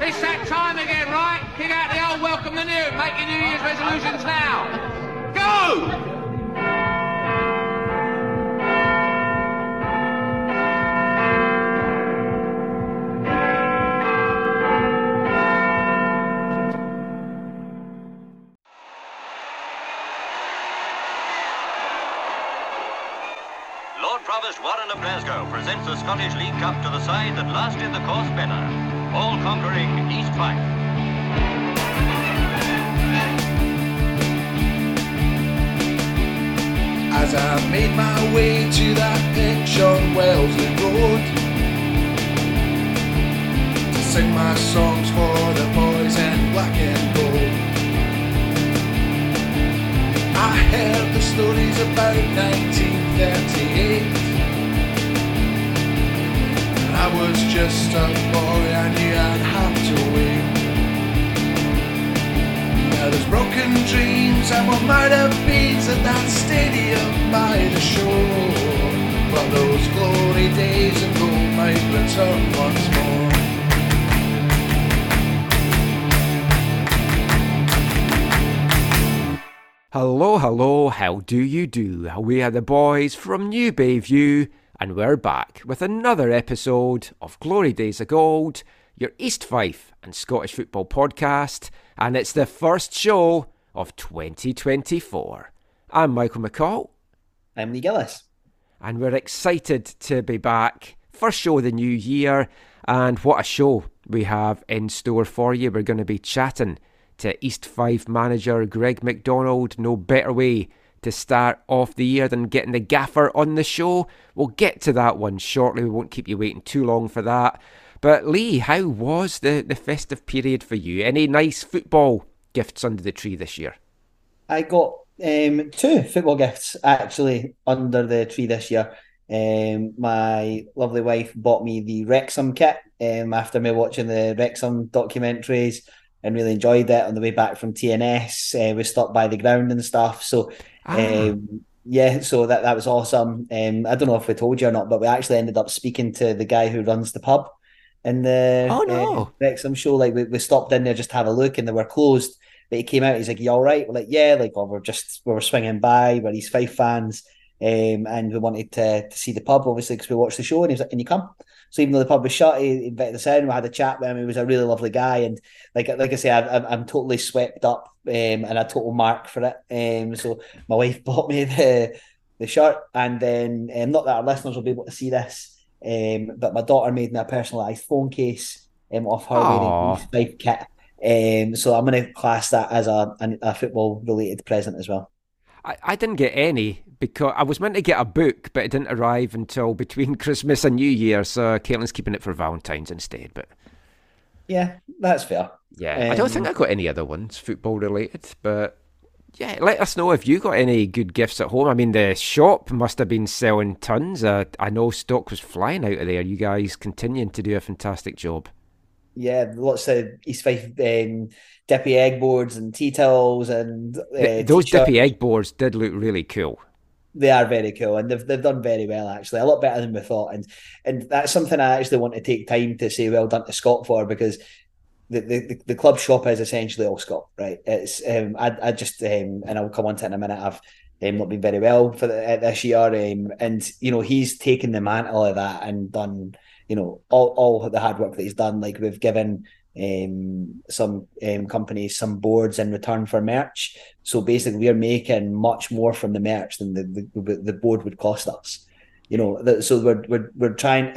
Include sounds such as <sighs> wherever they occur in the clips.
It's that time again, right? Kick out the old, welcome the new. Make your New Year's resolutions now. Go! Lord Provost Warren of Glasgow presents the Scottish League Cup to the side that lasted the course better. All conquering East Fife. As I made my way to that pitch on Wellesley Road To sing my songs for the boys in black and gold I heard the stories about 1938 And I was just a boy, I knew I'd have to wait now there's broken dreams and what might have been at that stadium by the shore. But those glory days and gold might return once more. Hello, hello, how do you do? We are the boys from New Bayview, and we're back with another episode of Glory Days of Gold, your East Fife and Scottish football podcast, and it's the first show of 2024. I'm Michael McCall, I'm Lee Gillis. and we're excited to be back. First show of the new year, and what a show we have in store for you. We're going to be chatting to East Fife manager Greig McDonald. No better way to start off the year than getting the gaffer on the show. We'll get to that one shortly. We won't keep you waiting too long for that. But Lee, how was the, the festive period for you? Any nice football gifts under the tree this year? I got um, two football gifts actually under the tree this year. Um, my lovely wife bought me the Wrexham kit um, after me watching the Wrexham documentaries and really enjoyed it on the way back from TNS. Uh, we stopped by the ground and stuff. So, Ah. um, yeah, so that, that was awesome. Um, I don't know if we told you or not, but we actually ended up speaking to the guy who runs the pub in the Oh, uh, no. Wrexham show. Like, we, we stopped in there just to have a look and they were closed. But he came out, he's like, You all right? We're like, Yeah, like, oh, we're just, we were swinging by, we're East Fife fans. Um, and we wanted to, to see the pub, obviously, because we watched the show. And he was like, Can you come? So even though the pub was shut, he invited us in. We had a chat with him. He was a really lovely guy, and like like I say, I, I'm I'm totally swept up, um, and a total mark for it. Um, so my wife <laughs> bought me the the shirt, and then um, not that our listeners will be able to see this, um, but my daughter made me a personalised phone case um, of her Aw. wearing kit. Um, so I'm going to class that as a a, a football related present as well. I, I didn't get any because I was meant to get a book, but it didn't arrive until between <laughs> Christmas and New Year. So Caitlin's keeping it for Valentine's instead. But Yeah, that's fair. Yeah, I don't think Um, I got any other ones football related. But yeah, let us know if you got any good gifts at home. I mean, the shop must have been selling tons. Uh, I know stock was flying out of there. You guys continuing to do a fantastic job. Yeah, lots of East Fife um, dippy egg boards and tea towels and uh, Th- those t-shirts. dippy egg boards did look really cool. They are very cool and they've they've done very well actually, a lot better than we thought. And and that's something I actually want to take time to say well done to Scott for because the the, the club shop is essentially all Scott, right? It's um I I just um and I'll come on to it in a minute. I've um, not been very well for the, uh, this year, um, and you know he's taken the mantle of that and done you know all all the hard work that he's done. Like we've given um, some um, companies some boards in return for merch. So basically, we're making much more from the merch than the the, the board would cost us. You know, so we're we're we're trying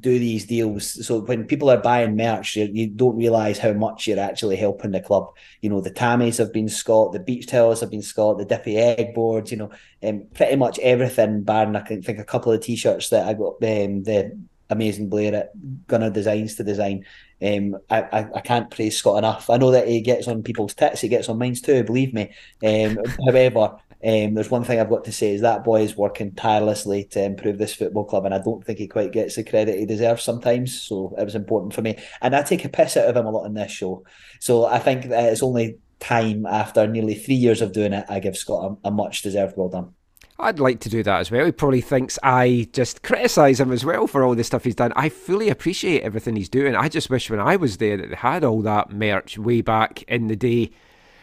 do these deals. So when people are buying merch, you, don't realize how much you're actually helping the club. You know, the Tammies have been Scott, the beach towels have been Scott, the dippy egg boards. You know, um, pretty much everything. Barring I can think a couple of t-shirts that I got um, the amazing Blair at Gunner Designs to design. Um, I, I, I can't praise Scott enough. I know that he gets on people's tits, he gets on mine too, believe me. Um, <laughs> however, um, there's one thing I've got to say is that boy is working tirelessly to improve this football club, and I don't think he quite gets the credit he deserves sometimes. So it was important for me, and I take a piss out of him a lot in this show. So I think that it's only time after nearly three years of doing it, I give Scott a, a much deserved well done. I'd like to do that as well. He probably thinks I just criticise him as well for all the stuff he's done. I fully appreciate everything he's doing. I just wish when I was there that they had all that merch way back in the day.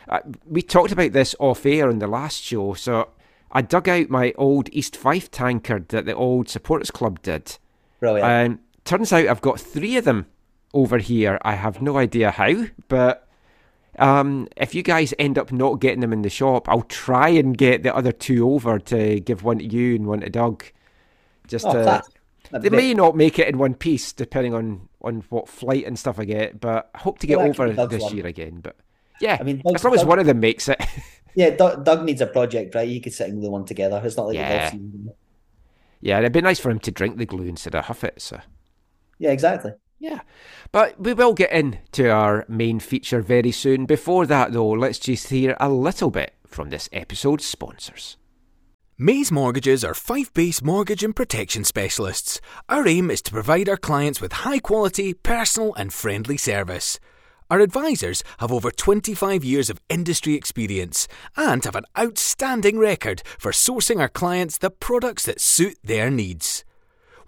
Uh, we talked about this off air in the last show, so I dug out my old East Fife tankard that the old supporters club did. Brilliant. Um, turns out I've got three of them over here. I have no idea how, but um, if you guys end up not getting them in the shop, I'll try and get the other two over to give one to you and one to Doug. Just Oh, to, class. they may not make it in one piece depending on on what flight and stuff I get, but I hope to get Well, over this one. year again. But yeah, I mean, Doug- as long as Doug- one of them makes it. <laughs> Yeah, Doug, Doug needs a project, right? He could sit and glue one together. It's not like Yeah. the golf season. yeah, it'd be nice for him to drink the glue instead of huff it. So. Yeah, exactly. Yeah, but we will get into our main feature very soon. Before that, though, let's just hear a little bit from this episode's sponsors. Maze Mortgages are Fife base mortgage and protection specialists. Our aim is to provide our clients with high quality, personal, and friendly service. Our advisors have over 25 years of industry experience and have an outstanding record for sourcing our clients the products that suit their needs.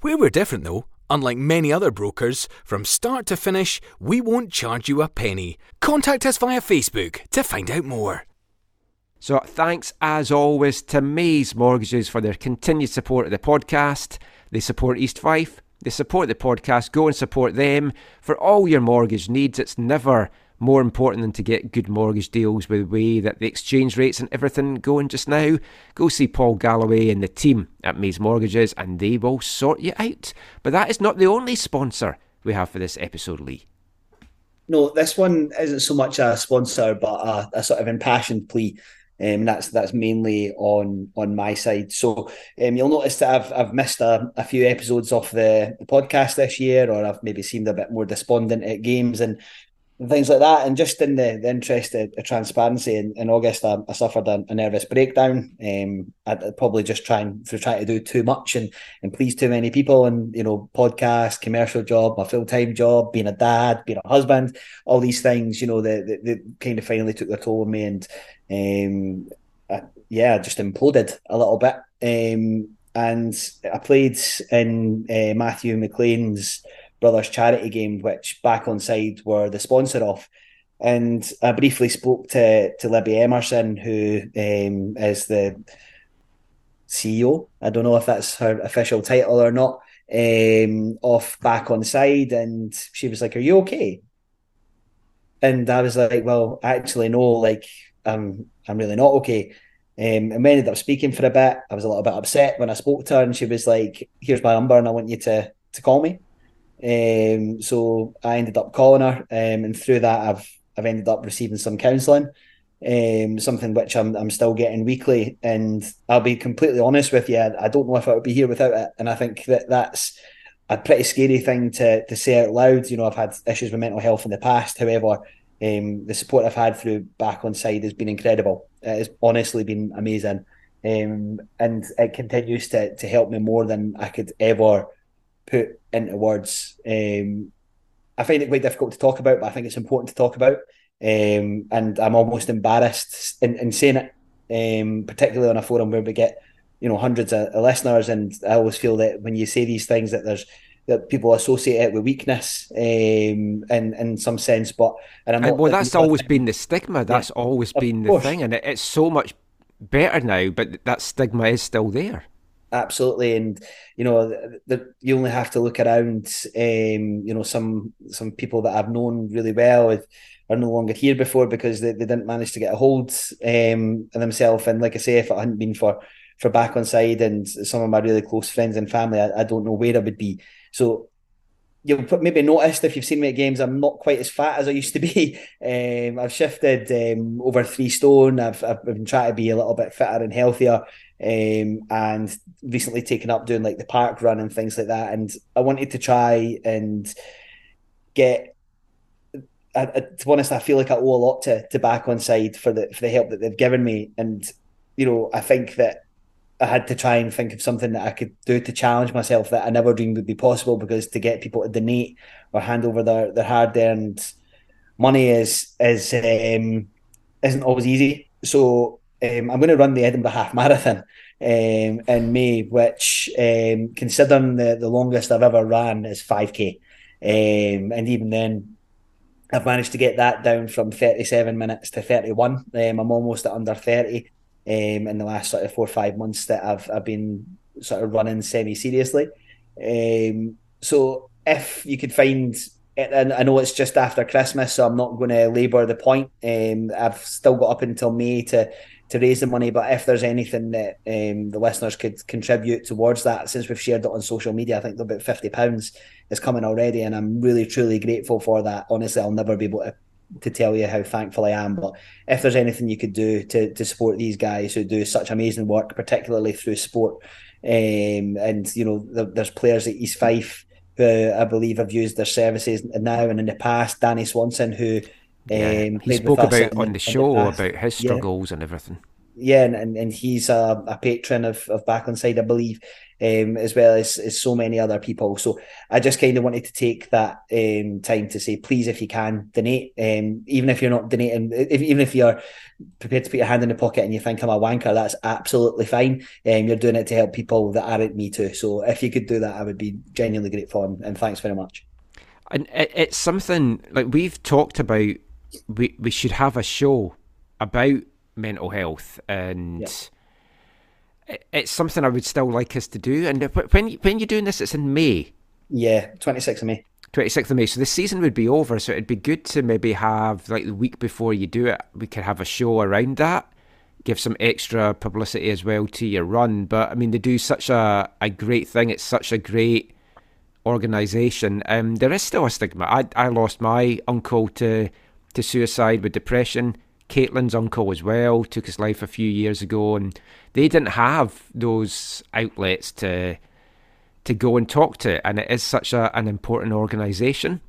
Where we're different though, unlike many other brokers, from start to finish, we won't charge you a penny. Contact us via Facebook to find out more. So, thanks as always to Maze Mortgages for their continued support of the podcast. They support East Fife, they support the podcast. Go and support them for all your mortgage needs. It's never more important than to get good mortgage deals with the way that the exchange rates and everything going just now. Go see Paul Galloway and the team at Maze Mortgages, and they will sort you out. But that is not the only sponsor we have for this episode, Lee. No, this one isn't so much a sponsor, but a, a sort of impassioned plea. Um, that's that's mainly on on my side. So um, you'll notice that I've I've missed a, a few episodes of the, the podcast this year, or I've maybe seemed a bit more despondent at games and, and things like that. And just in the, the interest of, of transparency, in, in August I, I suffered a, a nervous breakdown. Um, I'd, probably just trying through trying to do too much and and please too many people, and you know, podcast, commercial job, my full time job, being a dad, being a husband all these things, you know, they, kind of finally took their toll on me, and um, I, yeah, just imploded a little bit. Um, and I played in uh, Matthew McLean's brothers charity game, which Back on Side were the sponsor of. And I briefly spoke to to Libby Emerson, who um, is the CEO. I don't know if that's her official title or not. Um, off back on side, and she was like, "Are you okay?" And I was like, "Well, actually, no. Like, I'm I'm really not okay." Um, and we ended up speaking for a bit. I was a little bit upset when I spoke to her, and she was like, "Here's my number, and I want you to to call me." Um, so I ended up calling her, um, and through that, I've I've ended up receiving some counselling, um, something which I'm I'm still getting weekly. And I'll be completely honest with you, I don't know if I would be here without it. And I think that that's a pretty scary thing to to say out loud. You know, I've had issues with mental health in the past. However, um, the support I've had through Back on Side has been incredible. It has honestly been amazing, um, and it continues to to help me more than I could ever put into words. Um, I find it quite difficult to talk about, but I think it's important to talk about. Um, and I'm almost embarrassed in, in saying it, um, particularly on a forum where we get, you know, hundreds of, listeners. And I always feel that when you say these things, that there's that people associate it with weakness, um, in in some sense. But and I'm And, well, that's always been the stigma. That's always been the thing, and it, it's so much better now. But that stigma is still there. absolutely and you know the, the, you only have to look around um you know some some people that i've known really well are are no longer here before because they, they didn't manage to get a hold um of themselves and like i say if it hadn't been for for back on side and some of my really close friends and family i, I don't know where i would be so put- maybe noticed if you've seen me at games, I'm not quite as fat as I used to be. <laughs> Um, I've shifted um, over three stone. I've, I've been trying to be a little bit fitter and healthier um, and recently taken up doing like the park run and things like that. And I wanted to try and get. I, I, to be honest, I feel like I owe a lot to, to back on side for the for the help that they've given me, and you know I think that I had to try and think of something that I could do to challenge myself that I never dreamed would be possible because to get people to donate or hand over their, their hard earned money is is um, isn't always easy. So um, I'm going to run the Edinburgh Half Marathon um, in May, which, um, considering the, the longest I've ever ran, is 5k. Um, and even then, I've managed to get that down from 37 minutes to 31. Um, I'm almost at under 30 um, in the last sort of four or five months that I've, I've been sort of running semi seriously. Um, so if you could find, and I know it's just after Christmas, so I'm not going to labour the point. Um, I've still got up until May to to raise the money. But if there's anything that um, the listeners could contribute towards that, since we've shared it on social media, I think about fifty pounds is coming already, and I'm really truly grateful for that. Honestly, I'll never be able to to tell you how thankful I am. But if there's anything you could do to to support these guys who do such amazing work, particularly through sport, um, and you know, there's players at East Fife who I believe have used their services now and in the past. Danny Swanson, who yeah, um, he spoke about on the show the about his struggles yeah. and everything. Yeah, and, and, and he's a, a patron of, of Backonside, I believe, um, as well as, as so many other people. So I just kind of wanted to take that um, time to say, please, if you can, donate. Um, even if you're not donating, if, even if you're prepared to put your hand in the pocket and you think I'm a wanker, that's absolutely fine. Um, you're doing it to help people that aren't me too. So if you could do that, I would be genuinely grateful. And, and thanks very much. And it's something like we've talked about we we should have a show about mental health and it's something I would still like us to do. And when when you're doing this, it's in May. Yeah, twenty sixth of May. 26th of May. So the season would be over. So it'd be good to maybe have, like, the week before you do it, we could have a show around that, give some extra publicity as well to your run. But I mean, they do such a, a great thing. It's such a great organisation. Um, there is still a stigma. I, I lost my uncle to to suicide with depression. Caitlin's uncle as well took his life a few years ago, and they didn't have those outlets to to go and talk to. And it is such a, an important organisation.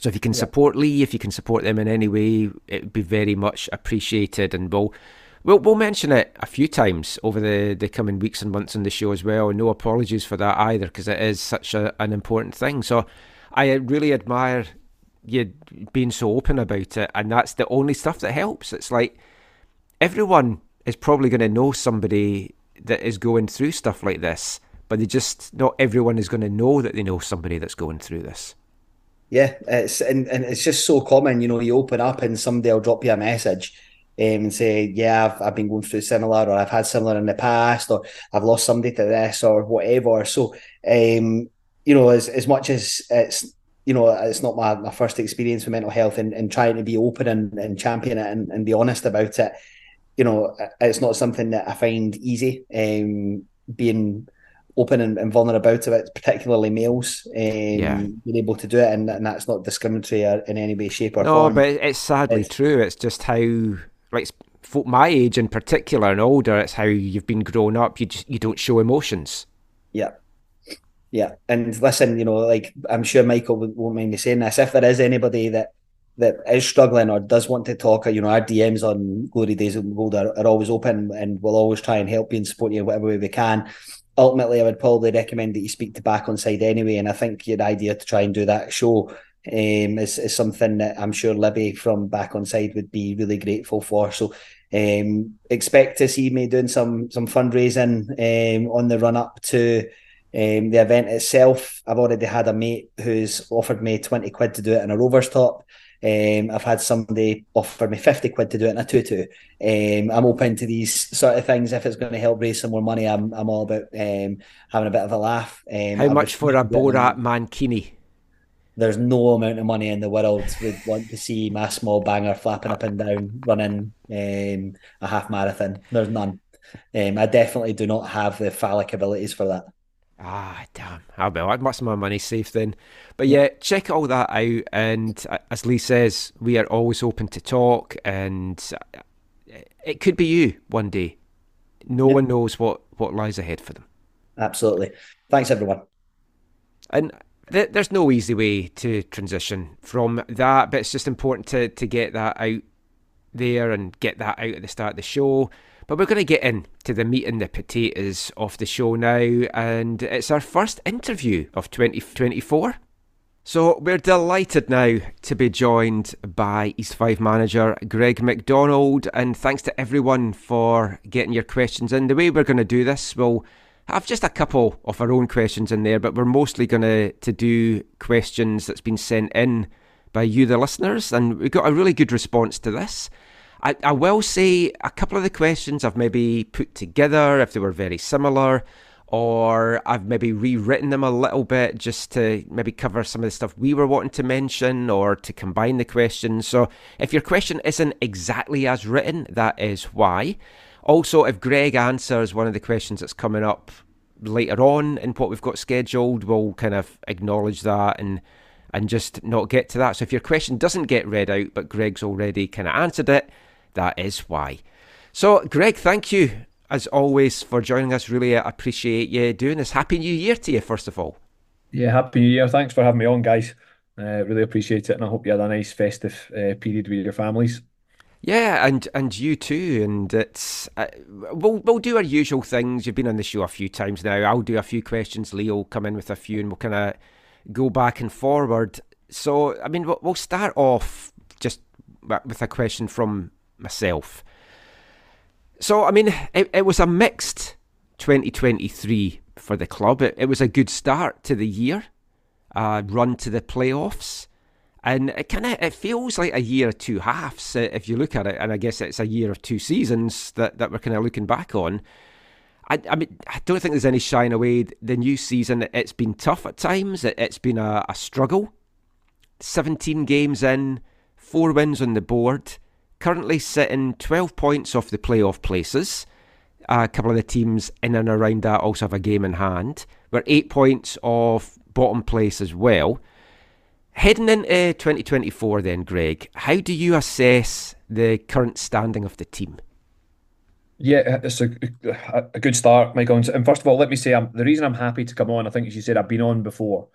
So if you can yeah. support Lee, if you can support them in any way, it would be very much appreciated. And we'll we'll, we'll mention it a few times over the, the coming weeks and months on the show as well. And no apologies for that either, because it is such a, an important thing. So I really admire you being so open about it, and that's the only stuff that helps. It's like everyone is probably going to know somebody that is going through stuff like this, but they just not everyone is going to know that they know somebody that's going through this. Yeah, it's and, and it's just so common. You know, you open up and somebody will drop you a message. Um, and say, yeah, I've, I've been going through similar, or I've had similar in the past, or I've lost somebody to this, or whatever. So, um, you know, as as much as it's you know, it's not my, my first experience with mental health and, and trying to be open and, and champion it and, and be honest about it. You know, it's not something that I find easy. Um, being open and, and vulnerable about it, particularly males, um, yeah. being able to do it, and, and that's not discriminatory in any way, shape, or no, form. No, but it's sadly it's, true. It's just how, like, folk my age in particular and older, it's how you've been grown up. You just you don't show emotions. Yeah, yeah, and listen, you know, like I'm sure Michael won't mind me saying this. If there is anybody that that is struggling or does want to talk, you know, our DMs on Glory Days of Gold are, are always open, and we'll always try and help you and support you in whatever way we can. Ultimately, I would probably recommend that you speak to Back on Side anyway, and I think your idea to try and do that show um, is, is something that I'm sure Libby from Back on Side would be really grateful for. So um, expect to see me doing some some fundraising um, on the run up to um, the event itself, I've already had a mate who's offered me 20 quid to do it in a Rovers top. Um, I've had somebody offer me 50 quid to do it in a tutu. Um, I'm open to these sort of things. If it's going to help raise some more money, I'm, I'm all about um, having a bit of a laugh. Um, How much for a Borat Mankini? There's no amount of money in the world would want to see my small banger flapping up and down running um, a half marathon. There's none. Um, I definitely do not have the phallic abilities for that. Ah, damn. I will. I'd much my money safe then. But yeah, check all that out. And uh, as Lee says, we are always open to talk. And uh, it could be you one day. No one knows what, what lies ahead for them. Absolutely. Thanks, everyone. And th- there's no easy way to transition from that, but it's just important to, to get that out there and get that out at the start of the show. But we're going to get into the meat and the potatoes of the show now, and it's our first interview of 2024. So we're delighted now to be joined by East Fife manager Greig McDonald, and thanks to everyone for getting your questions in. The way we're going to do this, we'll have just a couple of our own questions in there, but we're mostly going to, to do questions that's been sent in by you, the listeners, and we've got a really good response to this. I, I will say a couple of the questions I've maybe put together if they were very similar or I've maybe rewritten them a little bit just to maybe cover some of the stuff we were wanting to mention or to combine the questions. So if your question isn't exactly as written, that is why. Also, if Greig answers one of the questions that's coming up later on in what we've got scheduled, we'll kind of acknowledge that and and just not get to that. So if your question doesn't get read out, but Greig's already kind of answered it, that is why. So, Greig, thank you as always, for joining us. Really appreciate you doing this. Happy New Year to you, first of all. Yeah, Happy New Year. Thanks for having me on, guys. Uh, really appreciate it, and I hope you had a nice festive uh, period with your families. Yeah, and and you too. And it's uh, we'll we'll do our usual things. You've been on the show a few times now. I'll do a few questions. Leo will come in with a few, and we'll kind of go back and forward. So, I mean, we'll start off just with a question from myself. So, I mean, it, it was a mixed 2023 for the club. It, it was a good start to the year, run to the playoffs. And it kind of it feels like a year of two halves if you look at it, and I guess it's a year of two seasons that, that we're kind of looking back on. I, I mean, I don't think there's any shying away. The new season, it's been tough at times. It, has been a, a struggle. 17 games in, four wins on the board currently sitting 12 points off the playoff places. A couple of the teams in and around that also have a game in hand. We're eight points off bottom place as well. Heading into 2024, then, Greig, how do you assess the current standing of the team? Yeah, it's a, a good start, Michael. And first of all, let me say I'm, the reason I'm happy to come on, I think, as you said, I've been on before.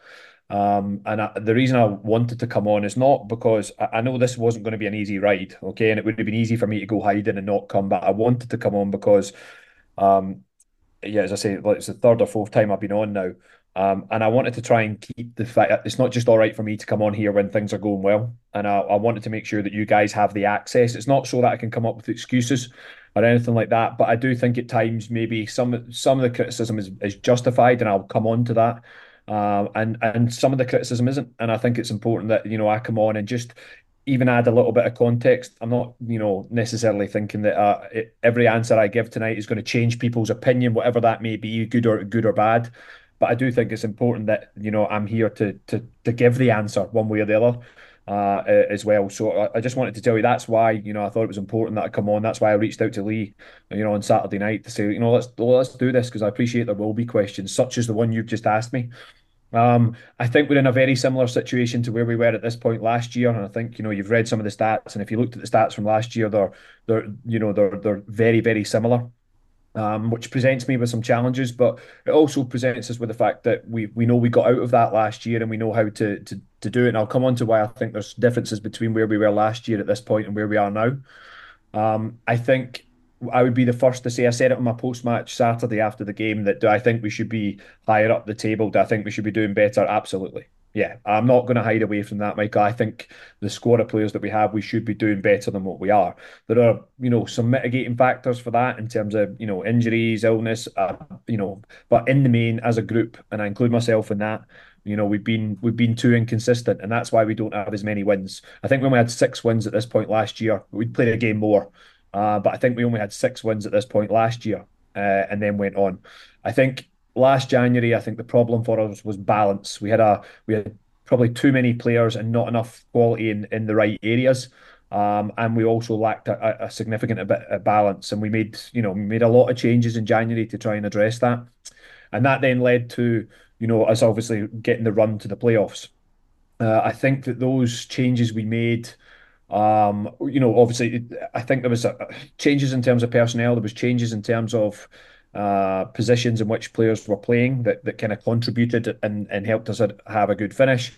Um, and I, the reason I wanted to come on is not because I, I, know this wasn't going to be an easy ride, okay, and it would have been easy for me to go hiding and not come, but I wanted to come on because, um, yeah, as I say, it's the third or fourth time I've been on now, um, and I wanted to try and keep the fact that it's not just all right for me to come on here when things are going well, and I, I wanted to make sure that you guys have the access. It's not so that I can come up with excuses or anything like that, but I do think at times maybe some some of the criticism is, is justified, and I'll come on to that. Uh, and and some of the criticism isn't. And I think it's important that you know I come on and just even add a little bit of context. I'm not you know necessarily thinking that uh, it, every answer I give tonight is going to change people's opinion, whatever that may be, good or good or bad. But I do think it's important that you know I'm here to to to give the answer one way or the other. Uh, as well. So I, just wanted to tell you that's why you know I thought it was important that I come on. That's why I reached out to Lee, you know, on Saturday night to say you know let's let's do this because I appreciate there will be questions such as the one you've just asked me. Um, I think we're in a very similar situation to where we were at this point last year, and I think you know you've read some of the stats, and if you looked at the stats from last year, they're they're you know they're they're very very similar. Um, which presents me with some challenges, but it also presents us with the fact that we we know we got out of that last year and we know how to to to do it. And I'll come on to why I think there's differences between where we were last year at this point and where we are now. Um, I think I would be the first to say I said it on my post match Saturday after the game that do I think we should be higher up the table? Do I think we should be doing better? Absolutely. Yeah, I'm not going to hide away from that, Michael. I think the squad of players that we have, we should be doing better than what we are. There are, you know, some mitigating factors for that in terms of, you know, injuries, illness, uh, you know, but in the main, as a group, and I include myself in that, you know, we've been we've been too inconsistent, and that's why we don't have as many wins. I think when we had six wins at this point last year, we'd played a game more. Uh, but I think we only had six wins at this point last year, uh, and then went on. I think last January, I think the problem for us was balance. We had a we had probably too many players and not enough quality in in the right areas. Um, and we also lacked a, a significant bit of balance, and we made you know made a lot of changes in January to try and address that, and that then led to you know us obviously getting the run to the playoffs. Uh, I think that those changes we made um, you know, obviously, I think there was a, changes in terms of personnel. There was changes in terms of uh, positions in which players were playing that, that kind of contributed and, and helped us have a good finish.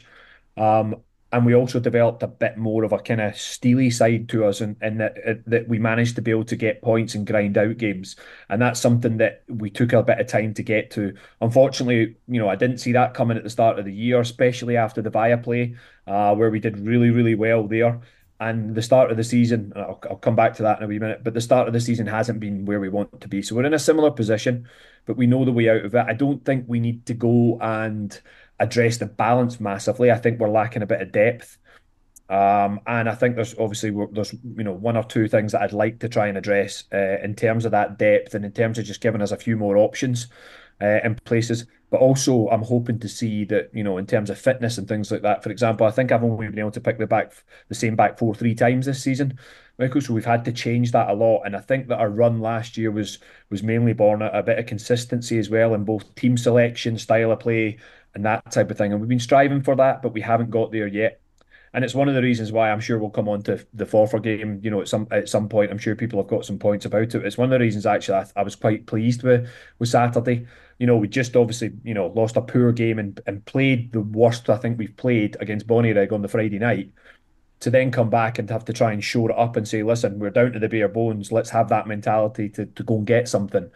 Um, and we also developed a bit more of a kind of steely side to us, and that uh, that we managed to be able to get points and grind out games, and that's something that we took a bit of time to get to. Unfortunately, you know, I didn't see that coming at the start of the year, especially after the Viaplay, uh, where we did really, really well there. And the start of the season, I'll, I'll come back to that in a wee minute, but the start of the season hasn't been where we want to be. So we're in a similar position, but we know the way out of it. I don't think we need to go and address the balance massively. I think we're lacking a bit of depth. Um, and I think there's obviously there's you know one or two things that I'd like to try and address uh, in terms of that depth and in terms of just giving us a few more options uh, in places. But also, I'm hoping to see that you know in terms of fitness and things like that. For example, I think I've only been able to pick the back the same back four three times this season, Michael. So we've had to change that a lot. And I think that our run last year was was mainly born a, a bit of consistency as well in both team selection, style of play, and that type of thing. And we've been striving for that, but we haven't got there yet. And it's one of the reasons why I'm sure we'll come on to the Forfar game. You know, at some at some point, I'm sure people have got some points about it. It's one of the reasons actually I, I was quite pleased with with Saturday. You know, we just obviously you know lost a poor game and, and played the worst I think we've played against Bonnyrigg on the Friday night. To then come back and have to try and shore it up and say, listen, we're down to the bare bones. Let's have that mentality to, to go and get something.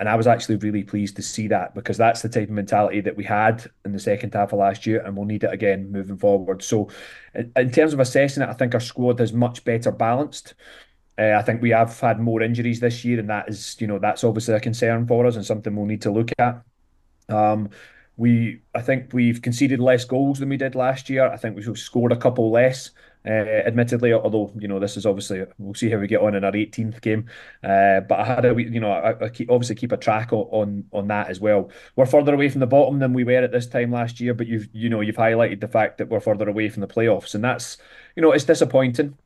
And I was actually really pleased to see that because that's the type of mentality that we had in the second half of last year, and we'll need it again moving forward. So, in terms of assessing it, I think our squad is much better balanced. Uh, I think we have had more injuries this year, and that is, you know, that's obviously a concern for us and something we'll need to look at. Um, we, I think we've conceded less goals than we did last year. I think we've scored a couple less. Uh, admittedly, although you know this is obviously we'll see how we get on in our 18th game. Uh, but I had a you know I, I keep, obviously keep a track on on that as well. We're further away from the bottom than we were at this time last year, but you've you know you've highlighted the fact that we're further away from the playoffs, and that's you know it's disappointing.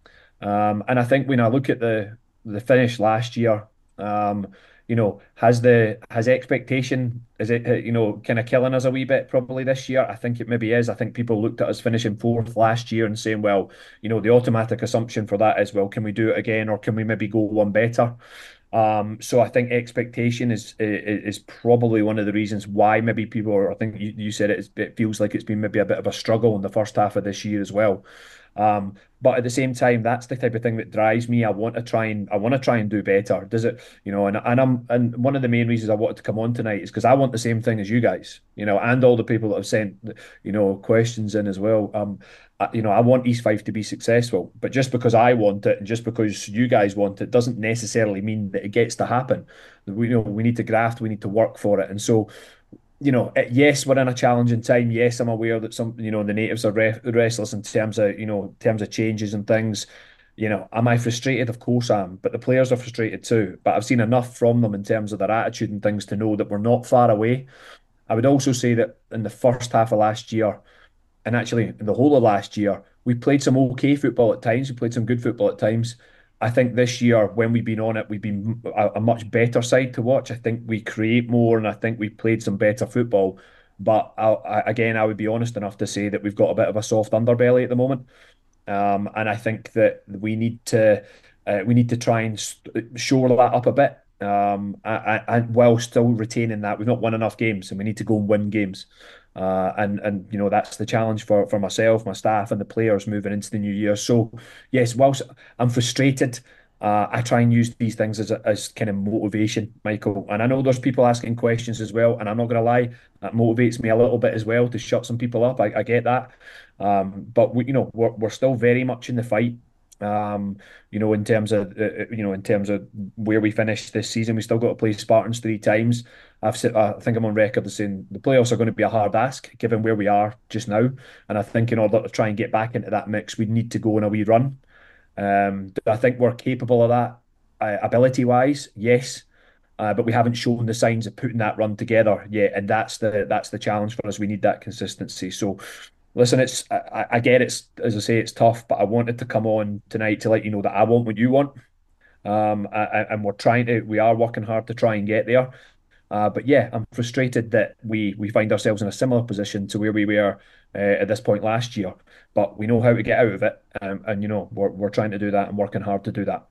Um, and I think when I look at the the finish last year, um, you know, has the has expectation is it you know kind of killing us a wee bit probably this year? I think it maybe is. I think people looked at us finishing fourth last year and saying, well, you know, the automatic assumption for that is, well, can we do it again or can we maybe go one better? Um, so I think expectation is, is, is probably one of the reasons why maybe people are. I think you, you said it, it feels like it's been maybe a bit of a struggle in the first half of this year as well. Um, but at the same time, that's the type of thing that drives me. I want to try and I want to try and do better. Does it, you know? And and I'm and one of the main reasons I wanted to come on tonight is because I want the same thing as you guys, you know, and all the people that have sent, you know, questions in as well. Um, I, you know, I want East Fife to be successful, but just because I want it and just because you guys want it doesn't necessarily mean that it gets to happen. We you know we need to graft, we need to work for it, and so you know, eh, yes, we're in a challenging time. Yes, I'm aware that some, you know, the natives are restless in terms of, you know, terms of changes and things. You know, am I frustrated? Of course I am, but the players are frustrated too. But I've seen enough from them in terms of their attitude and things to know that we're not far away. I would also say that in the first half of last year, and actually in the whole of last year, we played some okay football at times. We played some good football at times. I think this year, when we've been on it, we've been a, a, much better side to watch. I think we create more, and I think we played some better football. But I, I, again, I would be honest enough to say that we've got a bit of a soft underbelly at the moment, um, and I think that we need to uh, we need to try and shore that up a bit, um, and while still retaining that we've not won enough games, and we need to go and win games. Uh, and and you know that's the challenge for for myself, my staff, and the players moving into the new year. So yes, whilst I'm frustrated, uh, I try and use these things as a, as kind of motivation, Michael. And I know there's people asking questions as well, and I'm not going to lie, that motivates me a little bit as well to shut some people up. I, I get that, um, but we, you know we're we're still very much in the fight. Um, you know, in terms of uh, uh, you know, in terms of where we finished this season, we still got to play Spartans three times. I've said, I think I'm on record as saying the playoffs are going to be a hard ask given where we are just now, and I think in order to try and get back into that mix, we need to go on a wee run. Um, I think we're capable of that, uh, ability wise, yes. Uh, but we haven't shown the signs of putting that run together yet, and that's the that's the challenge for us. We need that consistency. So, listen, it's I, I get it's as I say, it's tough, but I wanted to come on tonight to let you know that I want what you want, um, and we're trying to, we are working hard to try and get there. Uh, but yeah, I'm frustrated that we we find ourselves in a similar position to where we were uh, at this point last year. But we know how to get out of it, um, and you know we're we're trying to do that and working hard to do that.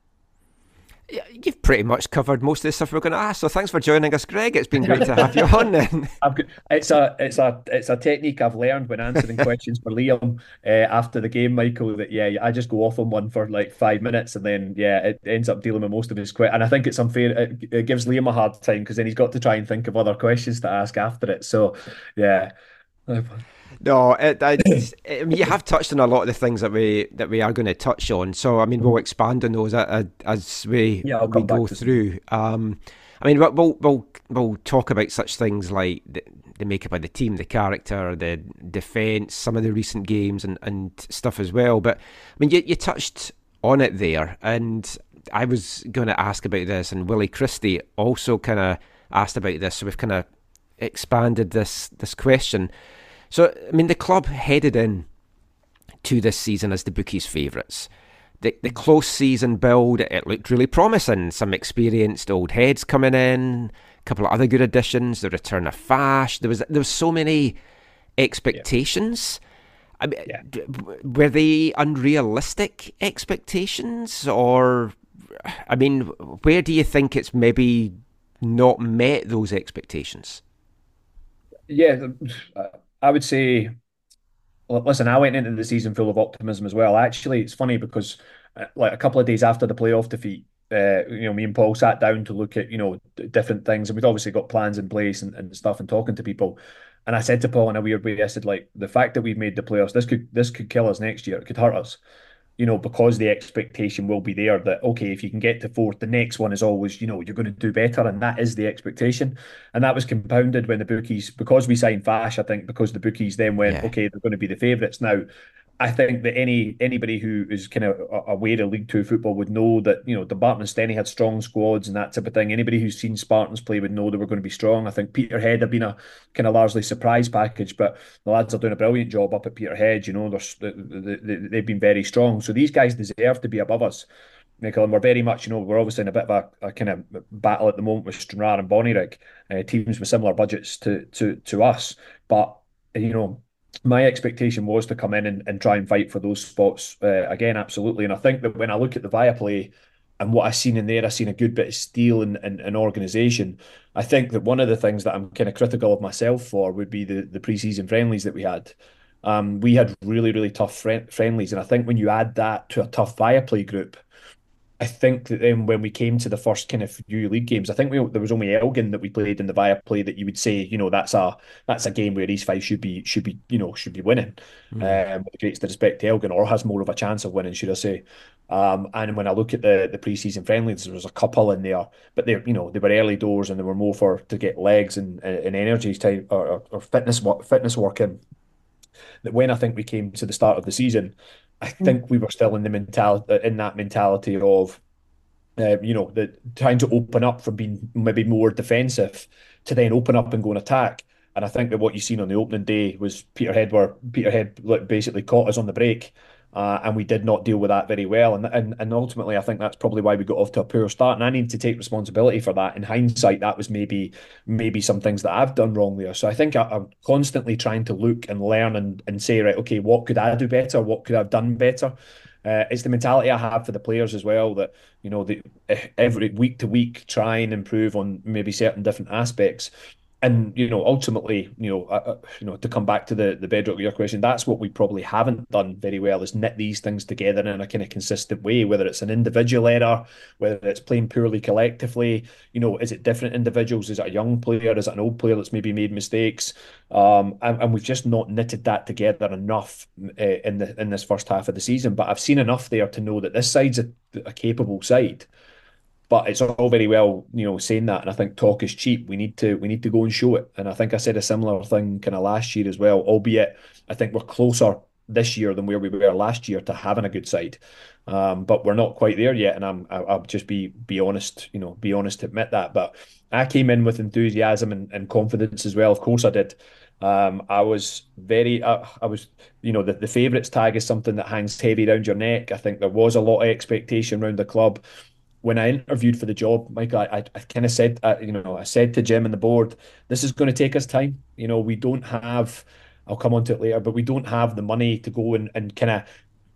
You've pretty much covered most of the stuff we're going to ask. So thanks for joining us, Greig. It's been great to have you on. Then <laughs> it's a it's a it's a technique I've learned when answering questions for Liam uh, after the game, Michael. That yeah, I just go off on one for like five minutes, and then yeah, it ends up dealing with most of his questions. And I think it's unfair. It, it gives Liam a hard time because then he's got to try and think of other questions to ask after it. So yeah. No, it, it, I <coughs> mean, you have touched on a lot of the things that we that we are going to touch on. So, I mean, we'll expand on those as we yeah, we go through. Um, I mean, we'll we'll we'll talk about such things like the, the makeup of the team, the character, the defence, some of the recent games, and, and stuff as well. But I mean, you you touched on it there, and I was going to ask about this, and Willie Christie also kind of asked about this. So we've kind of expanded this this question. So, I mean, the club headed in to this season as the bookies' favourites. The, the close season build, it looked really promising. Some experienced old heads coming in, a couple of other good additions, the return of Fash. There was there was so many expectations. Yeah. I mean, yeah. were they unrealistic expectations, or I mean, where do you think it's maybe not met those expectations? Yeah, uh, I would say, listen, I went into the season full of optimism as well. Actually, it's funny because uh, like a couple of days after the playoff defeat, uh, you know, me and Paul sat down to look at you know different things, and we'd obviously got plans in place and, and stuff, and talking to people. And I said to Paul in a weird way, I said like the fact that we've made the playoffs, this could this could kill us next year. It could hurt us you know, because the expectation will be there that, okay, if you can get to fourth, the next one is always, you know, you're going to do better. And that is the expectation. And that was compounded when the bookies, because we signed Fash, I think, because the bookies then went, yeah. okay, they're going to be the favourites. Now, I think that any anybody who is kind of aware of League Two football would know that you know Dumbarton and Steny had strong squads and that type of thing. Anybody who's seen Spartans play would know they were going to be strong. I think Peterhead have been a kind of largely surprise package, but the lads are doing a brilliant job up at Peterhead. You know, they're, they, they've been very strong. So these guys deserve to be above us. Michael, and we're very much, you know, we're obviously in a bit of a, a kind of battle at the moment with Stranraer and Bonnyrigg, uh, teams with similar budgets to to to us. But you know, my expectation was to come in and, and try and fight for those spots uh, again, absolutely. And I think that when I look at the Viaplay and what I've seen in there, I've seen a good bit of steel and, and, and organisation. I think that one of the things that I'm kind of critical of myself for would be the, the pre-season friendlies that we had. Um, we had really, really tough friendlies. And I think when you add that to a tough Viaplay group, I think that then when we came to the first kind of few league games, I think we, there was only Elgin that we played in the Viaplay that you would say, you know, that's a that's a game where East Fife should be should be you know should be winning. Mm. Um, with greatest respect to Elgin, or has more of a chance of winning, should I say? Um, and when I look at the the preseason friendlies, there was a couple in there, but they you know they were early doors and they were more for to get legs and and energy time or, or fitness fitness work in. That when I think we came to the start of the season, I think we were still in the mentality in that mentality of uh, you know the trying to open up from being maybe more defensive to then open up and go and attack. And I think that what you seen on the opening day was Peterhead were Peterhead basically caught us on the break uh, and we did not deal with that very well. And, and and ultimately, I think that's probably why we got off to a poor start. And I need to take responsibility for that. In hindsight, that was maybe maybe some things that I've done wrong there. So I think I, am constantly trying to look and learn and, and say, right, okay, what could I do better? What could I have done better? Uh, it's the mentality I have for the players as well that you know the, every week to week try and improve on maybe certain different aspects and you know ultimately you know uh, uh, you know to come back to the the bedrock of your question that's what we probably haven't done very well is knit these things together in a kind of consistent way whether it's an individual error whether it's playing poorly collectively you know is it different individuals? Is it a young player? Is it an old player that's maybe made mistakes? Um and, and we've just not knitted that together enough uh, in the in this first half of the season. But I've seen enough there to know that this side's a, a capable side but it's all very well, you know, saying that, and I think talk is cheap. We need to we need to go and show it. And I think I said a similar thing kind of last year as well. Albeit, I think we're closer this year than where we were last year to having a good side. Um, but we're not quite there yet, and I'm I'll just be be honest, you know, be honest to admit that. But I came in with enthusiasm and, and confidence as well. Of course, I did. Um, I was very, uh, I was, you know, the, the favourites tag is something that hangs heavy around your neck. I think there was a lot of expectation around the club when I interviewed for the job, Michael, I, I kind of said, uh, you know, I said to Jim and the board, this is going to take us time. You know, we don't have, I'll come on to it later, but we don't have the money to go and, and kind of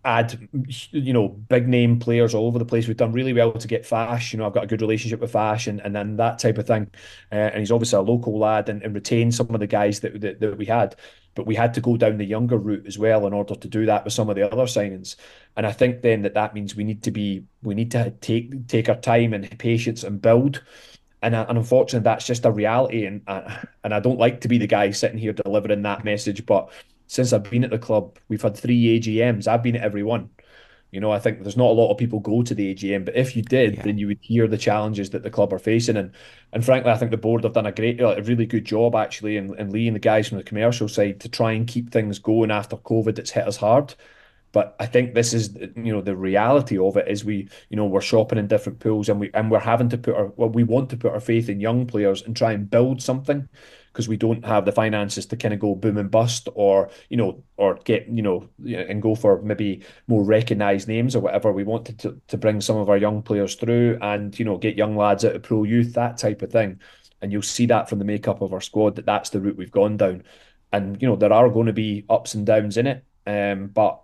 add, you know, big name players all over the place. We've done really well to get Fash. You know, I've got a good relationship with Fash and, and then that type of thing. Uh, and he's obviously a local lad and, and retain some of the guys that, that, that we had. But we had to go down the younger route as well in order to do that with some of the other signings. And I think then that that means we need to be we need to take take our time and patience and build and, and unfortunately that's just a reality and and I don't like to be the guy sitting here delivering that message but since I've been at the club we've had three AGMs I've been at every one. You know I think there's not a lot of people go to the AGM but if you did yeah. then you would hear the challenges that the club are facing. And and frankly I think the board have done a great a really good job actually and, and Lee and the guys from the commercial side to try and keep things going after COVID that's hit us hard. But I think this is, you know, the reality of it is we, you know, we're shopping in different pools and we and we're having to put our well, we want to put our faith in young players and try and build something because we don't have the finances to kind of go boom and bust or you know or get you know and go for maybe more recognised names or whatever. We wanted to to bring some of our young players through and you know get young lads out of pro youth that type of thing. And you'll see that from the makeup of our squad that that's the route we've gone down. And you know there are going to be ups and downs in it, um, but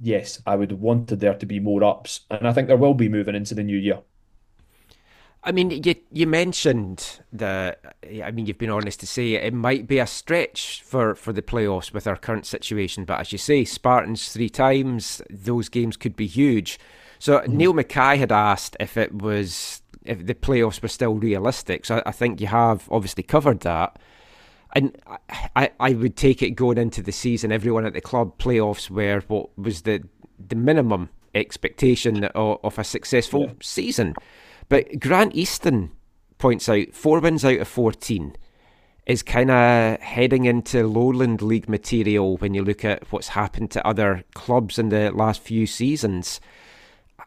yes, I would have wanted there to be more ups, and I think there will be moving into the new year. I mean, you you mentioned the. I mean, you've been honest to say it might be a stretch for, for the playoffs with our current situation, but as you say, Spartans three times, those games could be huge. So mm. Neil Mackay had asked if it was if the playoffs were still realistic. So I think you have obviously covered that and I, I would take it going into the season, everyone at the club playoffs were what was the the minimum expectation of, of a successful yeah. season. But Grant Easton points out four wins out of fourteen is kind of heading into lowland league material when you look at what's happened to other clubs in the last few seasons.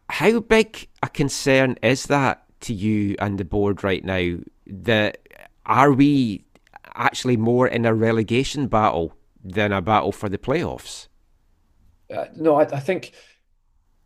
How big a concern is that to you and the board right now? That are we actually more in a relegation battle than a battle for the playoffs. Uh, no, I, I, think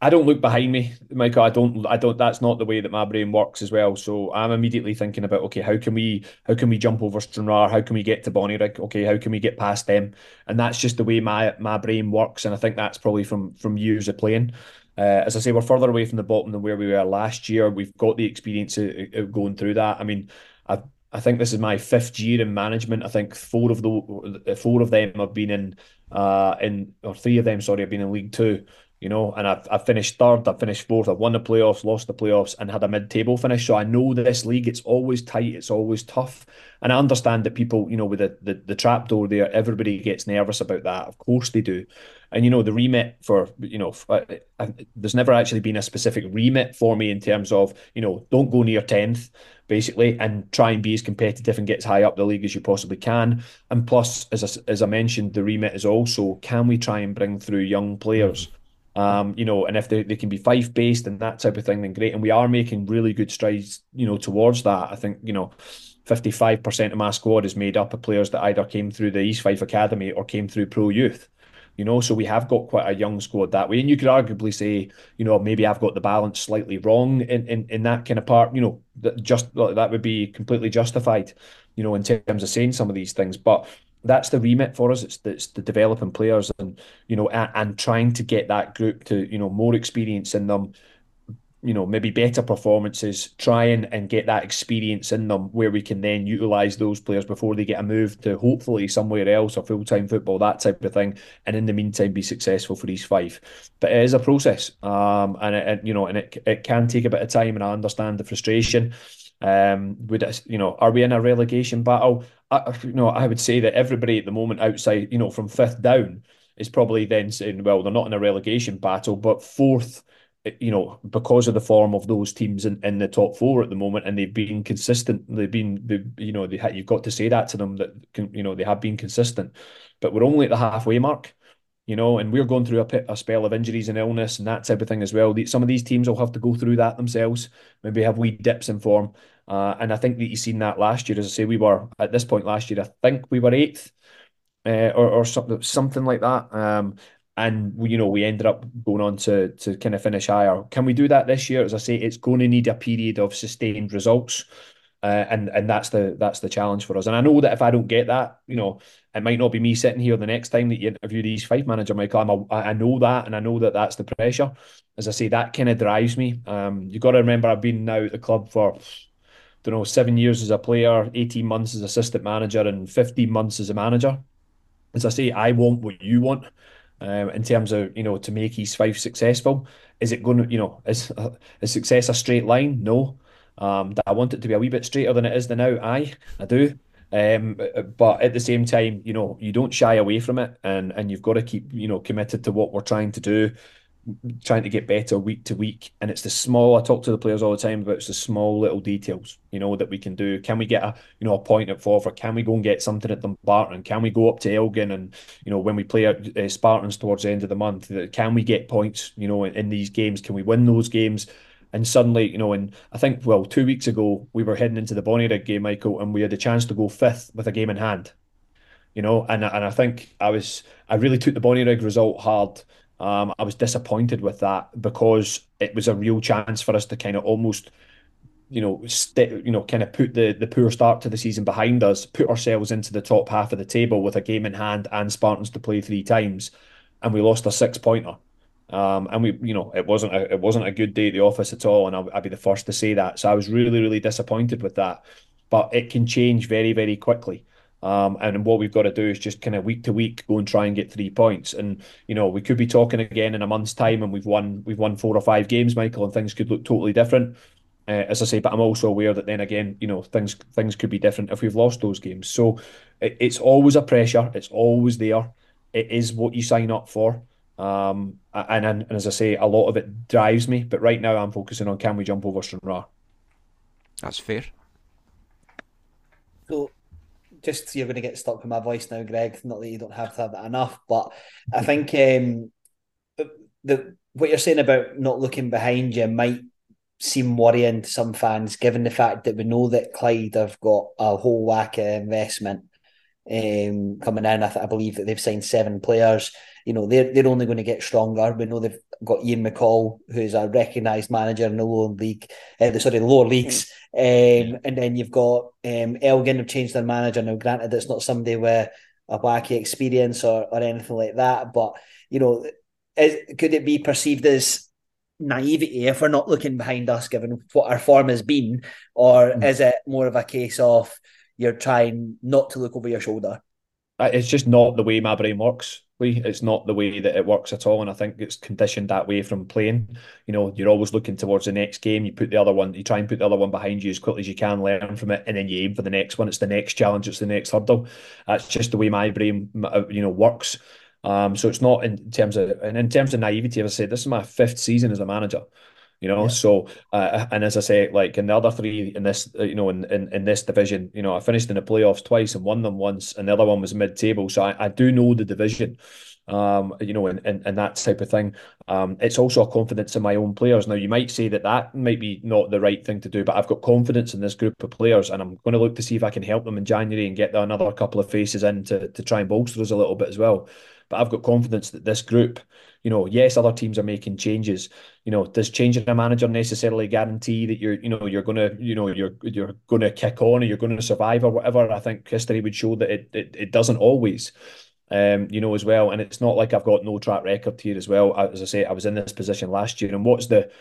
I don't look behind me, Michael. I don't. I don't. That's not the way that my brain works as well. So I'm immediately thinking about okay, how can we how can we jump over Stranraer? How can we get to Bonnyrigg? Okay, how can we get past them? And that's just the way my my brain works. And I think that's probably from from years of playing. Uh, as I say, we're further away from the bottom than where we were last year. We've got the experience of, of going through that. I mean, I've I think this is my fifth year in management. I think four of the four of them have been in uh in or three of them, sorry, have been in League Two. You know, and I've, I've finished third, I've finished fourth, I've won the playoffs, lost the playoffs, and had a mid-table finish. So I know this league, it's always tight, it's always tough, and I understand that people, you know, with the the, the trap door there, everybody gets nervous about that. Of course they do, and you know the remit for you know I, uh, I, there's never actually been a specific remit for me in terms of you know don't go near tenth basically, and try and be as competitive and get as high up the league as you possibly can. And plus, as I, as I mentioned, the remit is also can we try and bring through young players? Um, you know, and if they, they can be Fife based and that type of thing, then great. And we are making really good strides, you know, towards that. I think, you know, 55% of my squad is made up of players that either came through the East Fife Academy or came through pro youth you know. So we have got quite a young squad that way, and you could arguably say, you know, maybe I've got the balance slightly wrong in in, in that kind of part. You know, that just that would be completely justified, you know, in terms of saying some of these things, but. That's the remit for us. It's, it's the developing players and you know and, and trying to get that group to you know more experience in them, you know, maybe better performances, try and, and get that experience in them where we can then utilise those players before they get a move to hopefully somewhere else or full time football, that type of thing. And in the meantime, be successful for East Fife. But it is a process. Um, and it, you know, and it, it can take a bit of time, and I understand the frustration. Um, would it, you know, are we in a relegation battle? I, you know, I would say that everybody at the moment outside, you know, from fifth down is probably then saying, well, they're not in a relegation battle, but fourth you know, because of the form of those teams in, in the top four at the moment, and they've been consistent. They've been, they, you know, they you've got to say that to them that you know they have been consistent. But we're only at the halfway mark, you know, and we're going through a, a spell of injuries and illness and that type of thing as well. Some of these teams will have to go through that themselves. Maybe have wee dips in form, uh, and I think that you've seen that last year. As I say, we were at this point last year. I think we were eighth. Uh, or, or something something like that. Um, and we, you know we ended up going on to to kind of finish higher. Can we do that this year? As I say, it's going to need a period of sustained results. Uh, and and that's the that's the challenge for us. And I know that if I don't get that, you know, it might not be me sitting here the next time that you interview the East Fife manager, Michael. I'm a, I know that, and I know that that's the pressure. As I say, that kind of drives me. Um, you got to remember, I've been now at the club for, don't know, seven years as a player, eighteen months as assistant manager, and fifteen months as a manager. As I say, I want what you want. Um, in terms of you know to make East Fife successful, is it going to you know is is success a straight line? No, um, I want it to be a wee bit straighter than it is now. Aye, I do. Um, but at the same time, you know, you don't shy away from it, and and you've got to keep, you know, committed to what we're trying to do, trying to get better week to week. And it's the small. I talk to the players all the time about it's the small little details, you know, that we can do. Can we get a, you know, a point at Forfar? Can we go and get something at Dumbarton? Can we go up to Elgin and, you know, when we play at uh, Spartans towards the end of the month, can we get points, you know, in, in these games? Can we win those games? And suddenly, you know, and I think, well, two weeks ago, we were heading into the Bonnyrigg game, Michael, and we had a chance to go fifth with a game in hand. You know, and and I think I was I really took the Bonnyrigg result hard. Um, I was disappointed with that because it was a real chance for us to kind of almost, you know, st- you know, kind of put the the poor start to the season behind us, put ourselves into the top half of the table with a game in hand and Spartans to play three times, and we lost a six pointer. Um, and we, you know, it wasn't a, it wasn't a good day at the office at all, and I'll be the first to say that. So I was really, really disappointed with that. But it can change very, very quickly. Um, and what we've got to do is just kind of week to week go and try and get three points. And you know, we could be talking again in a month's time, and we've won we've won four or five games, Michael, and things could look totally different. Uh, as I say, but I'm also aware that then again, you know, things things could be different if we've lost those games. So it, it's always a pressure. It's always there. It is what you sign up for. Um, and, and, and as I say, a lot of it drives me. But right now, I'm focusing on can we jump over Stranraer. That's fair. Just you're going to get stuck with my voice now, Greig. Not that you don't have to have that enough, but I think um, the what you're saying about not looking behind you might seem worrying to some fans, given the fact that we know that Clyde have got a whole whack of investment um, coming in. I, th- I believe that they've signed seven players you know they're they're only going to get stronger. We know they've got Ian McCall, who's a recognised manager in the lower league, uh, the sorry the lower leagues, um, and then you've got um, Elgin have changed their manager now. Granted, it's not somebody with a wacky experience or or anything like that, but you know, is, could it be perceived as naivety if we're not looking behind us, given what our form has been, or mm. is it more of a case of you're trying not to look over your shoulder? Uh, it's just not the way my brain works. It's not the way that it works at all, and I think it's conditioned that way from playing. You know, you're always looking towards the next game. You put the other one, you try and put the other one behind you as quickly as you can, learn from it, and then you aim for the next one. It's the next challenge. It's the next hurdle. That's just the way my brain, uh, you know, works. Um, so it's not in terms of, and in terms of naivety, as I said, this is my fifth season as a manager you know. Yeah. So, uh, and as I say, like in the other three in this, uh, you know, in, in, in this division, you know, I finished in the playoffs twice and won them once, and the other one was mid table. So I, I do know the division, um, you know, and, and, and that type of thing. Um, it's also a confidence in my own players. Now, you might say that that might be not the right thing to do, but I've got confidence in this group of players, and I'm going to look to see if I can help them in January and get another couple of faces in to, to try and bolster us a little bit as well. But I've got confidence that this group, you know, yes, other teams are making changes. You know, does changing a manager necessarily guarantee that you're, you know, you're gonna, you know, you're you're gonna kick on or you're gonna survive or whatever? I think history would show that it it, it doesn't always. Um, you know, as well. And it's not like I've got no track record here as well. As I say, I was in this position last year, and what's the,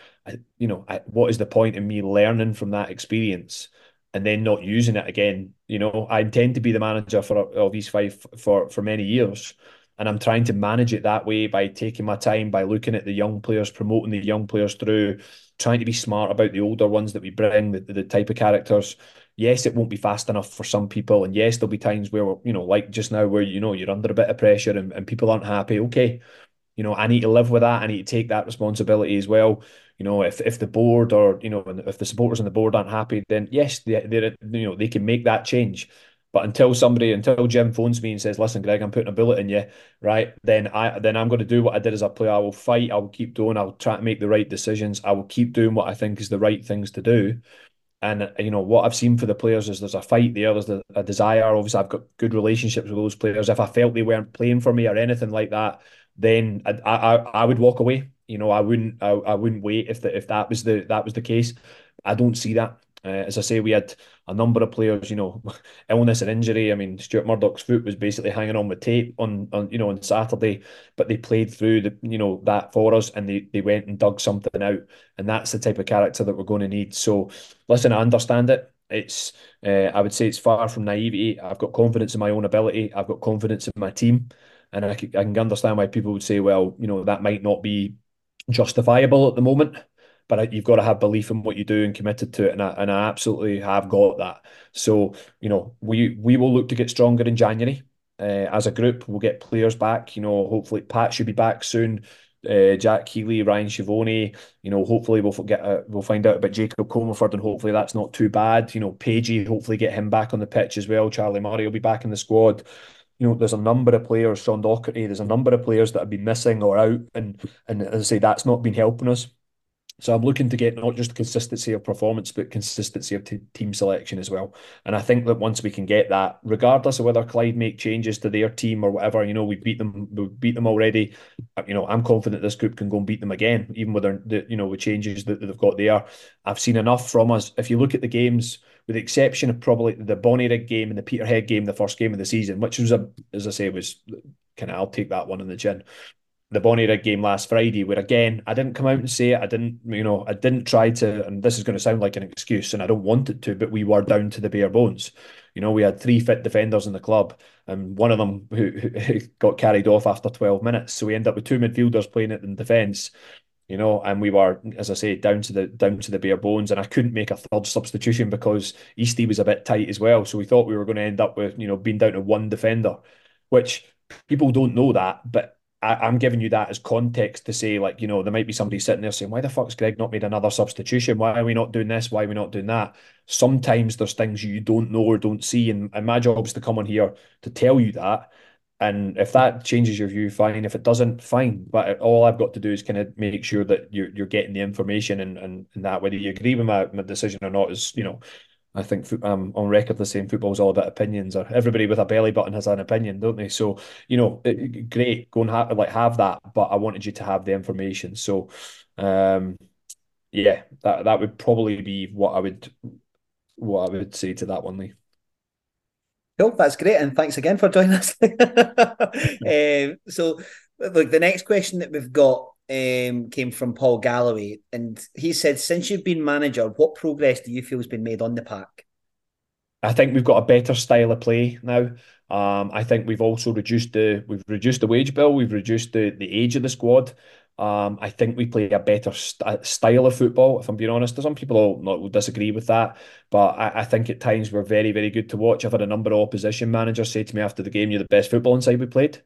you know, what is the point in me learning from that experience and then not using it again? You know, I intend to be the manager for of East Fife for for many years, and I'm trying to manage it that way by taking my time, by looking at the young players, promoting the young players through, trying to be smart about the older ones that we bring, the, the type of characters. Yes, it won't be fast enough for some people, and yes, there'll be times where you know, like just now, where you know you're under a bit of pressure and, and people aren't happy. Okay, you know, I need to live with that. I need to take that responsibility as well. You know, if if the board or you know, if the supporters on the board aren't happy, then yes, they they you know they can make that change. But until somebody, until Jim phones me and says, "Listen, Greig, I'm putting a bullet in you," right? Then I then I'm going to do what I did as a player. I will fight. I will keep doing. I'll try to make the right decisions. I will keep doing what I think is the right things to do. And you know what I've seen for the players is there's a fight there. There's a desire. Obviously, I've got good relationships with those players. If I felt they weren't playing for me or anything like that, then I I, I would walk away. You know, I wouldn't I, I wouldn't wait if the, if that was the that was the case. I don't see that. Uh, as I say, we had a number of players, you know, <laughs> illness and injury. I mean, Stuart Murdoch's foot was basically hanging on with tape on, on you know, on Saturday, but they played through the, you know, that for us and they, they went and dug something out. And that's the type of character that we're going to need. So, listen, I understand it. It's, uh, I would say it's far from naivety. I've got confidence in my own ability. I've got confidence in my team. And I can, I can understand why people would say, well, you know, that might not be justifiable at the moment but you've got to have belief in what you do and committed to it, and I, and I absolutely have got that. So you know, we we will look to get stronger in January uh, as a group. We'll get players back. You know, hopefully Pat should be back soon. Uh, Jack Healy, Ryan Schiavone, you know, hopefully we'll get a, we'll find out about Jacob Comerford and hopefully that's not too bad. You know, Pagey, hopefully get him back on the pitch as well. Charlie Murray will be back in the squad you know, there's a number of players, Sean Docherty, there's a number of players that have been missing or out, and and as I say, that's not been helping us. So I'm looking to get not just consistency of performance, but consistency of team selection as well. And I think that once we can get that, regardless of whether Clyde make changes to their team or whatever, you know, we beat them, we beat them already. Uh, you know, I'm confident this group can go and beat them again, even with their, the, you know, with changes that, they've got there. I've seen enough from us. If you look at the games, with the exception of probably the Bonnyrigg game and the Peterhead game, the first game of the season, which was a, as I say, was kind of I'll take that one in the chin the Bonnyrigg game last Friday, where again I didn't come out and say it. I didn't, you know, I didn't try to, and this is going to sound like an excuse, and I don't want it to, but we were down to the bare bones. You know, we had three fit defenders in the club, and one of them who, who <laughs> got carried off after 12 minutes. So we end up with two midfielders playing it in defence. You know, and we were, as I say, down to the down to the bare bones, and I couldn't make a third substitution because Eastie was a bit tight as well. So we thought we were going to end up with, you know, being down to one defender, which people don't know that, but I, am giving you that as context to say, like, you know, there might be somebody sitting there saying, why the fuck's Greg not made another substitution? Why are we not doing this? Why are we not doing that? Sometimes there's things you don't know or don't see. And, and my job is to come on here to tell you that. And if that changes your view, fine. If it doesn't, fine. But all I've got to do is kind of make sure that you're you're getting the information and, and, and that whether you agree with my, my decision or not is, you know, I think I'm on record the saying football's all about opinions, or everybody with a belly button has an opinion, don't they? So you know, it, great, go and have like have that, but I wanted you to have the information. So, um, yeah, that that would probably be what I would what I would say to that one, Lee. Cool, that's great, and thanks again for joining us. <laughs> <laughs> um, so, look, the next question that we've got um, came from Paul Galloway, and he said, "Since you've been manager, what progress do you feel has been made on the pack?" I think we've got a better style of play now. Um, I think we've also reduced the we've reduced the wage bill. We've reduced the the age of the squad. Um, I think we play a better st- style of football. If I'm being honest, some people will, will disagree with that, but I, I, think at times we're very, very good to watch. I've had a number of opposition managers say to me after the game, "You're the best football inside we played."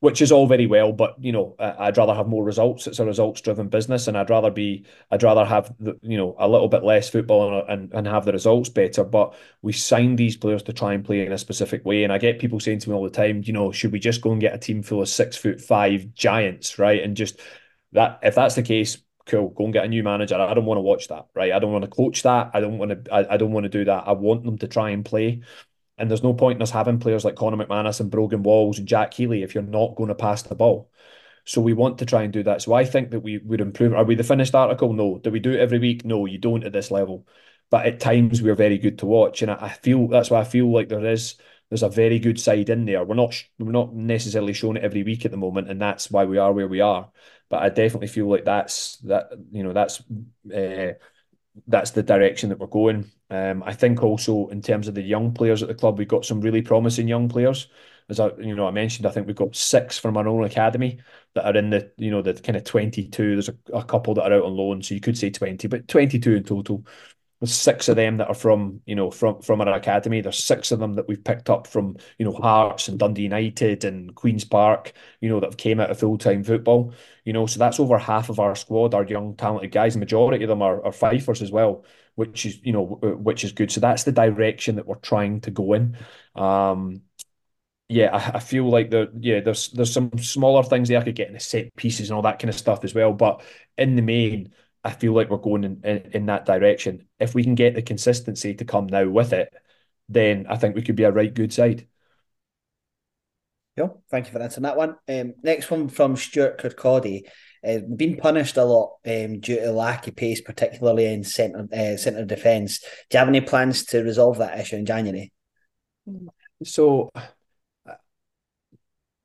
Which is all very well, but you know, I'd rather have more results. It's a results-driven business, and I'd rather be, I'd rather have the, you know, a little bit less football and, and and have the results better. But we signed these players to try and play in a specific way, and I get people saying to me all the time, you know, should we just go and get a team full of six foot five giants, right? And just that, if that's the case, cool, go and get a new manager. I don't want to watch that, right? I don't want to coach that. I don't want to. I, I don't want to do that. I want them to try and play. And there's no point in us having players like Conor McManus and Brogan Walls and Jack Healy if you're not going to pass the ball. So we want to try and do that. So I think that we would improve. Are we the finished article? No. Do we do it every week? No, you don't at this level. But at times we're very good to watch, and I feel that's why I feel like there is there's a very good side in there. We're not we're not necessarily showing it every week at the moment, and that's why we are where we are. But I definitely feel like that's that you know that's uh, that's the direction that we're going. Um, I think also in terms of the young players at the club, we've got some really promising young players. As I, you know, I mentioned, I think we've got six from our own academy that are in the, you know, the kind of twenty-two. There's a, a couple that are out on loan, so you could say twenty, but twenty-two in total. There's six of them that are from, you know, from from our academy. There's six of them that we've picked up from, you know, Hearts and Dundee United and Queens Park, you know, that have came out of full time football. You know, so that's over half of our squad, our young talented guys. The majority of them are, are fifers as well, which is, you know, which is good. So that's the direction that we're trying to go in. Um, yeah, I, I feel like there, yeah, there's there's some smaller things there I could get in the set pieces and all that kind of stuff as well. But in the main, I feel like we're going in, in, in that direction. If we can get the consistency to come now with it, then I think we could be a right good side. Yeah, thank you for answering that one. Um, next one from Stuart Kirkcaldy. uh, been punished a lot um, due to lack of pace, particularly in centre uh, centre defence. Do you have any plans to resolve that issue in January? So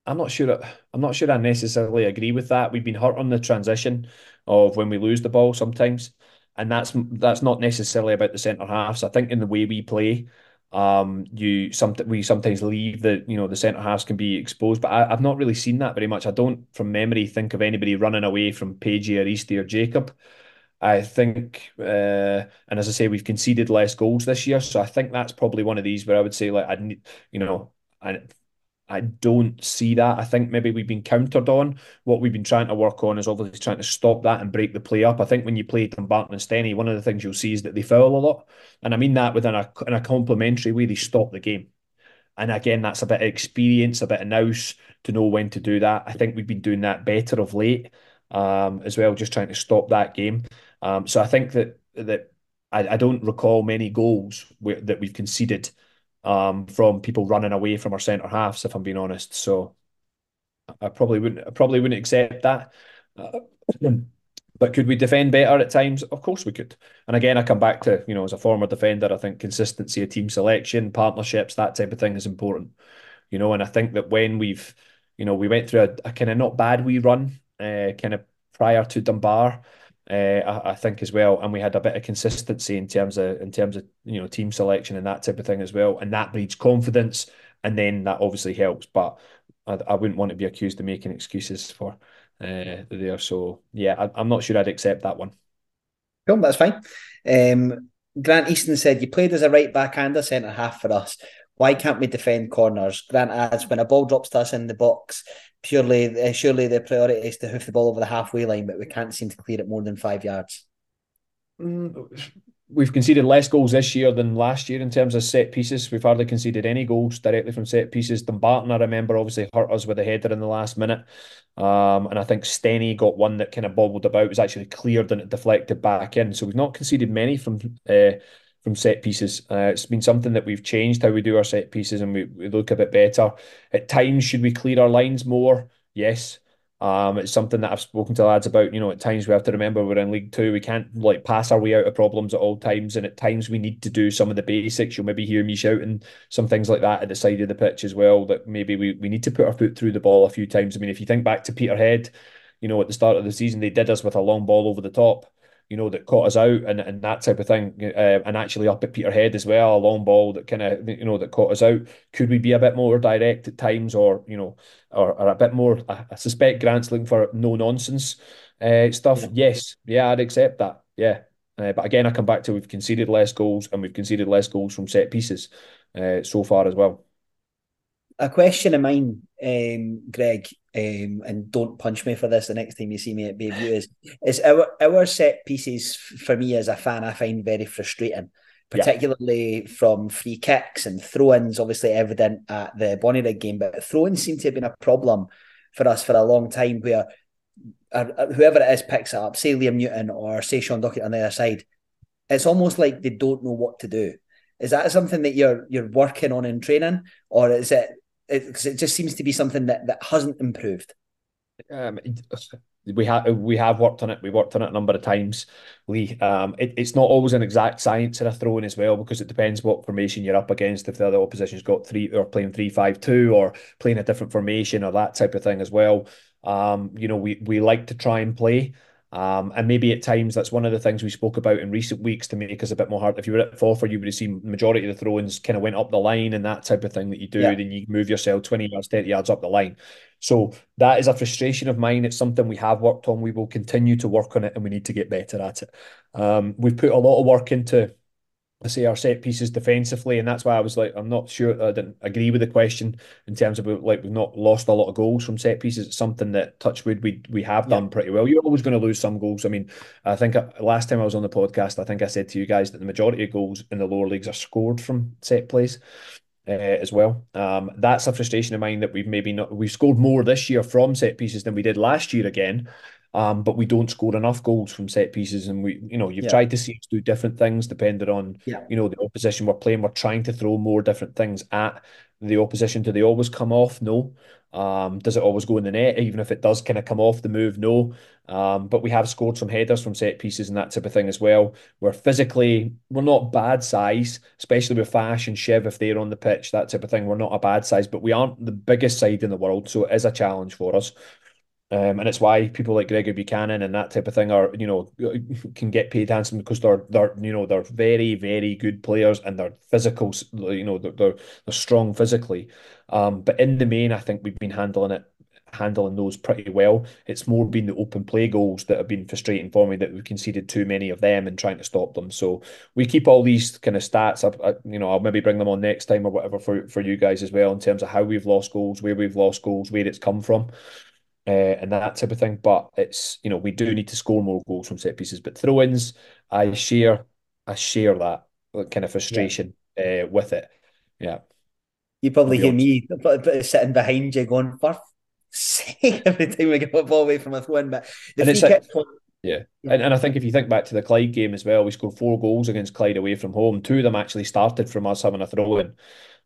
I'm not sure. I'm not sure I necessarily agree with that. We've been hurt on the transition of when we lose the ball sometimes, and that's that's not necessarily about the centre halves. I think in the way we play, um, you some we sometimes leave the you know the centre halves can be exposed, but I, have not really seen that very much. I don't, from memory, think of anybody running away from Pagey or Eastie or Jacob. I think, uh, and as I say, we've conceded less goals this year, so I think that's probably one of these where I would say like I need, you know, I I don't see that. I think maybe we've been countered on. What we've been trying to work on is obviously trying to stop that and break the play up. I think when you play Dumbarton and Stenny, one of the things you'll see is that they foul a lot. And I mean that within a, in a complementary way, they stop the game. And again, that's a bit of experience, a bit of nous to know when to do that. I think we've been doing that better of late um, as well, just trying to stop that game. Um, so I think that that I, I don't recall many goals where, that we've conceded um, from people running away from our centre halves, if I'm being honest. So I probably wouldn't I probably wouldn't accept that. Uh, but could we defend better at times? Of course we could. And again, I come back to, you know, as a former defender, I think consistency of team selection, partnerships, that type of thing is important. You know, and I think that when we've, you know, we went through a, a kind of not bad wee run, uh, kind of prior to Dunbar, uh, I, I, think as well, and we had a bit of consistency in terms of in terms of you know team selection and that type of thing as well, and that breeds confidence, and then that obviously helps. But I, I wouldn't want to be accused of making excuses for uh, there. So yeah, I, am not sure I'd accept that one. Cool, that's fine. Um, Grant Easton said you played as a right back and a centre half for us. Why can't we defend corners? Grant adds when a ball drops to us in the box, purely uh, surely the priority is to hoof the ball over the halfway line, but we can't seem to clear it more than five yards. Mm, we've conceded less goals this year than last year in terms of set pieces. We've hardly conceded any goals directly from set pieces. Dumbarton, I remember, obviously hurt us with a header in the last minute. Um, and I think Stenny got one that kind of bobbled about, it was actually cleared and it deflected back in. So we've not conceded many from uh, from set pieces. Uh, it's been something that we've changed how we do our set pieces and we, we look a bit better. At times, should we clear our lines more? Yes. Um, it's something that I've spoken to lads about. You know, at times we have to remember we're in League Two. We can't like pass our way out of problems at all times, and at times we need to do some of the basics. You'll maybe hear me shouting some things like that at the side of the pitch as well. That maybe we, we need to put our foot through the ball a few times. I mean, if you think back to Peterhead, you know, at the start of the season, they did us with a long ball over the top you know, that caught us out and, and that type of thing. Uh, and actually up at Peterhead as well, a long ball that kind of, you know, that caught us out. Could we be a bit more direct at times or, you know, or, or a bit more, I, I suspect Grant's looking for no nonsense uh, stuff. Yeah. Yes. Yeah, I'd accept that. Yeah. Uh, but again, I come back to we've conceded less goals and we've conceded less goals from set pieces uh, so far as well. A question of mine, um, Greig, um, and don't punch me for this the next time you see me at Bayview is is our our set pieces for me as a fan I find very frustrating, particularly yeah. from free kicks and throw-ins. Obviously evident at the Bonnyrigg game, but throw-ins seem to have been a problem for us for a long time. Where uh, whoever it is picks it up, say Liam Newton or say Sean Duckett on the other side, it's almost like they don't know what to do. Is that something that you're you're working on in training, or is it because it, it, just seems to be something that, that hasn't improved. Um, we have we have worked on it. We worked on it a number of times. We um, it, it's not always an exact science in a throwing as well because it depends what formation you're up against. If the other opposition's got three or playing three five two or playing a different formation or that type of thing as well. Um, you know, we we like to try and play. Um, and maybe at times that's one of the things we spoke about in recent weeks to make us a bit more hard. If you were at Forfar, you would have seen the majority of the throw-ins kind of went up the line and that type of thing that you do. Yeah. Then you move yourself 20 yards, 30 yards up the line. So that is a frustration of mine. It's something we have worked on. We will continue to work on it and we need to get better at it. Um, we've put a lot of work into I say our set pieces defensively, and that's why I was like, I'm not sure I didn't agree with the question in terms of like we've not lost a lot of goals from set pieces. It's something that Touchwood we we have done pretty well. You're always going to lose some goals. I mean, I think uh, last time I was on the podcast, I think I said to you guys that the majority of goals in the lower leagues are scored from set plays. Uh, as well, um, that's a frustration of mine that we've maybe not we've scored more this year from set pieces than we did last year again, um, but we don't score enough goals from set pieces. And we, you know, you've Yeah. tried to see us do different things depending on, Yeah. you know, the opposition we're playing. We're trying to throw more different things at the opposition. Do they always come off? No. Um, does it always go in the net? Even if it does kind of come off the move, no. Um, but we have scored some headers from set pieces and that type of thing as well. We're physically, we're not bad size, especially with Fash and Shiv if they're on the pitch, that type of thing. We're not a bad size, but we aren't the biggest side in the world, so it is a challenge for us. Um, and it's why people like Gregory Buchanan and that type of thing are, you know, <laughs> can get paid handsome because they're they're you know they're very very good players and they're physical, you know, they're they're, they're strong physically. Um, but in the main, I think we've been handling it handling those pretty well. It's more been the open play goals that have been frustrating for me that we've conceded too many of them and trying to stop them. So we keep all these kind of stats up. I, you know, I'll maybe bring them on next time or whatever for for you guys as well in terms of how we've lost goals, where we've lost goals, where it's come from uh, and that type of thing. But it's you know we do need to score more goals from set pieces. But throw-ins, I share, I share that kind of frustration yeah. uh, with it. Yeah, you probably hear me sitting behind you going for sake <laughs> every time we get a ball away from a throw-in. But the and free kick. Like, yeah. yeah. And, and I think if you think back to the Clyde game as well, we scored four goals against Clyde away from home. Two of them actually started from us having a throw in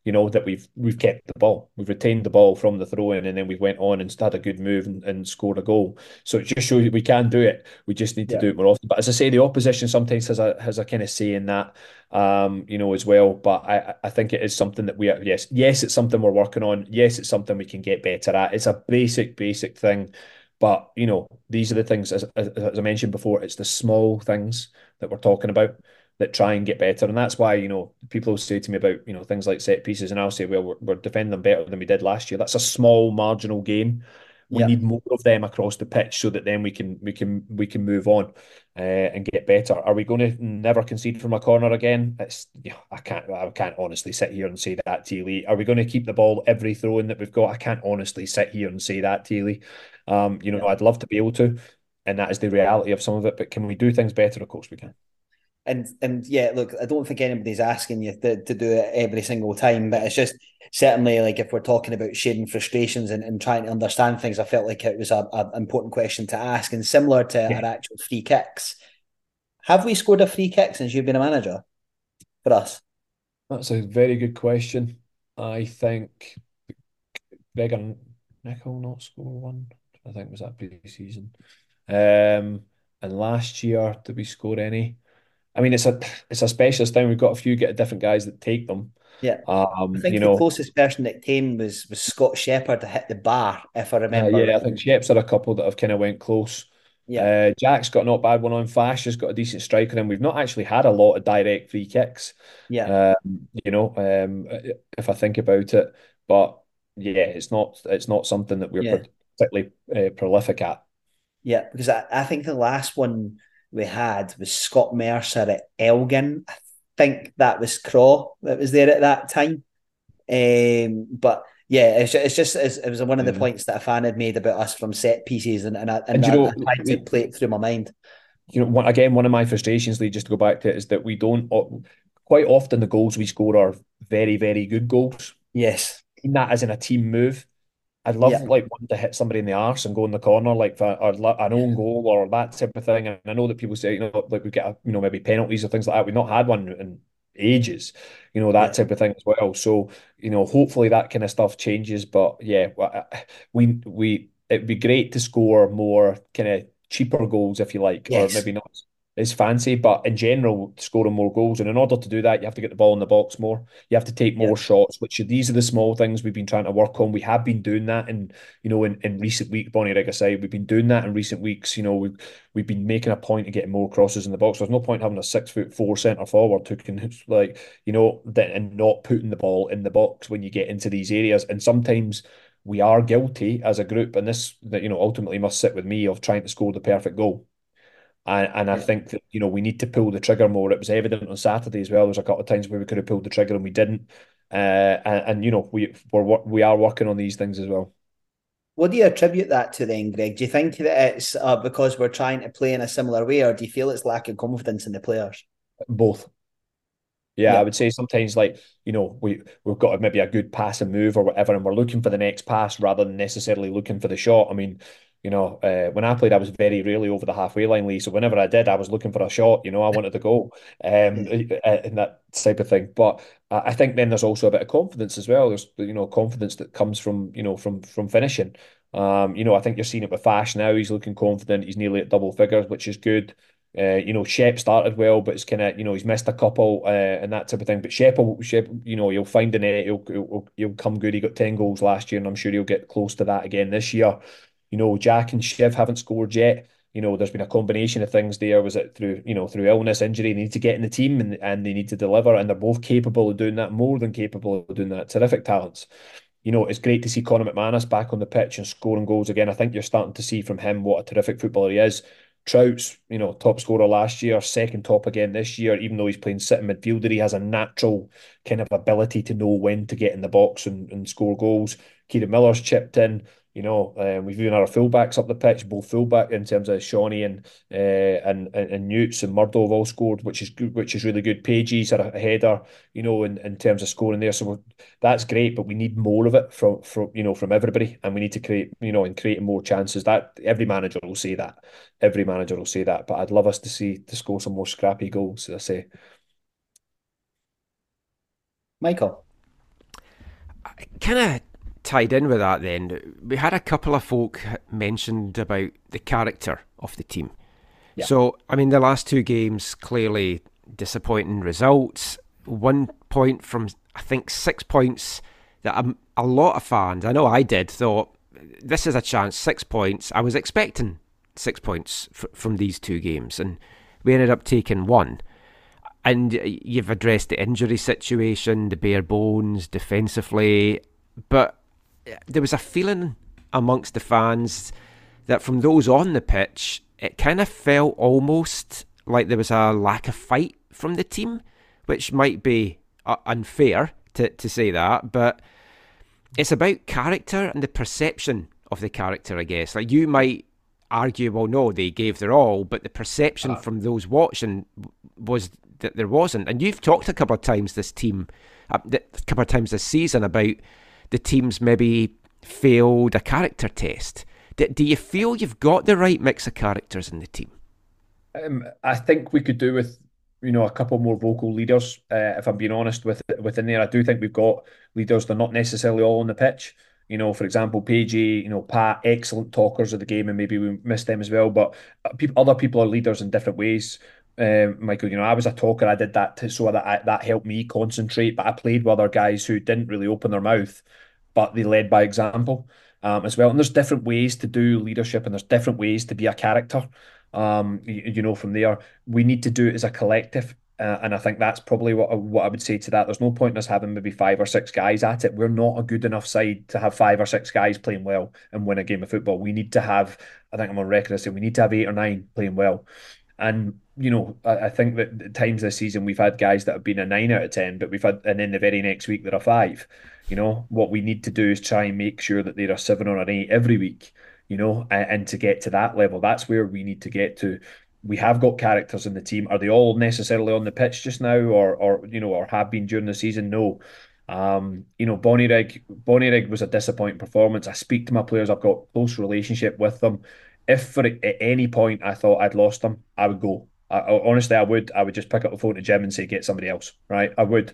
you know that we've we've kept the ball, we've retained the ball from the throw in, and then we went on and had a good move and, and scored a goal. So it just shows you we can do it. We just need to yeah. do it more often. But as I say, the opposition sometimes has a has a kind of say in that, um, you know, as well. But I I think it is something that we are, yes yes it's something we're working on. Yes, it's something we can get better at. It's a basic basic thing. But you know, these are the things as, as, as I mentioned before. It's the small things that we're talking about that try and get better. And that's why, you know, people say to me about, you know, things like set pieces, and I'll say, well, we're, we're defending them better than we did last year. That's a small marginal gain. We yeah. need more of them across the pitch so that then we can we can we can move on uh, and get better. Are we going to never concede from a corner again? It's yeah, I can't I can't honestly sit here and say that Lee. Are we going to keep the ball every throw in that we've got? I can't honestly sit here and say that Lee. Um, you know, yeah. I'd love to be able to, and that is the reality of some of it. But can we do things better? Of course we can and and yeah, look, I don't think anybody's asking you to, to do it every single time, but it's just certainly like if we're talking about sharing frustrations and, and trying to understand things, I felt like it was a, a important question to ask. And similar to yeah. our actual free kicks, have we scored a free kick since you've been a manager for us? That's a very good question. I think Greg and Nick will not score one. I think was that pre-season. Um, and last year, did we score any? I mean, it's a it's a specialist thing. We've got a few get different guys that take them. Yeah, um, I think you the know, closest person that came was was Scott Shepherd to hit the bar, if I remember. Uh, yeah, I think Shep's had a couple that have kind of went close. Yeah, uh, Jack's got not bad one on. Fash has got a decent striker, and we've not actually had a lot of direct free kicks. Yeah, um, you know, um, if I think about it, but yeah, it's not it's not something that we're yeah. particularly uh, prolific at. Yeah, because I, I think the last one we had was Scott Mercer at Elgin. I think that was Craw that was there at that time. Um, but yeah, it's just, it's just it's, it was one of the yeah. points that a fan had made about us from set pieces, and and, I, and, and I, know, I tried to play it through my mind. You know, one, again, one of my frustrations, Lee, just to go back to it, is that we don't quite often the goals we score are very, very good goals. Yes, that as in a team move. I'd love yeah. like one to hit somebody in the arse and go in the corner, like for or an own goal or that type of thing. And I know that people say, you know, like we get a, you know maybe penalties or things like that. We've not had one in ages, you know, that yeah. type of thing as well. So you know, hopefully that kind of stuff changes. But yeah, we we it'd be great to score more kind of cheaper goals if you like, yes. or maybe not is fancy, but in general, scoring more goals. And in order to do that, you have to get the ball in the box more. You have to take more yeah. shots, which these are the small things we've been trying to work on. We have been doing that in, you know, in, in recent weeks, Bonnie, like I say, we've been doing that in recent weeks. You know, we've we've been making a point of getting more crosses in the box. There's no point having a six foot four centre forward who can like, you know, that and not putting the ball in the box when you get into these areas. And sometimes we are guilty as a group, and this that you know ultimately must sit with me of trying to score the perfect goal and, and I think that, you know, we need to pull the trigger more. It was evident on Saturday as well. There's a couple of times where we could have pulled the trigger and we didn't. Uh, and, and, you know, we, we're, we are working on these things as well. What do you attribute that to then, Greig? Do you think that it's uh, because we're trying to play in a similar way, or do you feel it's lack of confidence in the players? Both. Yeah, yeah, I would say sometimes like you know we we've got maybe a good pass and move or whatever, and we're looking for the next pass rather than necessarily looking for the shot. I mean, You know, uh, when I played, I was very rarely over the halfway line, Lee. So whenever I did, I was looking for a shot. You know, I wanted to go, um, and that type of thing. But I think then there's also a bit of confidence as well. There's you know confidence that comes from you know from from finishing. Um, you know, I think you're seeing it with Fash now. He's looking confident. He's nearly at double figures, which is good. Uh, you know, Shep started well, but it's kind of you know he's missed a couple uh, and that type of thing. But Shep, will, Shep, you know, he'll find the net. He'll, he'll he'll come good. He got ten goals last year, and I'm sure he'll get close to that again this year. You know, Jack and Shiv haven't scored yet. You know, there's been a combination of things there. Was it through, you know, through illness, injury? They need to get in the team and, and they need to deliver, and they're both capable of doing that, more than capable of doing that. Terrific talents. You know, it's great to see Conor McManus back on the pitch and scoring goals again. I think you're starting to see from him what a terrific footballer he is. Trout's, you know, top scorer last year, second top again this year, even though he's playing sitting midfielder, he has a natural kind of ability to know when to get in the box and, and score goals. Kieran Miller's chipped in. You know, um, we've even had our fullbacks up the pitch, both fullback in terms of Shawnee and uh, and, and and Newts and Murdo have all scored, which is good, which is really good. Pages are a header, you know, in, in terms of scoring there. So that's great, but we need more of it from from you know from everybody, and we need to create you know and create more chances. That every manager will say that, every manager will say that. But I'd love us to see to score some more scrappy goals. As I say, Michael. Kind of tied in with that, then we had a couple of folk mentioned about the character of the team. Yeah. So, I mean, the last two games clearly disappointing results. One point from I think six points that a, a lot of fans, I know I did, thought this is a chance. Six points. I was expecting six points f- from these two games, and we ended up taking one. And you've addressed the injury situation, the bare bones defensively, but there was a feeling amongst the fans that from those on the pitch, it kind of felt almost like there was a lack of fight from the team, which might be uh, unfair to, to say that, but it's about character and the perception of the character, I guess. Like you might argue, well, no, they gave their all, but the perception uh, from those watching was that there wasn't. And you've talked a couple of times this team, uh, a couple of times this season about the team's maybe failed a character test. Do, do you feel you've got the right mix of characters in the team? Um, I think we could do with you know a couple more vocal leaders. Uh, if I'm being honest with within there, I do think we've got leaders. They're not necessarily all on the pitch. You know, for example, Pagey, you know, Pat, excellent talkers of the game, and maybe we missed them as well. But other people are leaders in different ways. Um, Michael, you know, I was a talker. I did that to, so that I, that helped me concentrate. But I played with other guys who didn't really open their mouth, but they led by example um, as well. And there's different ways to do leadership, and there's different ways to be a character. Um, you, you know, from there, we need to do it as a collective. Uh, and I think that's probably what what I would say to that. There's no point in us having maybe five or six guys at it. We're not a good enough side to have five or six guys playing well and win a game of football. We need to have, I think I'm on record as saying we need to have eight or nine playing well. And you know, I, I think that at times this season we've had guys that have been a nine out of ten, but we've had, and then the very next week they're a five. You know, what we need to do is try and make sure that they're a seven or an eight every week. You know, and, and to get to that level, that's where we need to get to. We have got characters in the team. Are they all necessarily on the pitch just now, or or you know, or have been during the season? No. Um, you know, Bonnyrigg, Bonnie Rig was a disappointing performance. I speak to my players. I've got close relationship with them. If for at any point I thought I'd lost them, I would go. I, honestly, I would. I would just pick up the phone to Jim and say, "Get somebody else." Right? I would.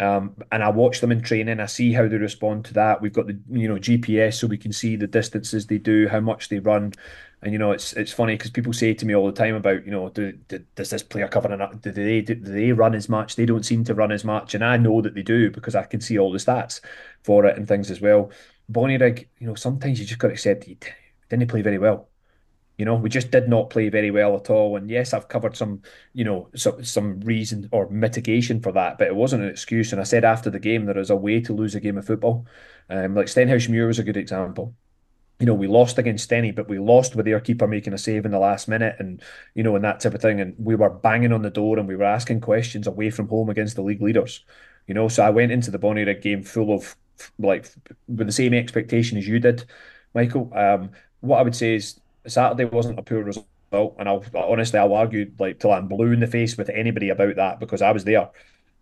Um, and I watch them in training. I see how they respond to that. We've got the you know GPS, so we can see the distances they do, how much they run, and you know it's it's funny because people say to me all the time about you know do, do, does this player cover enough? Do they do, do they run as much? They don't seem to run as much, and I know that they do because I can see all the stats for it and things as well. Bonnyrigg, you know, sometimes you just got to accept he didn't play very well. You know, we just did not play very well at all. And yes, I've covered some, you know, some some reason or mitigation for that, but it wasn't an excuse. And I said after the game there is a way to lose a game of football. Um, like Stenhousemuir was a good example. You know, we lost against Stenny, but we lost with their keeper making a save in the last minute, and you know, and that type of thing. And we were banging on the door and we were asking questions away from home against the league leaders. You know, so I went into the Bonnyrigg game full of like with the same expectation as you did, Michael. Um, what I would say is Saturday wasn't a poor result, and I'll honestly I'll argue like till I'm blue in the face with anybody about that because I was there.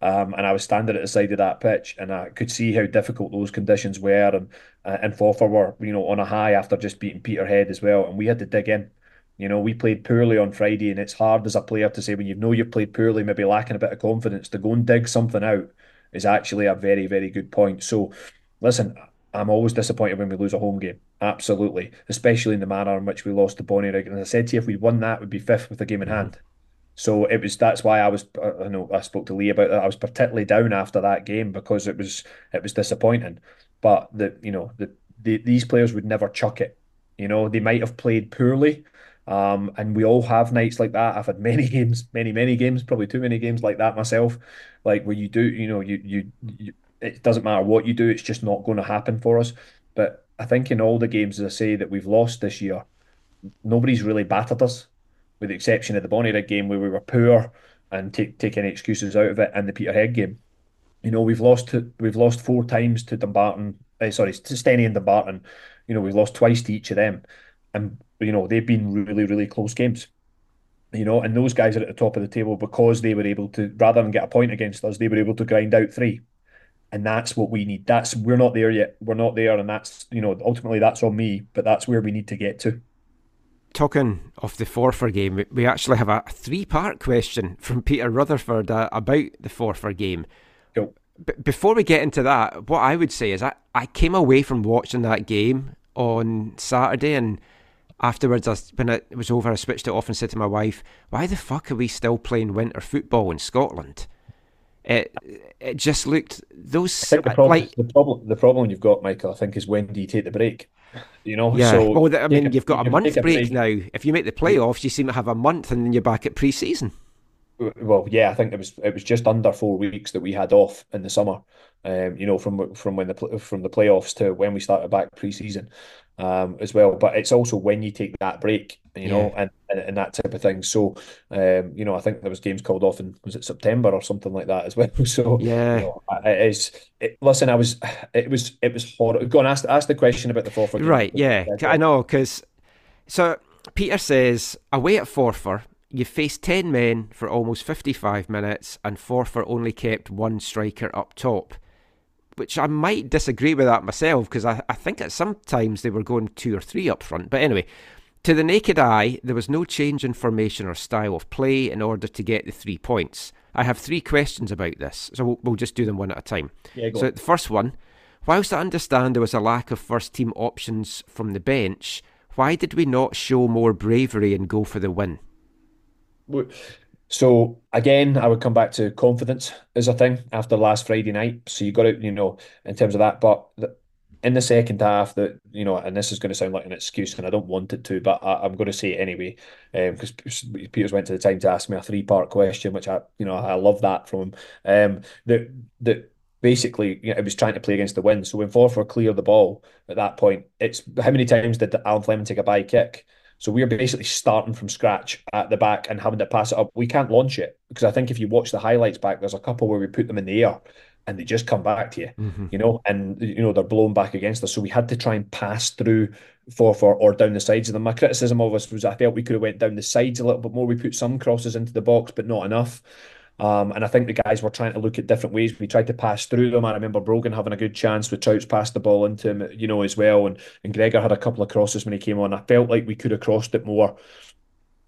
Um, and I was standing at the side of that pitch, and I could see how difficult those conditions were. And uh, and Forfar were, you know, on a high after just beating Peterhead as well, and we had to dig in. You know, we played poorly on Friday, and it's hard as a player to say when you know you've played poorly, maybe lacking a bit of confidence, to go and dig something out is actually a very, very good point. So, listen, I'm always disappointed when we lose a home game. Absolutely, especially in the manner in which we lost to Bonnyrigg. And as I said to you, if we'd won that, we'd be fifth with the game in mm-hmm. hand. So it was that's why I was I know I spoke to Lee about that. I was particularly down after that game because it was it was disappointing. But the you know the, the these players would never chuck it. You know they might have played poorly, um, and we all have nights like that. I've had many <laughs> games, many many games, probably too many games like that myself. Like where you do you know you you, you it doesn't matter what you do, it's just not going to happen for us. But I think in all the games, as I say, that we've lost this year, nobody's really battered us with the exception of the Bonnyrigg game where we were poor and take take any excuses out of it, and the Peterhead game. You know, we've lost to, we've lost four times to Dumbarton. Uh, sorry, to Stenny and Dumbarton. You know, we've lost twice to each of them, and you know they've been really really close games. You know, and those guys are at the top of the table because they were able to, rather than get a point against us, they were able to grind out three. And that's what we need. That's we're not there yet. We're not there, and that's you know ultimately that's on me, but that's where we need to get to talking of the Forfar game, we actually have a three part question from Peter Rutherford uh, about the Forfar game. Cool. B- before we get into that, what I would say is I, I came away from watching that game on Saturday and afterwards, I, when it was over, I switched it off and said to my wife, Why the fuck are we still playing winter football in Scotland? It it just looked those I think the problem, like, the problem the problem you've got, Michael, I think, is when do you take the break? You know, yeah. So well, I mean, you've got a month break, break, now. If you make the playoffs, you seem to have a month, and then you're back at pre-season. Well, yeah, I think it was it was just under four weeks that we had off in the summer. Um, you know, from from when the from the playoffs to when we started back pre-season um, as well. But it's also when you take that break, you know, yeah. and, and, and that type of thing. So, um, you know, I think there was games called off in was it September or something like that as well. <laughs> So, yeah, you know, it is. It, listen, I was, it was, it was horrible. Go and ask ask the question about the Forfar. Right? Yeah, I know because so Peter says away at Forfar. You faced 10 men for almost 55 minutes, and Forfar only kept one striker up top which I might disagree with that myself because I, I think at sometimes they were going two or three up front. But anyway, to the naked eye, there was no change in formation or style of play in order to get the three points. I have three questions about this, so we'll, we'll just do them one at a time. Yeah, so on. the first one, whilst I understand there was a lack of first team options from the bench, why did we not show more bravery and go for the win? So again, I would come back to confidence as a thing after last Friday night. So you got it, you know, in terms of that. But in the second half, that you know, and this is going to sound like an excuse, and I don't want it to, but I, am going to say it anyway, because um, Peter's went to the time to ask me a three part question, which I, you know, I love that from him. Um, that that basically you know, it was trying to play against the wind. So when Forfar clear the ball at that point, it's how many times did Alan Fleming take a bye kick? So we're basically starting from scratch at the back and having to pass it up. We can't launch it because I think if you watch the highlights back, there's a couple where we put them in the air and they just come back to you, mm-hmm. you know, and you know they're blown back against us. So we had to try and pass through Forfar or down the sides of them. My criticism of us was I felt we could have went down the sides a little bit more. We put some crosses into the box, but not enough. Um, and I think the guys were trying to look at different ways. We tried to pass through them. I remember Brogan having a good chance with Trouts passed the ball into him, you know, as well. And, and Gregor had a couple of crosses when he came on. I felt like we could have crossed it more.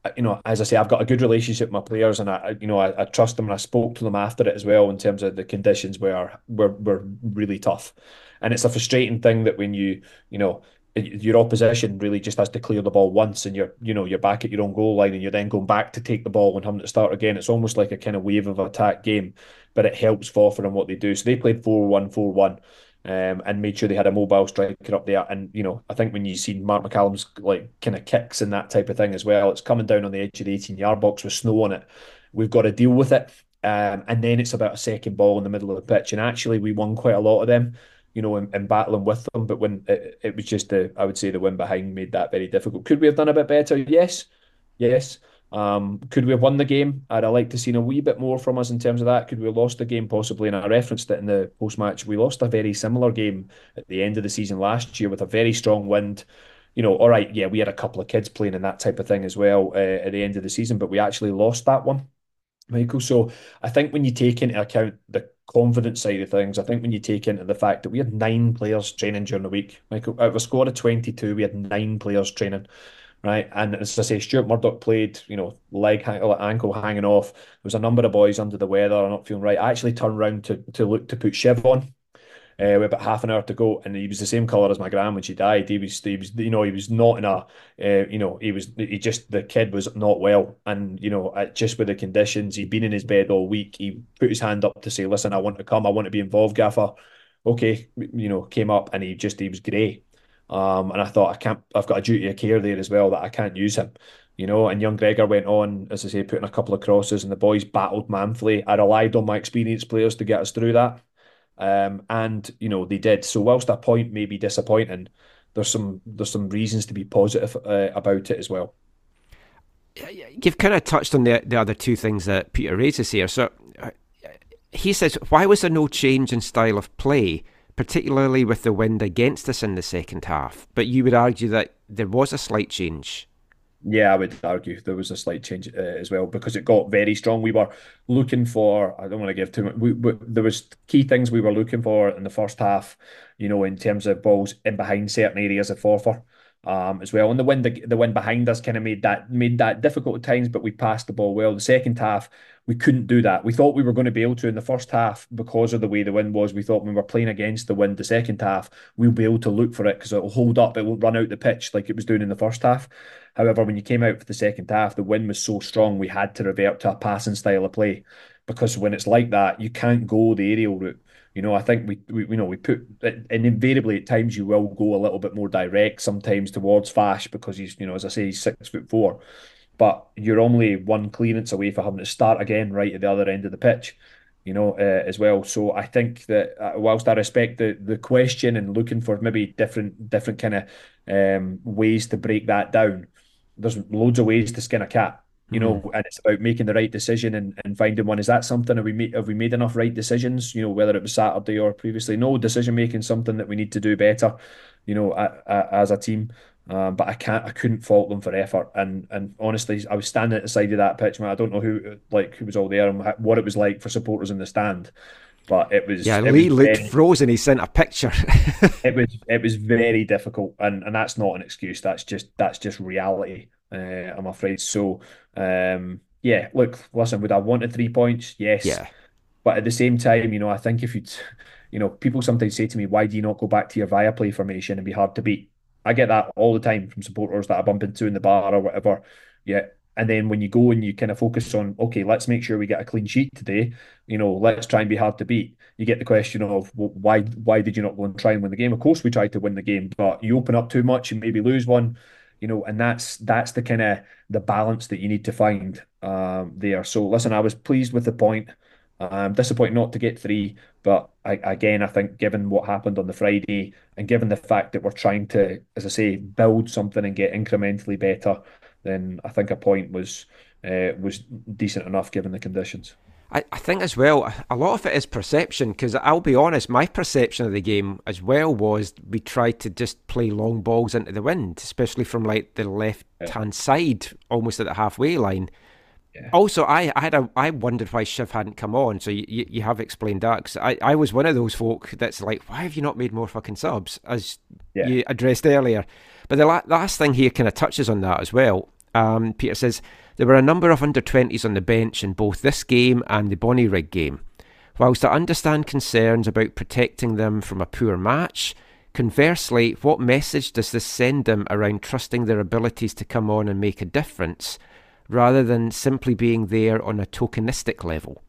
Uh, you know, as I say, I've got a good relationship with my players, and I, you know, I, I trust them, and I spoke to them after it as well in terms of the conditions were were were really tough, and it's a frustrating thing that when you, you know, your opposition really just has to clear the ball once and you're you know you're back at your own goal line and you're then going back to take the ball and having to start again. It's almost like a kind of wave of attack game but it helps Forfar and what they do. So they played 4-1 4-1 um, and made sure they had a mobile striker up there. And you know I think when you see Marc McCallum's like kind of kicks and that type of thing as well it's coming down on the edge of the 18 yard box with snow on it. We've got to deal with it um, and then it's about a second ball in the middle of the pitch. And actually we won quite a lot of them you know, in, in battling with them. But when it, it was just the, I would say the win behind made that very difficult. Could we have done a bit better? Yes, yes. Um, could we have won the game? I'd have liked to seen a wee bit more from us in terms of that. Could we have lost the game possibly? And I referenced it in the post match. We lost a very similar game at the end of the season last year with a very strong wind. You know, all right, yeah, we had a couple of kids playing and that type of thing as well uh, at the end of the season, but we actually lost that one. Michael. So I think when you take into account the confidence side of things, I think when you take into the fact that we had nine players training during the week, Michael, out of a squad of 22, we had nine players training right? And as I say, Stuart Murdoch played, you know, leg, ankle hanging off. There was a number of boys under the weather, not feeling right. I actually turned around to to look to put Shiv on. Uh, with about half an hour to go, and he was the same colour as my gran when she died. He was, he was, you know, he was not in a, uh, you know, he was, he just, the kid was not well, and you know, just with the conditions, he'd been in his bed all week. He put his hand up to say, "Listen, I want to come. I want to be involved, Gaffer." Okay, you know, came up and he just, he was grey. Um, and I thought I can't. I've got a duty of care there as well that I can't use him. You know, and young Gregor went on, as I say, putting a couple of crosses, and the boys battled manfully. I relied on my experienced players to get us through that, um, and you know they did. So whilst that point may be disappointing, there's some there's some reasons to be positive uh, about it as well. You've kind of touched on the the other two things that Peter raises here. So uh, he says, why was there no change in style of play? particularly with the wind against us in the second half. But you would argue that there was a slight change. Yeah, I would argue there was a slight change uh, as well because it got very strong. We were looking for. I don't want to give too much. We, we, there was key things we were looking for in the first half. You know, in terms of balls in behind certain areas of Forfar um, as well. And the wind, the, wind behind us kind of made that made that difficult at times, but we passed the ball well. The second half, we couldn't do that. We thought we were going to be able to in the first half because of the way the wind was. We thought when we were playing against the wind the second half, we'll be able to look for it because it'll hold up. It won't run out the pitch like it was doing in the first half. However, when you came out for the second half, the wind was so strong we had to revert to a passing style of play because when it's like that, you can't go the aerial route. You know, I think we, we you know we put and invariably at times you will go a little bit more direct sometimes towards Fash because he's you know as I say he's six foot four, but you're only one clearance away from having to start again right at the other end of the pitch, you know uh, as well. So I think that uh, whilst I respect the the question and looking for maybe different different kind of um, ways to break that down, there's loads of ways to skin a cat you know, mm. and it's about making the right decision and, and finding one. Is that something? Have we made have we made enough right decisions? You know, whether it was Saturday or previously. No decision making something that we need to do better. You know, a, a, as a team. Um, but I can't, I couldn't fault them for effort. And and honestly, I was standing at the side of that pitch, man. I don't know who like who was all there and what it was like for supporters in the stand. But it was yeah. Lee was looked very, frozen. He sent a picture. it was it was very difficult, and and that's not an excuse. That's just that's just reality. Uh, I'm afraid. So, um, yeah, look, listen, would I want wanted three points? Yes. Yeah. But at the same time, you know, I think if you'd, <laughs> you know, people sometimes say to me, why do you not go back to your Viaplay formation and be hard to beat? I get that all the time from supporters that I bump into in the bar or whatever. Yeah. And then when you go and you kind of focus on, okay, let's make sure we get a clean sheet today. You know, let's try and be hard to beat. You get the question of well, why why did you not go and try and win the game? Of course, we tried to win the game, but you open up too much and maybe lose one you know, and that's that's the kind of the balance that you need to find um, there. So listen, I was pleased with the point. I'm disappointed not to get three, but I, again, I think given what happened on the Friday and given the fact that we're trying to, as I say, build something and get incrementally better, then I think a point was uh, was decent enough given the conditions. I, I think as well, a lot of it is perception because I'll be honest, my perception of the game as well was we tried to just play long balls into the wind, especially from like the left hand side, almost at the halfway line. Yeah. Also, I, I had a I wondered why Shiv hadn't come on. So you, you have explained that because I, I was one of those folk that's like, why have you not made more fucking subs as yeah. you addressed earlier? But the la- last thing here kind of touches on that as well. Um, Peter says there were a number of under 20s on the bench in both this game and the Bonnyrigg game. Whilst I understand concerns about protecting them from a poor match, conversely, what message does this send them around trusting their abilities to come on and make a difference, rather than simply being there on a tokenistic level?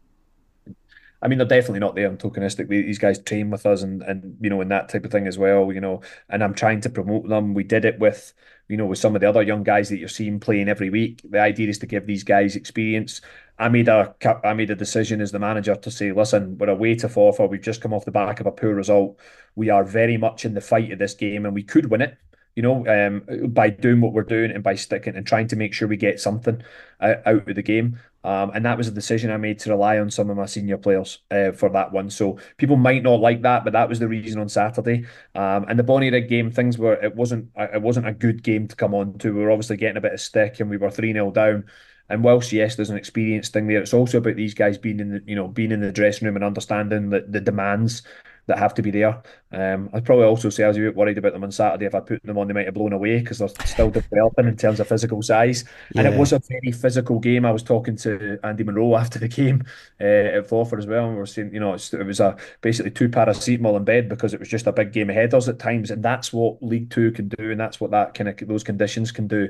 I mean, they're definitely not there I'm tokenistic. These guys train with us, and and you know, and that type of thing as well. You know, and I'm trying to promote them. We did it with you know, with some of the other young guys that you're seeing playing every week. The idea is to give these guys experience. I made a I made a decision as the manager to say, listen, we're away to Forfar. We've just come off the back of a poor result. We are very much in the fight of this game, and we could win it. You know, um, by doing what we're doing and by sticking and trying to make sure we get something out, of the game. Um, and that was a decision I made to rely on some of my senior players uh, for that one. So people might not like that, but that was the reason on Saturday. Um, and the Bonnyrigg game, things were it wasn't it wasn't a good game to come on to. We were obviously getting a bit of stick, and we were three 0 down. And whilst yes, there's an experience thing there, it's also about these guys being in the you know being in the dressing room and understanding the, the demands that have to be there. Um, I'd probably also say I was a bit worried about them on Saturday. If I put them on, they might have blown away because they're still developing in terms of physical size. Yeah. And it was a very physical game. I was talking to Andy Monroe <laughs> after the game uh, at Forfar as well, and we are saying, you know, it was a basically two paracetamol in bed because it was just a big game of us at times, and that's what League Two can do, and that's what that kind of those conditions can do.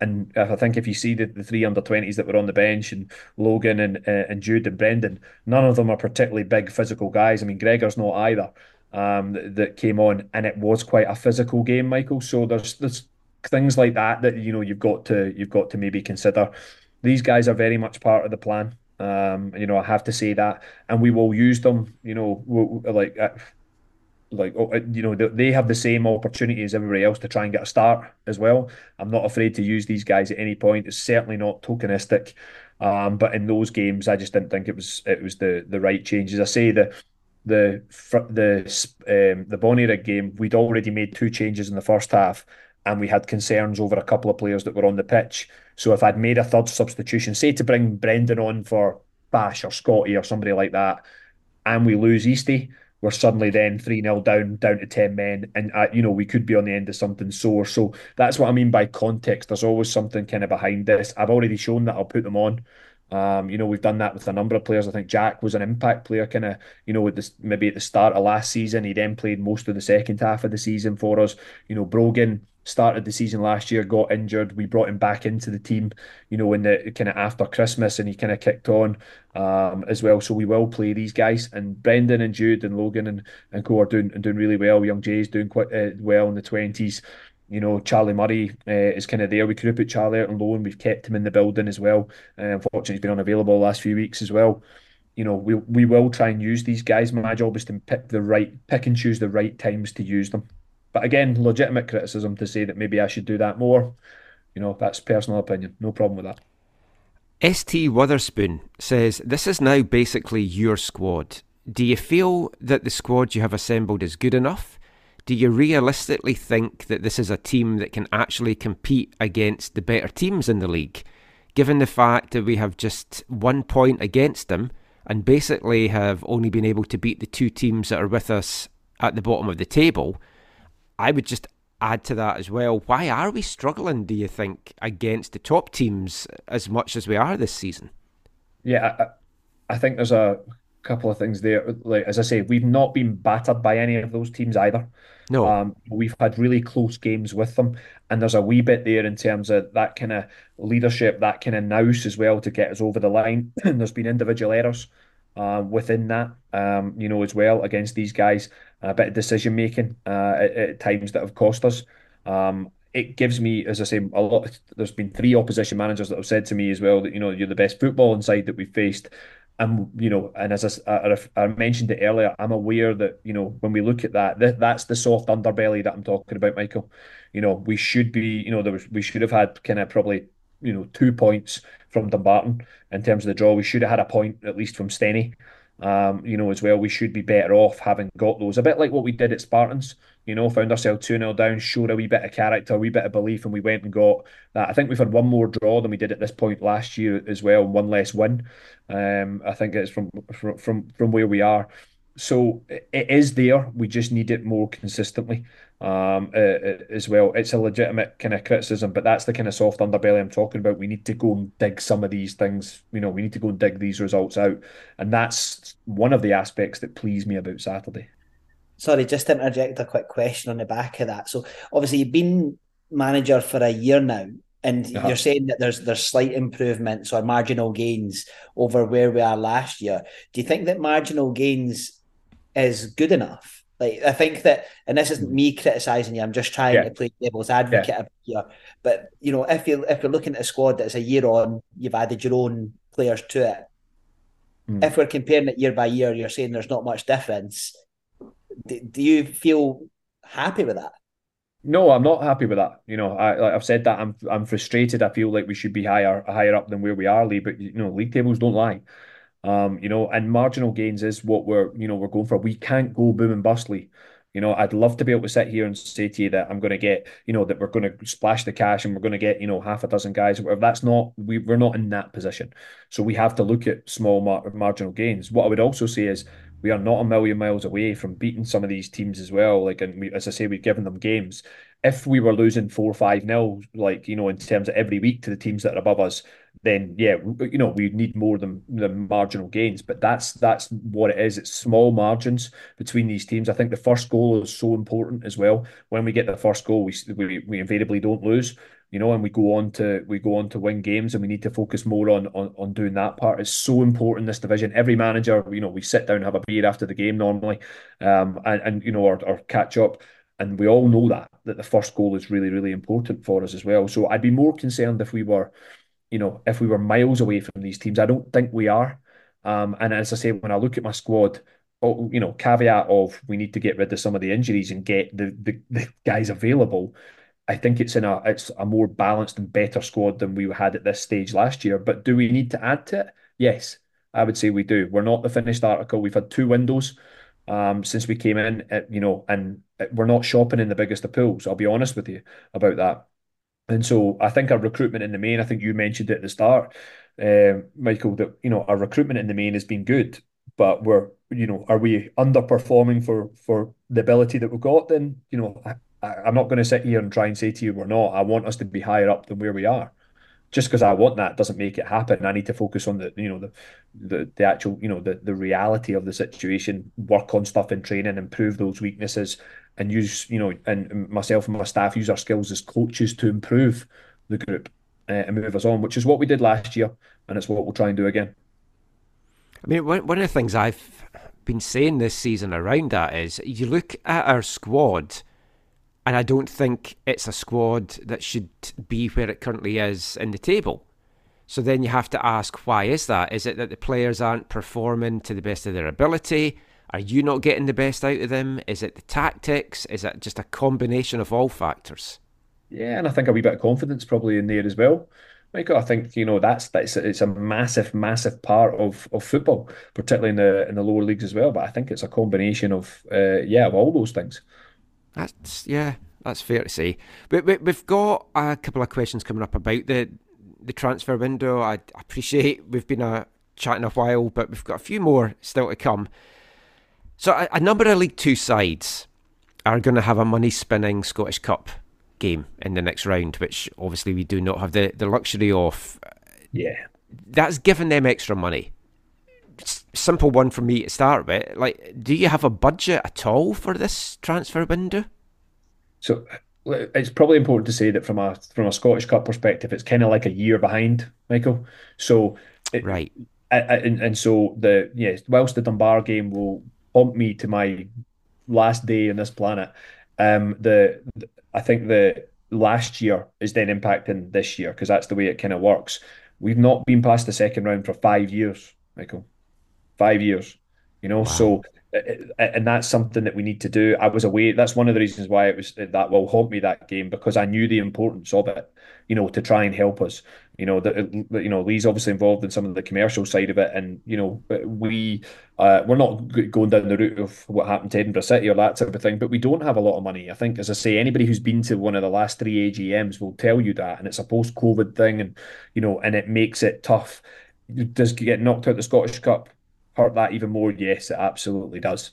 And I think if you see the, the three under twenties that were on the bench and Logan and uh, and Jude and Brendan, none of them are particularly big physical guys. I mean, Gregor's not either. Um, that, that came on, and it was quite a physical game, Michael. So there's there's things like that that you know you've got to you've got to maybe consider. These guys are very much part of the plan. Um, you know, I have to say that, and we will use them. You know, we'll, like. Like oh, you know they have the same opportunity as everybody else to try and get a start as well. I'm not afraid to use these guys at any point. It's certainly not tokenistic, um, but in those games, I just didn't think it was it was the the right changes. I say the the the um, the Bonnyrigg game, we'd already made two changes in the first half, and we had concerns over a couple of players that were on the pitch. So if I'd made a third substitution, say to bring Brendan on for Bash or Scotty or somebody like that, and we lose Eastie we're suddenly then 3 0 down, down to 10 men. And, uh, you know, we could be on the end of something sore. So that's what I mean by context. There's always something kind of behind this. I've already shown that I'll put them on. Um, you know, we've done that with a number of players. I think Jack was an impact player, kind of, you know, with this maybe at the start of last season. He then played most of the second half of the season for us. You know, Brogan started the season last year, got injured. We brought him back into the team, you know, in the kind of after Christmas, and he kind of kicked on um, as well. So we will play these guys, and Brendan and Jude and Logan and and co are doing and doing really well. Young Jay's doing quite uh, well in the twenties. You know, Charlie Murray uh, is kind of there. We could have put Charlie out on loan. We've kept him in the building as well. Uh, unfortunately, he's been unavailable the last few weeks as well. You know, we we will try and use these guys. My job is to pick the right, pick and choose the right times to use them. But again, legitimate criticism to say that maybe I should do that more. You know, that's personal opinion. No problem with that. ST Witherspoon says this is now basically your squad. Do you feel that the squad you have assembled is good enough? do you realistically think that this is a team that can actually compete against the better teams in the league? Given the fact that we have just one point against them and basically have only been able to beat the two teams that are with us at the bottom of the table, I would just add to that as well. Why are we struggling, do you think, against the top teams as much as we are this season? Yeah, I, I think there's a couple of things there. Like as I say, we've not been battered by any of those teams either. No, um, we've had really close games with them, and there's a wee bit there in terms of that kind of leadership, that kind of nous as well to get us over the line. and <clears throat> there's been individual errors um, within that, um, you know, as well against these guys. A bit of decision making uh, at, at, times that have cost us. Um, it gives me, as I say, a lot. There's been three opposition managers that have said to me as well that you know you're the best football inside that we've faced, I'm, you know, and as I, I, I, mentioned it earlier, I'm aware that you know when we look at that, that that's the soft underbelly that I'm talking about, Michael. You know, we should be, you know, there was we should have had kind of probably, you know, two points from Dumbarton in terms of the draw. We should have had a point at least from Stenny um, you know, as well. We should be better off having got those. A bit like what we did at Spartans, you know, found ourselves 2 0 down, showed a wee bit of character, a wee bit of belief, and we went and got that. I think we've had one more draw than we did at this point last year as well, one less win. Um, I think it's from from from where we are. So it is there. We just need it more consistently um, as well. It's a legitimate kind of criticism, but that's the kind of soft underbelly I'm talking about. We need to go and dig some of these things. You know, we need to go and dig these results out, and that's one of the aspects that please me about Saturday. Sorry, just to interject a quick question on the back of that. So obviously you've been manager for a year now, and uh-huh. you're saying that there's there's slight improvements or marginal gains over where we are last year. Do you think that marginal gains is good enough? Like I think that, and this isn't me criticizing you. I'm just trying yeah. to play devil's advocate yeah. here. But you know, if you if you're looking at a squad that's a year on, you've added your own players to it. Mm. If we're comparing it year by year, you're saying there's not much difference. Do, do you feel happy with that? No, I'm not happy with that. You know, I, like I've said that I'm I'm frustrated. I feel like we should be higher higher up than where we are, Lee. But you know, league tables don't lie. Um, you know, and marginal gains is what we're, you know, we're going for. We can't go boom and bustly. You know, I'd love to be able to sit here and say to you that I'm going to get, you know, that we're going to splash the cash and we're going to get, you know, half a dozen guys. Whatever. That's not we we're not in that position. So we have to look at small mar- marginal gains. What I would also say is we are not a million miles away from beating some of these teams as well. Like, and we, as I say, we've given them games. If we were losing four or five nil, like you know, in terms of every week to the teams that are above us, then yeah, you know, we need more than the marginal gains. But that's that's what it is. It's small margins between these teams. I think the first goal is so important as well. When we get the first goal, we we, we invariably don't lose. You know, and we go on to we go on to win games, and we need to focus more on on, on doing that part. It's so important this division. Every manager, you know, we sit down have a beer after the game normally, um, and and you know, or, or catch up and we all know that that the first goal is really really important for us as well so i'd be more concerned if we were you know, if we were miles away from these teams. I don't think we are. Um, and as I say, when I look at my squad, oh, you know, caveat of we need to get rid of some of the injuries and get the, the, the guys available. I think it's in a it's a more balanced and better squad than we had at this stage last year. But do we need to add to it? Yes, I would say we do. We're not the finished article. We've had two windows um, since we came in, at, you know, and we're not shopping in the biggest of pools. I'll be honest with you about that. And so I think our recruitment in the main, I think you mentioned it at the start, uh, Michael, that you know our recruitment in the main has been good, but we're you know are we underperforming for for the ability that we've got? Then you know I, I'm not going to sit here and try and say to you we're not. I want us to be higher up than where we are. Just because I want that doesn't make it happen. I need to focus on the you know the the, the actual you know the the reality of the situation, work on stuff in training, improve those weaknesses, and use you know and myself and my staff use our skills as coaches to improve the group uh, and move us on, which is what we did last year, and it's what we'll try and do again. I mean, one of the things I've been saying this season around that is you look at our squad, and I don't think it's a squad that should be where it currently is in the table. So then you have to ask, why is that? Is it that the players aren't performing to the best of their ability? Are you not getting the best out of them? Is it the tactics? Is it just a combination of all factors? Yeah, and I think a wee bit of confidence probably in there as well. Michael, I think you know that's that's it's a massive, massive part of, of football, particularly in the in the lower leagues as well. But I think it's a combination of uh, yeah, of all those things. That's yeah, that's fair to say. But we, we've got a couple of questions coming up about the the transfer window. I appreciate we've been uh, chatting a while, but we've got a few more still to come. So a, a number of League Two sides are going to have a money spinning Scottish Cup game in the next round, which obviously we do not have the, the luxury of. Yeah. That's given them extra money. Simple one for me to start with. Like, do you have a budget at all for this transfer window? So uh, it's probably important to say that from a from a Scottish Cup perspective, it's kind of like a year behind, Michael. So it, right, and, and so the yes, whilst the Dunbar game will haunt me to my last day on this planet. Um, the, the I think the last year is then impacting this year because that's the way it kind of works. We've not been past the second round for five years, Michael. Five years, you know. Wow. So, and that's something that we need to do. I was away. That's one of the reasons why it was that will haunt me that game because I knew the importance of it, you know, to try and help us. You know that you know Lee's obviously involved in some of the commercial side of it, and you know we uh, we're not going down the route of what happened to Edinburgh City or that type of thing, but we don't have a lot of money. I think, as I say, anybody who's been to one of the last three AGMs will tell you that, and it's a post-COVID thing, and you know, and it makes it tough. Does get knocked out the Scottish Cup hurt that even more? Yes, it absolutely does.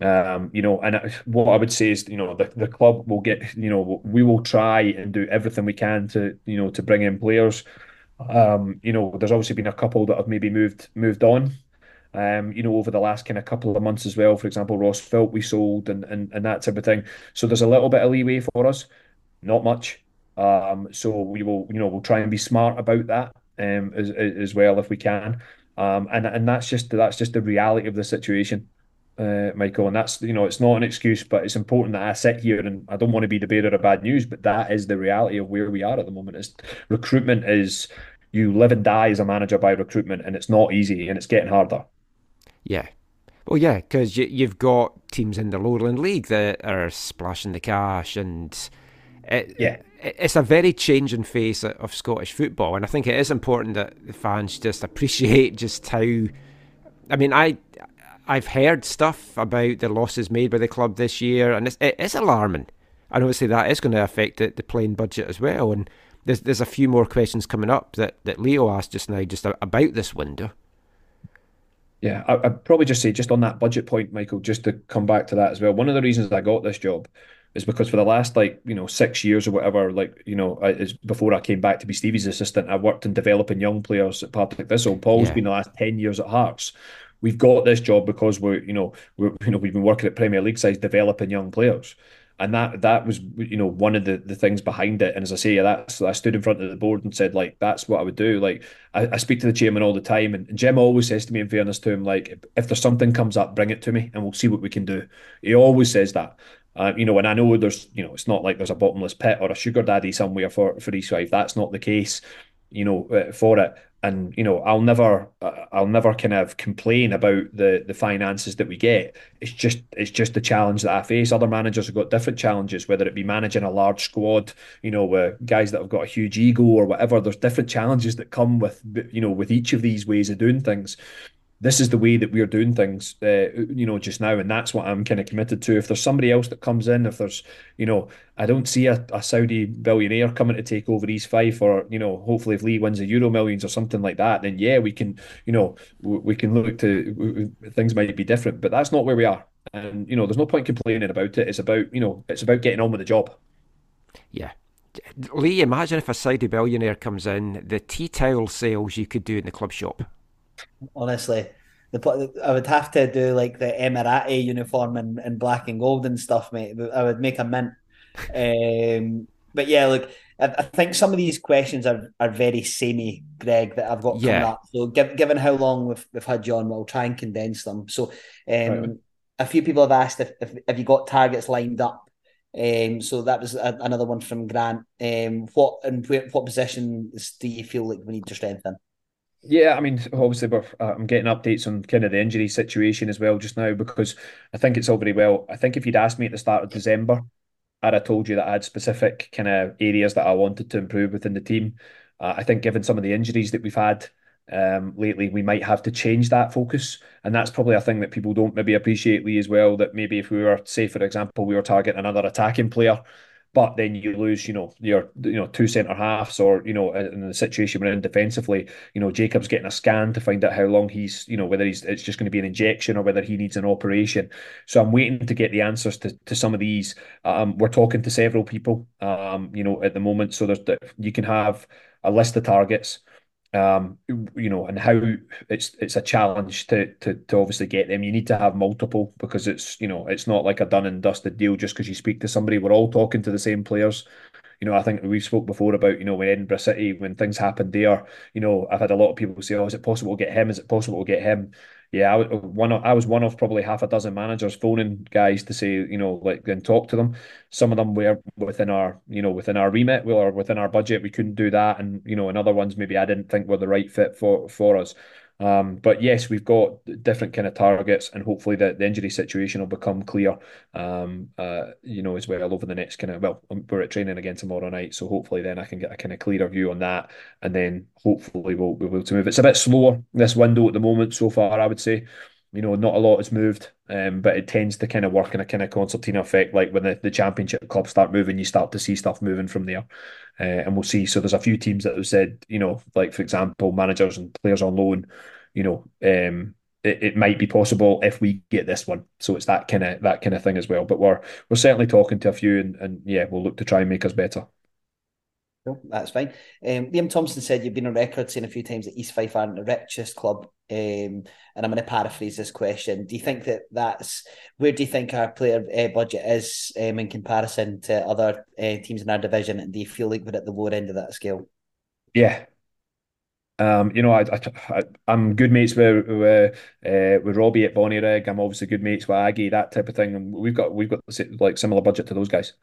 Um, you know, and what I would say is, you know, the, the club will get, you know, we will try and do everything we can to, you know, to bring in players. Um, you know, there's obviously been a couple that have maybe moved moved on. Um, you know, over the last kind of couple of months as well. For example, Ross Felt we sold and and and that type of thing. So there's a little bit of leeway for us, not much. Um, so we will, you know, we'll try and be smart about that um, as as well if we can. Um, and and that's just that's just the reality of the situation uh, Michael, and that's you know it's not an excuse, but it's important that I sit here and I don't want to be the bearer of bad news, but that is the reality of where we are at the moment. Is recruitment is you live and die as a manager by recruitment, and it's not easy, and it's getting harder. Yeah, well, yeah, because you, you've got teams in the Lowland League that are splashing the cash, and it, yeah, it's a very changing face of Scottish football, and I think it is important that the fans just appreciate just how. I mean, I I've heard stuff about the losses made by the club this year, and it's, it is alarming. And obviously, that is going to affect the, the playing budget as well. And there's there's a few more questions coming up that, that Leo asked just now, just about this window. Yeah, I, would probably just say just on that budget point, Michael, just to come back to that as well. One of the reasons I got this job is because for the last like you know six years or whatever, like you know, is before I came back to be Stevie's assistant, I worked in developing young players at Partick Thistle. Paul's yeah. been the last ten years at Hearts. We've got this job because we're you know we're you know we've been working at Premier League size developing young players. And that that was you know one of the, the things behind it. And as i say that's i stood in front of the board and said like that's what i would do. Like i, I speak to the chairman all the time and, jim always says to me in fairness to him like if, if there's something comes up bring it to me and we'll see what we can do. He always says that. Uh, you know, and I know there's, you know, it's not like there's a bottomless pit or a sugar daddy somewhere for for East. That's not the case, you know, uh, for it and you know I'll never uh, I'll never kind of complain about the the finances that we get. It's just it's just the challenge that I face. Other managers have got different challenges whether it be managing a large squad you know with guys that have got a huge ego or whatever. There's different challenges that come with you know with each of these ways of doing things this is the way that we're doing things, uh, you know, just now, and that's what I'm kind of committed to. If there's somebody else that comes in, if there's, you know, I don't see a, a Saudi billionaire coming to take over East Fife, or you know, hopefully if Lee wins the Euro Millions or something like that, then yeah, we can, you know, we can look to things might be different, but that's not where we are, and you know, there's no point complaining about it. It's about, you know, it's about getting on with the job. Yeah, Lee, imagine if a Saudi billionaire comes in, the tea towel sales you could do in the club shop. Honestly, the I would have to do like the Emirati uniform and, and black and gold and stuff, mate. I would make a mint. Um, but yeah, look, I, I, think some of these questions are, are very samey, Greig, that I've got yeah. up. So give, given how long we've, we've had you on, we'll try and condense them. So um, right. a few people have asked if, if have you got targets lined up. Um, so that was a, another one from Grant. Um, what and what positions do you feel like we need to strengthen? Yeah, I mean, obviously, uh, I'm getting updates on kind of the injury situation as well just now because I think it's all very well. I think if you'd asked me at the start of December, I'd have told you that I had specific kind of areas that I wanted to improve within the team. Uh, I think, given some of the injuries that we've had um, lately, we might have to change that focus, and that's probably a thing that people don't maybe appreciate, Lee, as well. That maybe if we were, say, for example, we were targeting another attacking player but then you lose, you know, your you know two centre halves, or you know, in the situation we're in defensively, you know, Jacob's getting a scan to find out how long he's, you know, whether he's it's just going to be an injection or whether he needs an operation. So I'm waiting to get the answers to, to some of these. Um, we're talking to several people, um, you know, at the moment, so there's you can have a list of targets um, you know, and how it's it's a challenge to, to to obviously get them. You need to have multiple because it's you know it's not like a done and dusted deal just because you speak to somebody. We're all talking to the same players. You know, I think we spoke before about you know when Edinburgh City when things happened there. You know, I've had a lot of people say, "Oh, is it possible to get him? Is it possible to get him?" Yeah, I was uh, one. Of, I was one of probably half a dozen managers phoning guys to say, you know, like and talk to them. Some of them were within our, you know, within our remit, or within our budget. We couldn't do that, and you know, and other ones maybe I didn't think were the right fit for for us. Um, but yes, we've got different kind of targets, and hopefully the, the injury situation will become clear. Um, uh, you know, as well over the next kind of well, um, we're at training again tomorrow night, so hopefully then I can get a kind of clearer view on that, and then hopefully we'll be able to move. It's a bit slower this window at the moment so far, I would say. You know, not a lot has moved, um, but it tends to kind of work in a kind of concertina effect. Like when the, the championship clubs start moving, you start to see stuff moving from there. Uh, and we'll see. So there's a few teams that have said, you know, like for example, managers and players on loan, you know, um, it, it might be possible if we get this one. So it's that kind of that kind of thing as well. But we're we're certainly talking to a few, and, and yeah, we'll look to try and make us better. Cool, that's fine. Um, Liam Thompson said you've been on record saying a few times that East Fife aren't the richest club, um, and I'm going to paraphrase this question. Do you think that that's where do you think our player uh, budget is um, in comparison to other uh, teams in our division, and do you feel like we're at the lower end of that scale? Yeah, um, you know, I, I, am good mates with with, uh, with Robbie at Bonnyrigg. I'm obviously good mates with Aggie, that type of thing. And we've got we've got like similar budget to those guys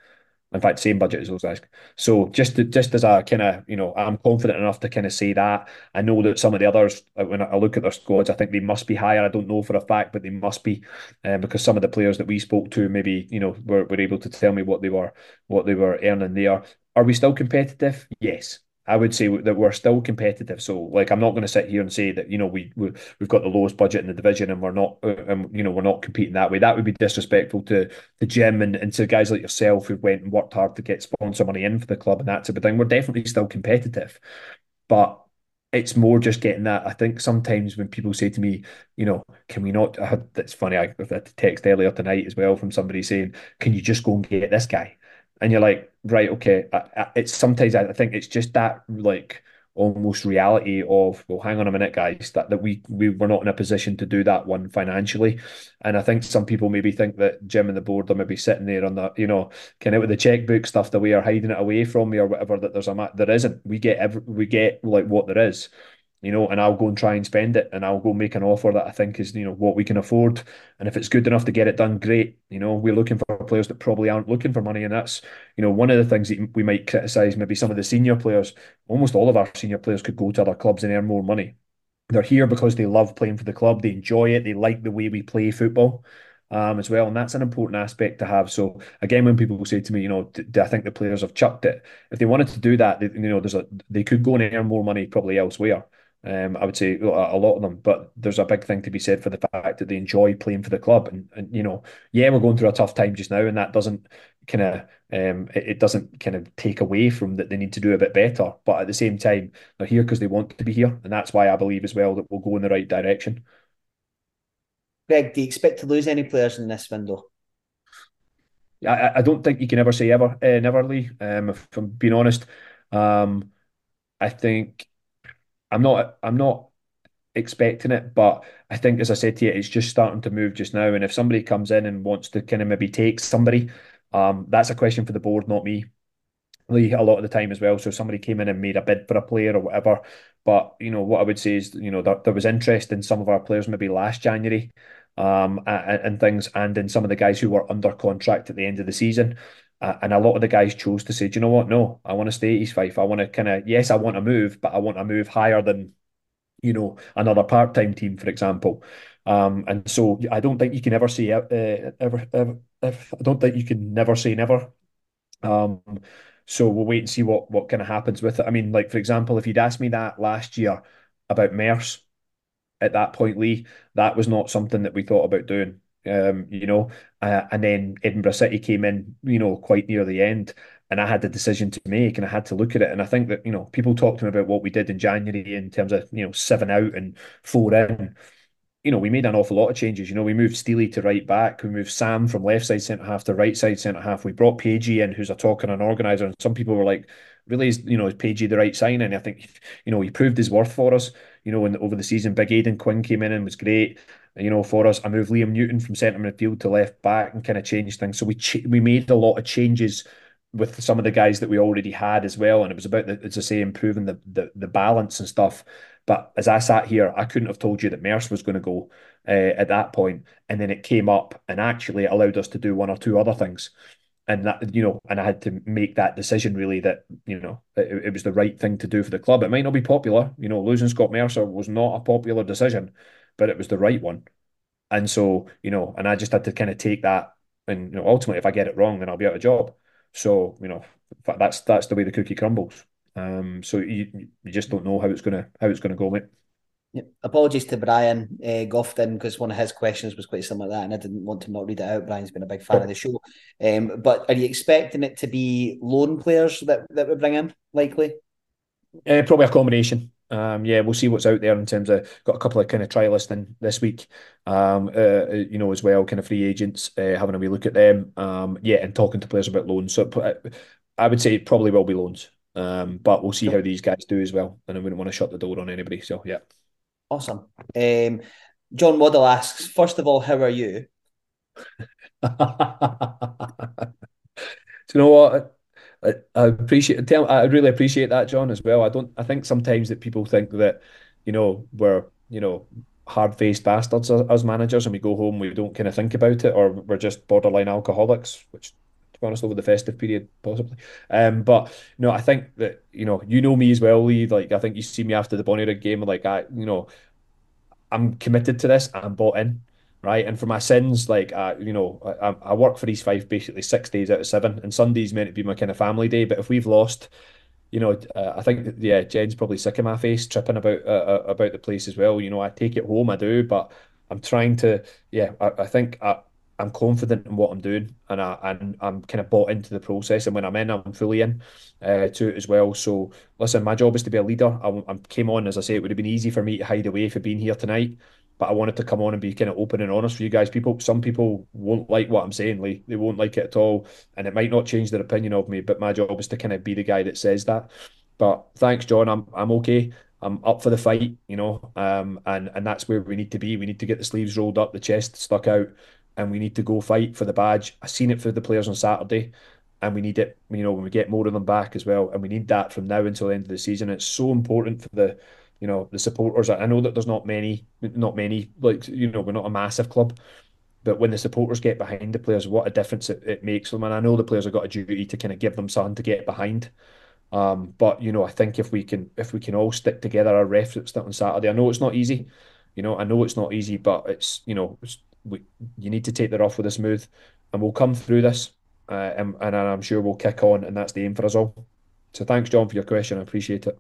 in fact, same budget as those guys. So just just as a kind of you know, I'm confident enough to kind of say that. I know that some of the others, uh, when I look at their squads, I think they must be higher. I don't know for a fact, but they must be, um, because some of the players that we spoke to, maybe you know, were, were able to tell me what they were what they were earning there. Are we still competitive? Yes. I would say that we're still competitive. So, like, I'm not going to sit here and say that you know we, we have got the lowest budget in the division and we're not, uh, and you know, we're not competing that way. That would be disrespectful to the gym and, and to guys like yourself who went and worked hard to get sponsor money in for the club and that type of thing. We're definitely still competitive, but it's more just getting that. I think sometimes when people say to me, you know, can we not? I had, it's funny. I had a text earlier tonight as well from somebody saying, "Can you just go and get this guy?" And you're like, right, okay. It's sometimes I think it's just that like almost reality of well, hang on a minute, guys, that that we we were not in a position to do that one financially, and I think some people maybe think that Jim and the board are maybe sitting there on the you know kind of with the checkbook stuff that we are hiding it away from me or whatever. That there's a there isn't. We get every we get like what there is you know, and I'll go and try and spend it and I'll go make an offer that I think is, you know, what we can afford. And if it's good enough to get it done, great. You know, we're looking for players that probably aren't looking for money. And that's, you know, one of the things that we might criticise maybe some of the senior players, almost all of our senior players could go to other clubs and earn more money. They're here because they love playing for the club, they enjoy it, they like the way we play football. Um, as well, and that's an important aspect to have. So again, when people say to me, you know, do, do I think the players have chucked it? If they wanted to do that, they, you know, there's a they could go and earn more money probably elsewhere. Um, I would say a lot of them, but there's a big thing to be said for the fact that they enjoy playing for the club, and, and you know, yeah, we're going through a tough time just now, and that doesn't kind of um, it, it, doesn't kind of take away from that they need to do a bit better, but at the same time, they're here because they want to be here, and that's why I believe as well that we'll go in the right direction. Greig, do you expect to lose any players in this window? I, I don't think you can ever say ever, uh, never, Lee. Um, if I'm being honest, um, I think I'm not I'm not expecting it, but I think as I said to you, it's just starting to move just now. And if somebody comes in and wants to kind of maybe take somebody, um, that's a question for the board, not me. Lee, a lot of the time as well. So somebody came in and made a bid for a player or whatever. But you know what I would say is, you know, there, there was interest in some of our players maybe last January, um, and, and things, and in some of the guys who were under contract at the end of the season. Uh, and a lot of the guys chose to say, do you know what? No, I want to stay at East Fife. I want to kind of, yes, I want to move, but I want to move higher than, you know, another part time team, for example. Um, and so I don't think you can ever say uh, ever, ever, I don't think you can never say never. Um, so we'll wait and see what what kind of happens with it. I mean, like for example, if you'd asked me that last year about Merce at that point, Lee, that was not something that we thought about doing um, you know, uh, and then Edinburgh City came in, you know, quite near the end, and I had the decision to make, and I had to look at it, and I think that you know, people talk to me about what we did in January in terms of you know seven out and four in. You know, we made an awful lot of changes. You know, we moved Steely to right back, we moved Sam from left side centre half to right side centre half. We brought Pagey in, who's a talker and an organizer, and some people were like, "Really, is you know, is Pagey the right sign?" And I think, you know, he proved his worth for us. You know, in, over the season, Big Aidan Quinn came in and was great you know, for us. I moved Liam Newton from centre midfield to left back and kind of changed things. So we ch- we made a lot of changes with some of the guys that we already had as well, and it was about, the, as I say, improving the, the the balance and stuff. But as I sat here, I couldn't have told you that Merce was going to go uh, at that point. point, and then it came up and actually allowed us to do one or two other things. And that you know, and I had to make that decision really that you know it, it was the right thing to do for the club. It might not be popular, you know, losing Scott Mercer was not a popular decision, but it was the right one. And so, you know, and I just had to kind of take that. And you know, ultimately, if I get it wrong, then I'll be out of job. So, you know, that's that's the way the cookie crumbles. Um, so you you just don't know how it's gonna how it's gonna go, mate. Apologies to Brian uh, Gofton because one of his questions was quite similar to that, and I didn't want to not read it out. Brian's been a big fan of the show. Um, but are you expecting it to be loan players that, that we bring in, likely? Uh, probably a combination. Um, yeah, we'll see what's out there in terms of got a couple of kind of trialists in this week. Um, uh, you know, as well, kind of free agents, uh, having a wee look at them. Um, yeah, and talking to players about loans. So uh, I would say it probably will be loans. Um, but we'll see how these guys do as well. And I wouldn't want to shut the door on anybody. So yeah. Awesome. Um, John Waddle asks, first of all, how are you? <laughs> do you know what? I, I appreciate tell I really appreciate that, John, as well. I don't I think sometimes that people think that, you know, we're, you know, hard faced bastards as, managers and we go home, we don't kind of think about it, or we're just borderline alcoholics, which to be honest, over the festive period, possibly. Um, but no, I think that you know, you know me as well, Lee. Like I think you see me after the Bonnyrigg game, like I, you know, I'm committed to this. I'm bought in right? And for my sins, like uh, you know, I, I work for East Fife basically six days out of seven, and Sunday's meant to be my kind of family day. But if we've lost, you know, uh, I think yeah, Jen's probably sick of my face tripping about uh, uh, about the place as well. You know, I take it home, I do, but I'm trying to, yeah, I, I think I, I'm confident in what I'm doing, and I and I'm kind of bought into the process. And when I'm in, I'm fully in uh, to it as well. So listen, my job is to be a leader. I, I came on as I say, it would have been easy for me to hide away for being here tonight, but I wanted to come on and be kind of open and honest for you guys. People, some people won't like what I'm saying, Lee. They won't like it at all, and it might not change their opinion of me. But my job is to kind of be the guy that says that. But thanks, John. I'm I'm okay. I'm up for the fight, you know, um, and and that's where we need to be. We need to get the sleeves rolled up, the chest stuck out, and we need to go fight for the badge. I seen it for the players on Saturday, and we need it, you know, when we get more of them back as well, and we need that from now until the end of the season. It's so important for the, you know, the supporters. I know that there's not many, not many, like you know, we're not a massive club, but when the supporters get behind the players, what a difference it, it makes them. And I know the players have got a duty to kind of give them something to get behind. Um, but you know, I think if we can if we can all stick together, our reference on Saturday. I know it's not easy. You know, I know it's not easy, but it's you know, it's, we, you need to take that off with a smooth, and we'll come through this, uh, and, and I'm sure we'll kick on, and that's the aim for us all. So thanks, John, for your question. I appreciate it.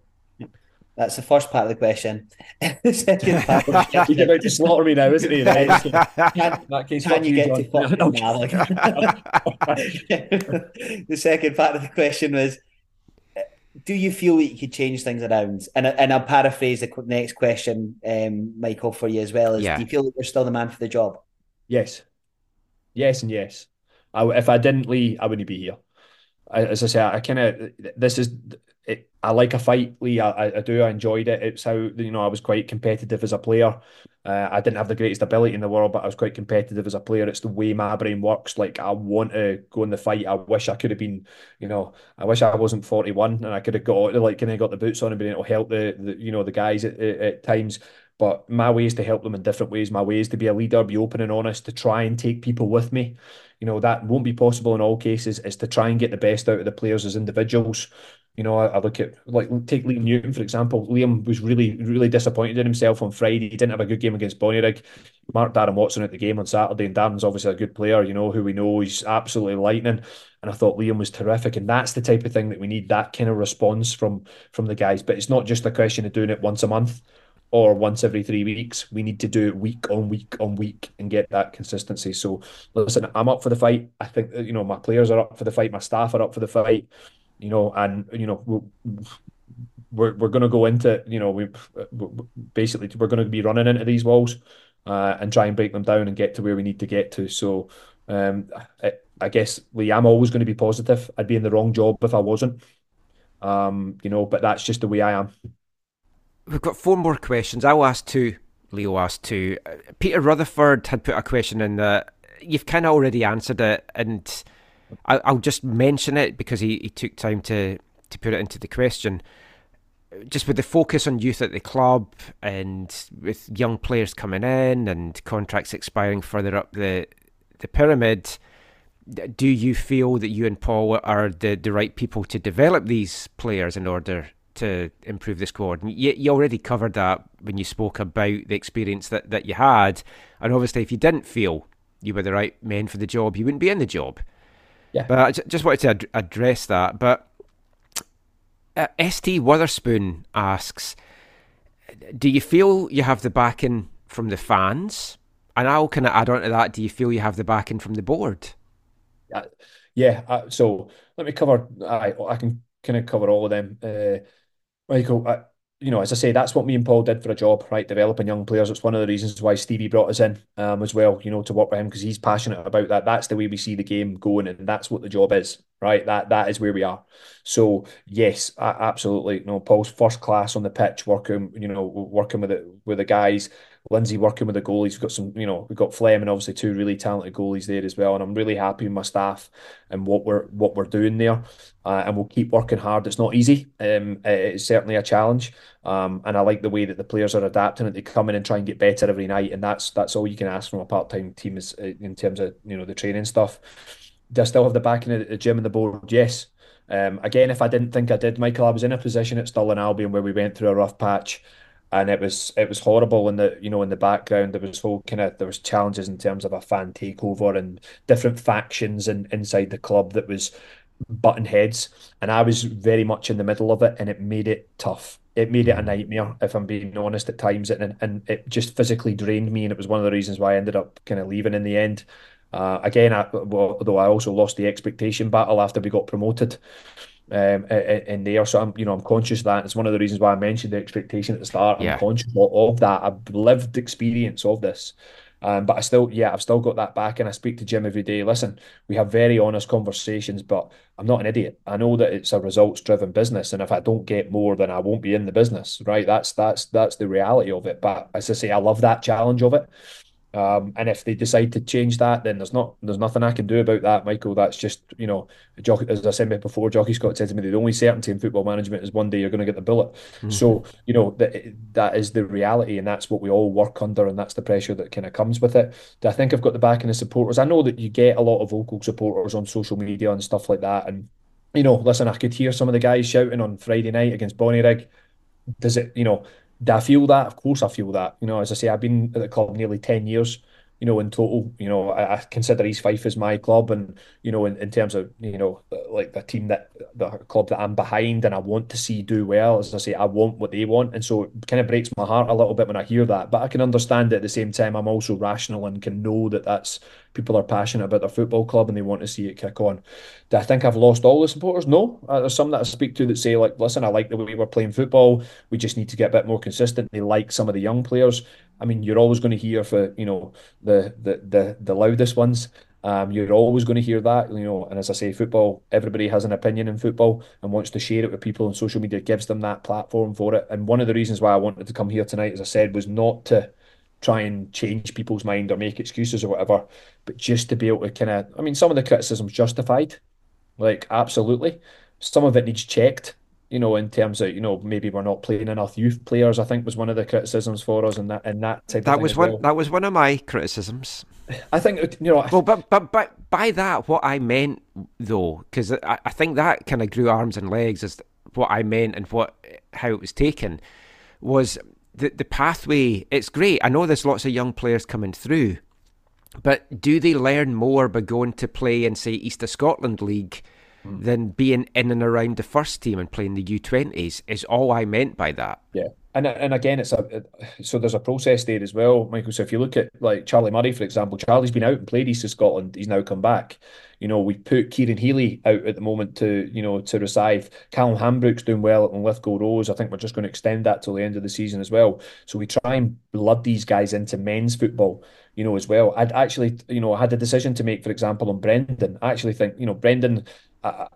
That's the first part of the question. <laughs> the second part. <laughs> He's about to slaughter me now, isn't he? Right? <laughs> can, can you get to fucking the second part of the question was do you feel that you could change things around? And and I'll paraphrase the next question, um, Michael, for you as well. Is yeah. do you feel that you're still the man for the job? Yes, yes, and yes. I, if I didn't Lee, I wouldn't be here. I, as I say, I kind of this is it, I like a fight, Lee. I, I do. I enjoyed it. It's how you know I was quite competitive as a player. Uh, I didn't have the greatest ability in the world, but I was quite competitive as a player. It's the way my brain works. Like I want to go in the fight. I wish I could have been, you know, I wish I wasn't forty one and I could have got like kind of got the boots on and been able to help the, the you know the guys at, at, at times. But my way is to help them in different ways. My way is to be a leader, be open and honest, to try and take people with me. You know that won't be possible in all cases. Is to try and get the best out of the players as individuals. You know, I, I, look at like take Liam Newton for example. Liam was really, really disappointed in himself on Friday. He didn't have a good game against Bonnyrigg. Mark Darren Watson at the game on Saturday, and Darren's obviously a good player. You know who we know he's absolutely lightning. And I thought Liam was terrific, and that's the type of thing that we need. That kind of response from from the guys. But it's not just a question of doing it once a month or once every three weeks. We need to do it week on week on week and get that consistency. So listen, I'm up for the fight. I think you know my players are up for the fight. My staff are up for the fight you know, and you know, we're we're going to go into, you know, we basically we're going to be running into these walls uh, and try and break them down and get to where we need to get to. So, um, I, I guess Lee, I'm always going to be positive. I'd be in the wrong job if I wasn't. Um, you know, but that's just the way I am. We've got four more questions. I'll ask two. Leo asked two. Uh, Peter Rutherford had put a question in that you've kind of already answered it, and I, will just mention it because he, he took time to, to put it into the question. Just with the focus on youth at the club and with young players coming in and contracts expiring further up the the pyramid, do you feel that you and Paul are the, the right people to develop these players in order to improve the squad? And you, you already covered that when you spoke about the experience that, that you had. And obviously, if you didn't feel you were the right men for the job, you wouldn't be in the job. Yeah. But I just wanted to ad- address that. But uh, ST Witherspoon asks, do you feel you have the backing from the fans? And I'll kind of add on to that. Do you feel you have the backing from the board? Yeah, yeah. Uh, so let me cover. I I can kind of cover all of them. Uh, Michael, I, you know, as I say, that's what me and Paul did for a job, right? Developing young players. It's one of the reasons why Stevie brought us in um, as well, you know, to work with him because he's passionate about that. That's the way we see the game going, and that's what the job is, right? That that is where we are. So yes, absolutely. You know, Paul's first class on the pitch, working, you know, working with it with the guys. Lindsay working with the goalies. We've got some, you know, we've got Fleming, obviously two really talented goalies there as well. And I'm really happy with my staff and what we're what we're doing there. Uh, and we'll keep working hard. It's not easy. Um, it's certainly a challenge. Um, and I like the way that the players are adapting and they come in and try and get better every night. And that's that's all you can ask from a part time team is uh, in terms of you know the training stuff. Do I still have the backing of the gym and the board? Yes. Um, again, if I didn't think I did, Michael, I was in a position at Stirling Albion where we went through a rough patch and it was it was horrible in the you know in the background. There was whole kind of there was challenges in terms of a fan takeover and different factions and inside the club that was button heads, and I was very much in the middle of it, and it made it tough. It made it a nightmare, if I'm being honest, at times, and and it just physically drained me, and it was one of the reasons why I ended up kind of leaving in the end. Uh, again, I, well, though I also lost the expectation battle after we got promoted um, in there. So I'm, you know, I'm conscious of that. It's one of the reasons why I mentioned the expectation at the start. I'm Yeah. conscious of, of that. I've lived experience of this. Um, but I still, yeah, I've still got that back, and I speak to Jim every day. Listen, we have very honest conversations, but I'm not an idiot. I know that it's a results-driven business, and if I don't get more, then I won't be in the business, right? That's that's that's the reality of it. But as I say, I love that challenge of it. Um, and if they decide to change that, then there's not there's nothing I can do about that, Michael. That's just you know, jockey, as I said before, Jocky Scott said to me, the only certainty in football management is one day you're going to get the bullet. So you know that that is the reality, and that's what we all work under, and that's the pressure that kind of comes with it. Do I think I've got the backing of supporters? I know that you get a lot of vocal supporters on social media and stuff like that, and you know, listen, I could hear some of the guys shouting on Friday night against Bonnyrigg does it, you know, do I feel that? Of course I feel that. You know, as I say, I've been at the club nearly 10 years, you know, in total. You know, I, I consider East Fife as my club and, you know, in, in terms of, you know, like the team that, the club that I'm behind and I want to see do well. As I say, I want what they want. And so it kind of breaks my heart a little bit when I hear that. But I can understand it at the same time. I'm also rational and can know that that's people are passionate about their football club and they want to see it kick on. Do I think I've lost all the supporters? No. Uh, there's some that I speak to that say, like, listen, I like the way we're playing football. We just need to get a bit more consistent. They like some of the young players. I mean, you're always going to hear for, you know, the the the, the loudest ones. Um, you're always going to hear that, you know, and as I say, football, everybody has an opinion in football and wants to share it with people, and social media gives them that platform for it. And one of the reasons why I wanted to come here tonight, as I said, was not to try and change people's mind or make excuses or whatever, but just to be able to kind of, I mean, some of the criticism's justified, like absolutely. Some of it needs checked, you know, in terms of, you know, maybe we're not playing enough youth players, I think was one of the criticisms for us and that and that type of That thing was one. well. That was one of my criticisms. I think, uh, you know, Well, but but but by that, what I meant though, because I, I think that kind of grew arms and legs is what I meant and what how it was taken was the the pathway. It's great. I know there's lots of young players coming through, but do they learn more by going to play in say East of Scotland League? Hmm. Than being in and around the first team and playing the U20s is all I meant by that. Yeah, and and again, it's a so there's a process there as well, Michael. So if you look at like Charlie Murray, for example, Charlie's been out and played East of Scotland. He's now come back. You know, we put Kieran Healy out at the moment to you know to receive. Callum Hambrook's doing well at Lithgow Rose. I think we're just going to extend that till the end of the season as well. So we try and blood these guys into men's football. You know, as well. I'd actually, you know, had a decision to make, for example, on Brendan. I actually think, you know, Brendan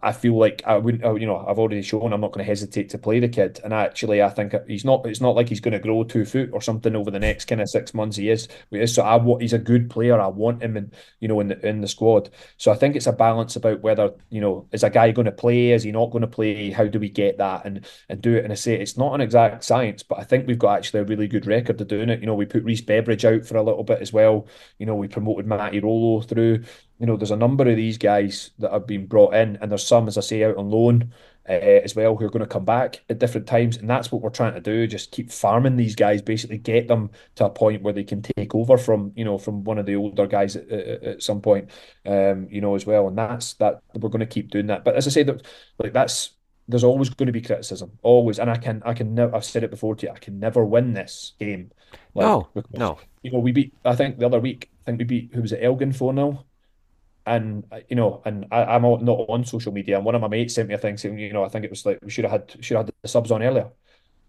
I, feel like I wouldn't, uh, you know, I've already shown I'm not going to hesitate to play the kid. And actually, I think he's not. It's not like he's going to grow two foot or something over the next kind of six months. He is. So I want. He's a good player. I want him in, you know, in the in the squad. So I think it's a balance about whether you know is a guy going to play? Is he not going to play? How do we get that and and do it? And I say it's not an exact science, but I think we've got actually a really good record of doing it. You know, we put Reese Beveridge out for a little bit as well. You know, we promoted Matty Rollo through you know, there's a number of these guys that have been brought in, and there's some, as I say, out on loan uh, as well who are going to come back at different times, and that's what we're trying to do. Just keep farming these guys, basically get them to a point where they can take over from, you know, from one of the older guys at, at, at some point, um, you know, as well. And that's that we're going to keep doing that. But as I say, that like that's there's always going to be criticism, always, and I can I can never I've said it before to you, I can never win this game. Like, No, because, no. You know, we beat. I think the other week, I think we beat who was it, Elgin four 0 and you know, and I, I'm not on social media. And one of my mates sent me a thing saying, you know, I think it was like we should have had should have had the subs on earlier.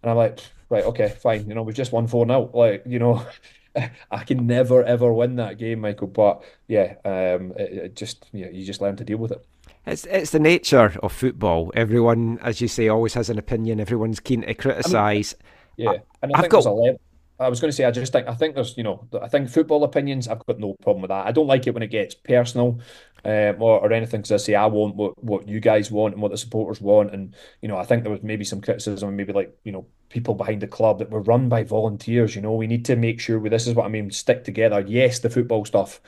And I'm like, right, okay, fine. You know, we've just won four now. Like, you know, <laughs> I can never ever win that game, Michael. But yeah, um, it, it just yeah, you just learn to deal with it. It's it's the nature of football. Everyone, as you say, always has an opinion. Everyone's keen to criticise. Yeah, and I I've think got- there's a level. I was going to say, I just think, I think there's, you know, I think football opinions, I've got no problem with that. I don't like it when it gets personal, um, or, or anything, because I say I want what, what you guys want and what the supporters want. And, you know, I think there was maybe some criticism, maybe like, you know, people behind the club that were run by volunteers. You know, we need to make sure we, this is what I mean, stick together. Yes, the football stuff,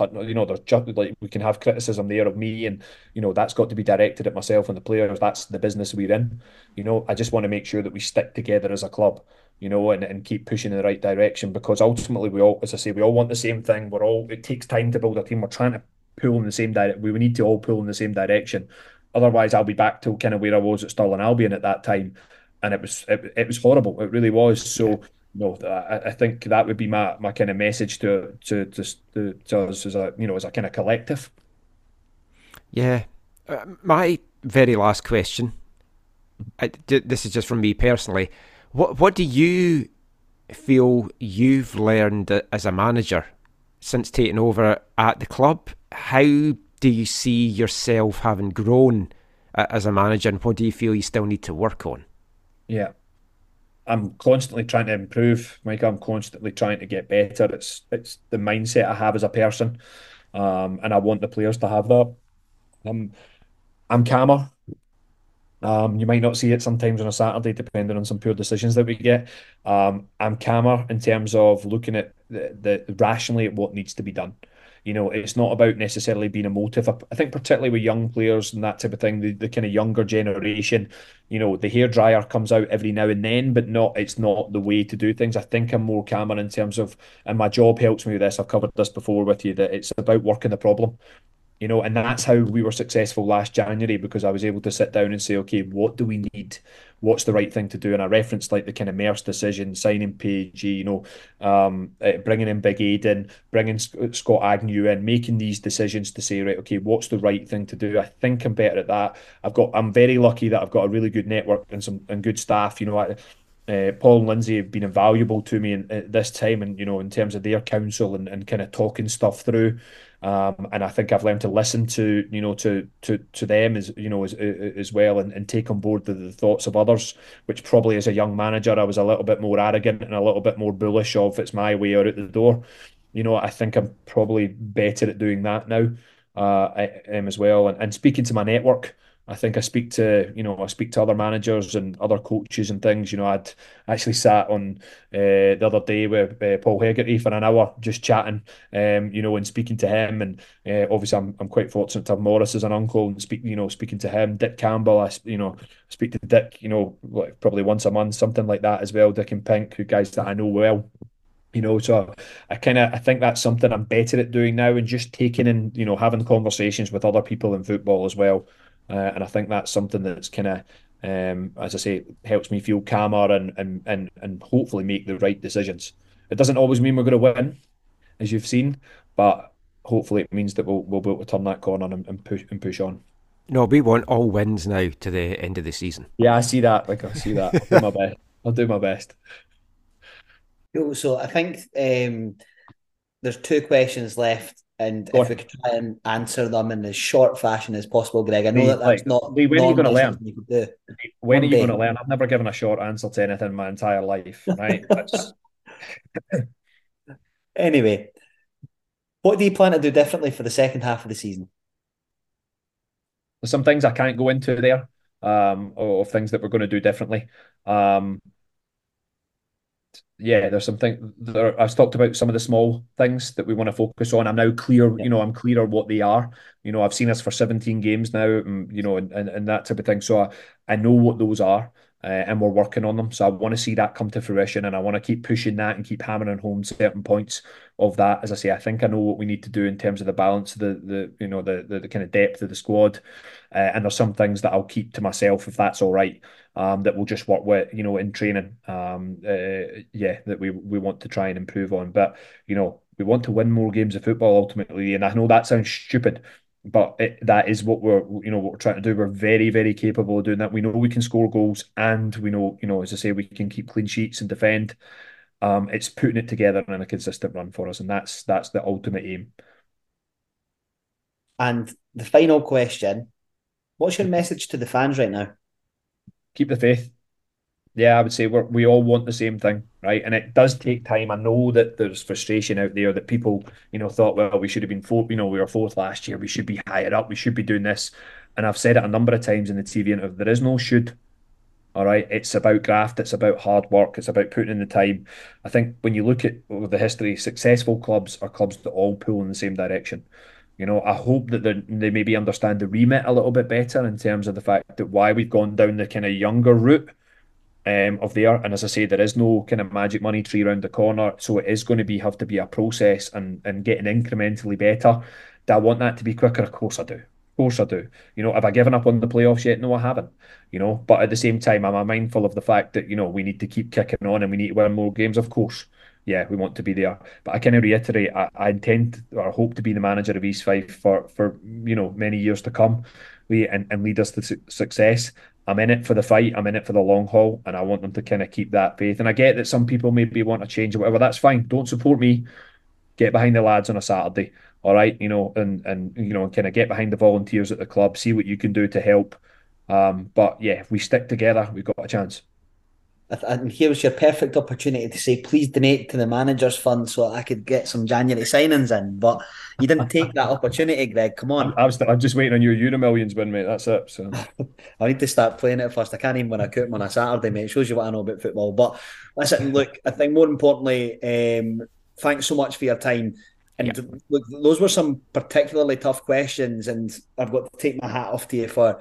you know, there's just like we can have criticism there of me, and you know that's got to be directed at myself and the players. That's the business we're in. You know, I just want to make sure that we stick together as a club. You know, and, and keep pushing in the right direction because ultimately we all, as I say, we all want the same thing. We're all. It takes time to build a team. We're trying to pull in the same direction. We need to all pull in the same direction. Otherwise, I'll be back to kind of where I was at Stirling Albion at that time, and it was it, it was horrible. It really was. So no, I, I think that would be my, my kind of message to to to, to us as a you know as a kind of collective. Yeah, uh, my very last question. I, this is just from me personally. What what do you feel you've learned as a manager since taking over at the club? How do you see yourself having grown as a manager, and what do you feel you still need to work on? Yeah, I'm constantly trying to improve, Mike. I'm constantly trying to get better. It's it's the mindset I have as a person, um, and I want the players to have that. Um, I'm calmer. Um, you might not see it sometimes on a Saturday, depending on some poor decisions that we get. Um, I'm calmer in terms of looking at the, the rationally at what needs to be done. You know, it's not about necessarily being emotive. I think particularly with young players and that type of thing, the, the kind of younger generation, you know, the hair dryer comes out every now and then, but not it's not the way to do things. I think I'm more calmer in terms of, and my job helps me with this. I've covered this before with you that it's about working the problem you know, and that's how we were successful last January because I was able to sit down and say, okay, what do we need? What's the right thing to do? And I referenced like the kind of Merce decision, signing Page, you know, um, uh, bringing in Big Aiden, bringing Scott Agnew in, making these decisions to say, right, okay, what's the right thing to do? I think I'm better at that. I've got, I'm very lucky that I've got a really good network and some and good staff. You know, I, uh, Paul and Lindsay have been invaluable to me in, at this time, and you know, in terms of their counsel and, and kind of talking stuff through. Um, and I think I've learned to listen to you know to to to them as you know as as well and, and take on board the, the thoughts of others. Which probably as a young manager I was a little bit more arrogant and a little bit more bullish of it's my way out at the door. You know I think I'm probably better at doing that now uh, um, as well. And, and speaking to my network, I think I speak to you know I speak to other managers and other coaches and things. You know, I'd actually sat on uh, the other day with uh, Paul Hegarty for an hour just chatting, um, you know, and speaking to him. And uh, obviously, I'm, I'm quite fortunate to have Morris as an uncle and speak, you know, speaking to him. Dick Campbell, I you know speak to Dick, you know, like probably once a month, something like that as well. Dick and Pink, who guys that I know well you know so i kind of i think that's something i'm better at doing now and just taking in you know having conversations with other people in football as well uh, and I think that's something that's kind of, um, as I say, helps me feel calmer and, and and and hopefully make the right decisions. It doesn't always mean we're going to win, as you've seen, but hopefully it means that we'll we'll be able to turn that corner and, and push and push on. No, we want all wins now to the end of the season. Yeah, I see that. Like I see that. I'll do my best. I'll do my best. So I think um, there's two questions left and if we could try and answer them in as short fashion as possible, Greig, I know that that's like, not. when are you going to learn? You when are you going to learn? I've never given a short answer to anything in my entire life, right? <laughs> anyway, what do you plan to do differently for the second half of the season? There's some things I can't go into there, um, of things that we're going to do differently. Um, yeah, there's something there. I've talked about some of the small things that we want to focus on. I'm now clear, you know, I'm clearer what they are. You know, I've seen us for 17 games now, and, you know, and, and, and that type of thing. So I, I know what those are uh, and we're working on them. So I want to see that come to fruition, and I want to keep pushing that and keep hammering home certain points of that. As I say, I think I know what we need to do in terms of the balance, the the you know the the, the kind of depth of the squad, uh, and there's some things that I'll keep to myself if that's all right. Um, that will just work with you know in training. Um, uh, yeah, that we we want to try and improve on, but you know we want to win more games of football ultimately, and I know that sounds stupid but it, that is what we're you know what we're trying to do. We're very very capable of doing that. We know we can score goals, and we know you know as I say we can keep clean sheets and defend. Um, it's putting it together in a consistent run for us, and that's that's the ultimate aim. And the final question: What's your message to the fans right now? Keep the faith yeah, I would say we we all want the same thing, right? And it does take time. I know that there's frustration out there that people, you know, thought, well, we should have been fourth. You know, we were fourth last year. We should be higher up. We should be doing this. And I've said it a number of times in the TV interview. There is no should. All right, it's about graft. It's about hard work. It's about putting in the time. I think when you look at the history, successful clubs are clubs that all pull in the same direction. You know, I hope that they maybe understand the remit a little bit better in terms of the fact that why we've gone down the kind of younger route um, of there. And as I say, there is no kind of magic money tree around the corner, so it is going to be have to be a process and and getting incrementally better. Do I want that to be quicker? Of course I do. Of course I do. You know, have I given up on the playoffs yet? No, I haven't. You know, but at the same time, I'm mindful of the fact that you know we need to keep kicking on and we need to win more games. Of course, yeah, we want to be there. But I can reiterate, I, I intend or hope to be the manager of East Fife for for you know many years to come, and, and lead us to su- success. I'm in it for the fight. I'm in it for the long haul, and I want them to kind of keep that faith. And I get that some people maybe want to change or whatever. That's fine. Don't support me. Get behind the lads on a Saturday all right, you know, and and you know, kind of get behind the volunteers at the club, see what you can do to help. Um, but yeah, if we stick together, we've got a chance. And here's your perfect opportunity to say, please donate to the managers fund so I could get some January signings in. But you didn't take that opportunity, Greig. Come on. <laughs> I was, I'm just waiting on your Euro Millions win, mate. That's it. So <laughs> I need to start playing it first. I can't even win a cup on a Saturday, mate. It shows you what I know about football. But listen, look, I think more importantly, um, thanks so much for your time. And yeah. look, those were some particularly tough questions, and I've got to take my hat off to you for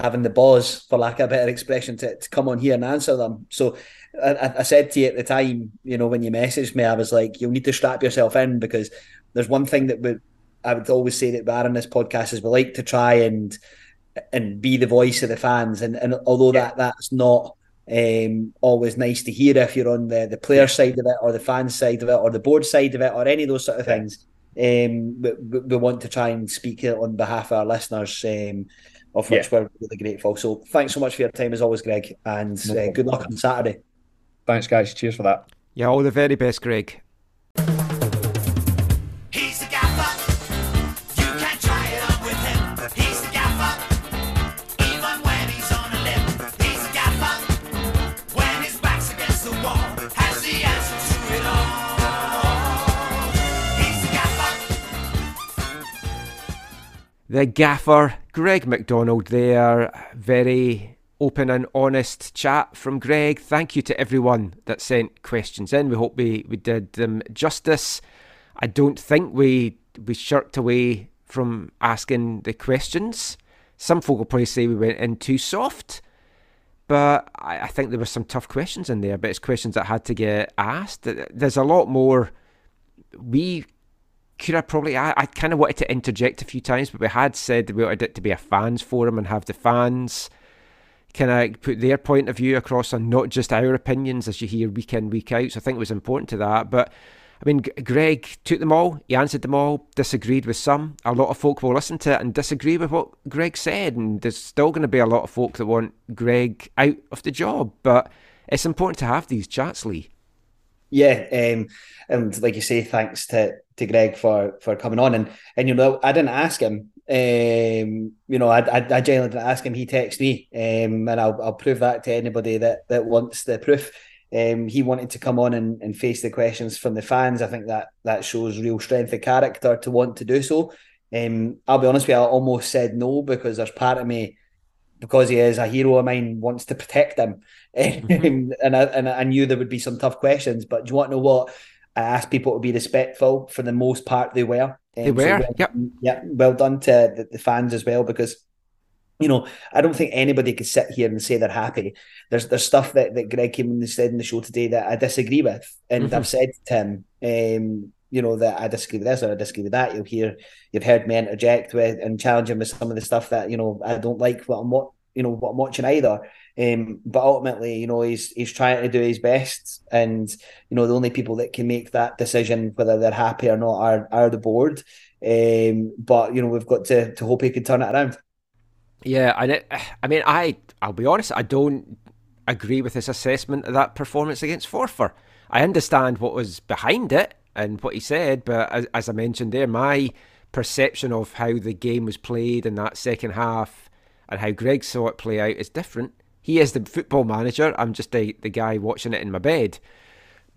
having the balls, for lack of a better expression, to, to come on here and answer them. So I, I, said to you at the time, you know, when you messaged me, I was like, you'll need to strap yourself in because there's one thing that would I would always say that we are in this podcast is we like to try and and be the voice of the fans, and and although yeah. that that's not um, always nice to hear if you're on the, the player side of it or the fan side of it or the board side of it or any of those sort of things. Um, we, we, want to try and speak on behalf of our listeners, um, of which yeah. we're really grateful. So thanks so much for your time as always, Greig, and no uh, good luck on Saturday. Thanks, guys. Cheers for that. Yeah, all the very best, Greig. the gaffer, Greig McDonald, there. Very open and honest chat from Greig. Thank you to everyone that sent questions in. We hope we, we did them justice. I don't think we we shirked away from asking the questions. Some folk will probably say we went in too soft, but I, I think there were some tough questions in there. But it's questions that had to get asked. There's a lot more we have probably I, I kind of wanted to interject a few times, but we had said we wanted it to be a fans forum and have the fans kind of put their point of view across and not just our opinions as you hear week in week out. So I think it was important to that, but. I mean, Greig took them all, he answered them all, disagreed with some. A lot of folk will listen to it and disagree with what Greig said, and there's still going to be a lot of folk that want Greig out of the job. But it's important to have these chats, Lee. Yeah, um, and like you say, thanks to to Greig for for coming on. And and you know, I didn't ask him. Um, you know, I, I, I genuinely didn't ask him. He texted me, um, and I'll I'll prove that to anybody that that wants the proof. Um, he wanted to come on and, and face the questions from the fans. I think that that shows real strength of character to want to do so. Um, I'll be honest with you, I almost said no because there's part of me, because he is a hero of mine, wants to protect him. <laughs> Mm-hmm. and I and I knew there would be some tough questions. But do you want to know what? I asked people to be respectful. For the most part, they were. Um, they were. So well, yep. Yeah. Well done to the, the fans as well, because you know, I don't think anybody could sit here and say they're happy. There's there's stuff that, that Greig came and said in the show today that I disagree with. And mm-hmm. I've said to him, um, you know, that I disagree with this or I disagree with that. You'll hear you've heard me interject with and challenge him with some of the stuff that, you know, I don't like what I'm what you know what I'm watching either. Um, but ultimately, you know, he's he's trying to do his best, and you know, the only people that can make that decision whether they're happy or not are are the board. Um, but you know, we've got to to hope he can turn it around. Yeah, and it, I mean, I I'll be honest, I don't agree with his assessment of that performance against Forfar. I understand what was behind it and what he said, but as, as I mentioned there, my perception of how the game was played in that second half and how Greig saw it play out is different. He is the football manager. I'm just the, the guy watching it in my bed.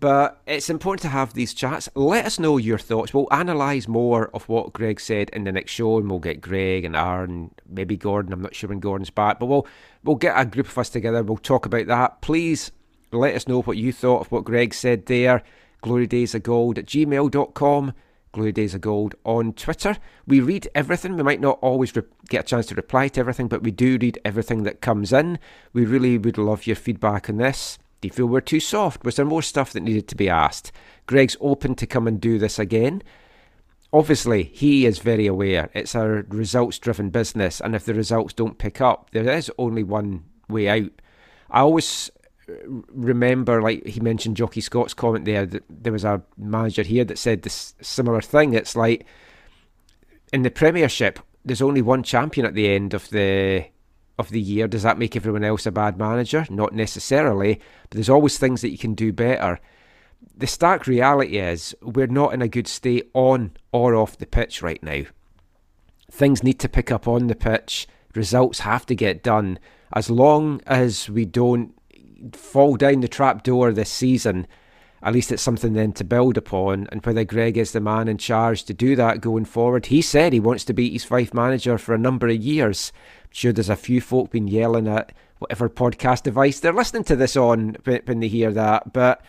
But it's important to have these chats. Let us know your thoughts. We'll analyse more of what Greig said in the next show, and we'll get Greg and Aaron, maybe Gordon. I'm not sure when Gordon's back, but we'll we'll get a group of us together. We'll talk about that. Please let us know what you thought of what Greig said there. Glory Days of Gold at gmail.com. Glory Days of Gold on Twitter. We read everything. We might not always re- get a chance to reply to everything, but we do read everything that comes in. We really would love your feedback on this. Do you feel we're too soft? Was there more stuff that needed to be asked? Greig's open to come and do this again. obviously he is very aware it's a results driven business, and if the results don't pick up, there is only one way out. I always remember, like he mentioned, Jocky Scott's comment there that there was a manager here that said this similar thing. It's like in the Premiership, there's only one champion at the end of the of the year. Does that make everyone else a bad manager? Not necessarily, but there's always things that you can do better. The stark reality is we're not in a good state on or off the pitch right now. Things need to pick up on the pitch. Results have to get done. As long as we don't fall down the trap door this season, at least it's something then to build upon. And whether Greig is the man in charge to do that going forward, he said he wants to be his Fife manager for a number of years. I'm sure there's a few folk been yelling at whatever podcast device they're listening to this on when they hear that. But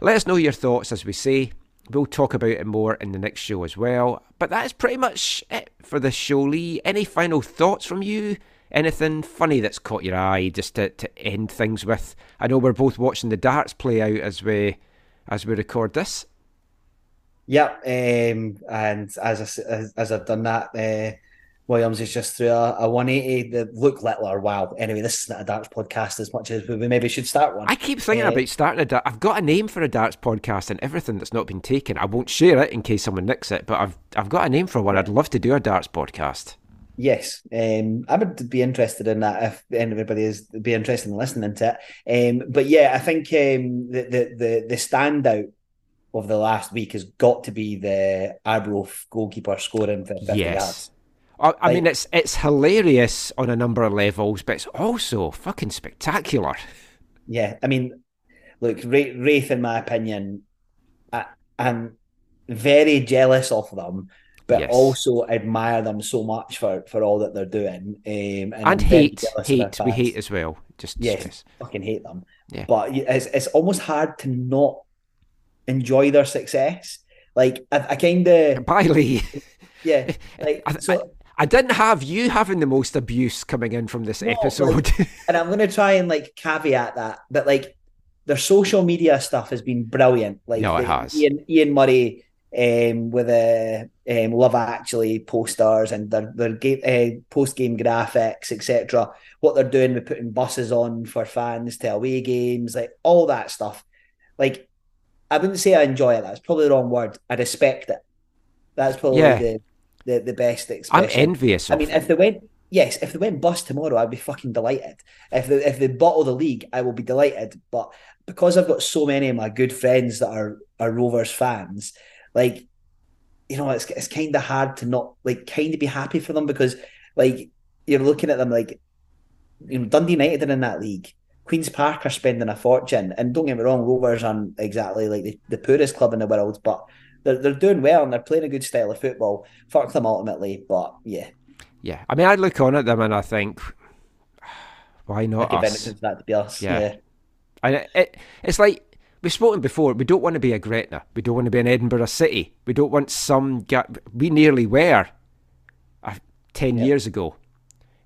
let us know your thoughts as we say. We'll talk about it more in the next show as well. But that is pretty much it for the show, Lee. Any final thoughts from you? Anything funny that's caught your eye just to, to end things with? I know we're both watching the darts play out as we as we record this. Yeah, um, and as, I, as as I've done that, uh, Williams is just through a, a 180 that Luke Littler. Wow. Anyway, this is not a darts podcast as much as we maybe should start one. I keep thinking uh, about starting a dart. I've got a name for a darts podcast and everything that's not been taken. I won't share it in case someone nicks it, but I've I've got a name for one. I'd love to do a darts podcast. Yes, um, I would be interested in that if anybody is be interested in listening to it. Um, but yeah, I think um, the, the the the standout of the last week has got to be the Arbroath goalkeeper scoring for 50 yes. yards. I, I like, mean, it's it's hilarious on a number of levels, but it's also fucking spectacular. Yeah, I mean, look, Raith, in my opinion, I, I'm very jealous of them but yes. also admire them so much for, for all that they're doing. Um, and, and hate, hate, we hate as well. Just yes, fucking hate them. Yeah. But it's it's almost hard to not enjoy their success. Like I, I kind of <laughs> Bailey. Yeah, <laughs> like I, so. I, I, didn't have you having the most abuse coming in from this no, episode. Like, <laughs> and I'm going to try and like caveat that, but like their social media stuff has been brilliant. Like no, it has. Ian, Ian Murray um, with the um, Love Actually posters and their their game, uh, post game graphics, etc. What they're doing with putting buses on for fans to away games, like all that stuff. Like I wouldn't say I enjoy it. That's probably the wrong word. I respect it. That's probably yeah. the, the the best expression. I'm envious. I mean, if they went, yes, if they went bust tomorrow, I'd be fucking delighted. If they if they bottle the league, I will be delighted. But because I've got so many of my good friends that are are Rovers fans, like you know it's it's kind of hard to not like kind of be happy for them because like you're looking at them like you know Dundee United are in that league. Queens Park are spending a fortune, and don't get me wrong, Rovers aren't exactly like the, the poorest club in the world, but they're they're doing well and they're playing a good style of football. Fuck them ultimately, but yeah, yeah. I mean, I look on at them and I think, <sighs> why not I us? That to be us, yeah. yeah. And it, it, it's like we've spoken before. We don't want to be a Gretna. We don't want to be an Edinburgh City. We don't want some. Gap. We nearly were uh, ten yep. years ago.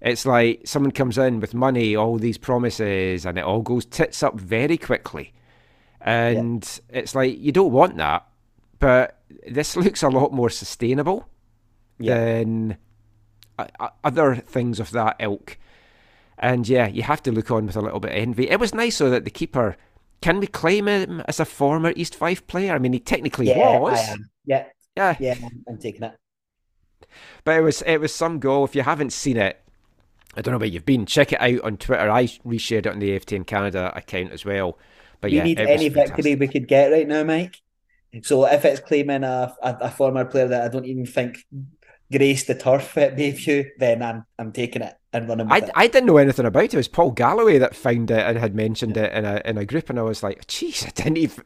It's like someone comes in with money, all these promises, and it all goes tits up very quickly. And yep. it's like you don't want that, but this <laughs> looks a lot more sustainable yep. than uh, other things of that ilk. And yeah, you have to look on with a little bit of envy. It was nice though that the keeper can we claim him as a former East Fife player? I mean, he technically yeah, was. I am. Yeah, yeah, yeah. I'm taking it. But it was it was some goal. If you haven't seen it, I don't know where you've been. Check it out on Twitter. I reshared it on the AFTN Canada account as well. But we yeah, need any victory we could get right now, Mike. So if it's claiming a, a, a former player that I don't even think graced the turf at Bayview, then I'm I'm taking it and running I, it. I didn't know anything about it. It was Paul Galloway that found it and had mentioned yeah. it in a in a group, and I was like, "Jeez, I didn't even."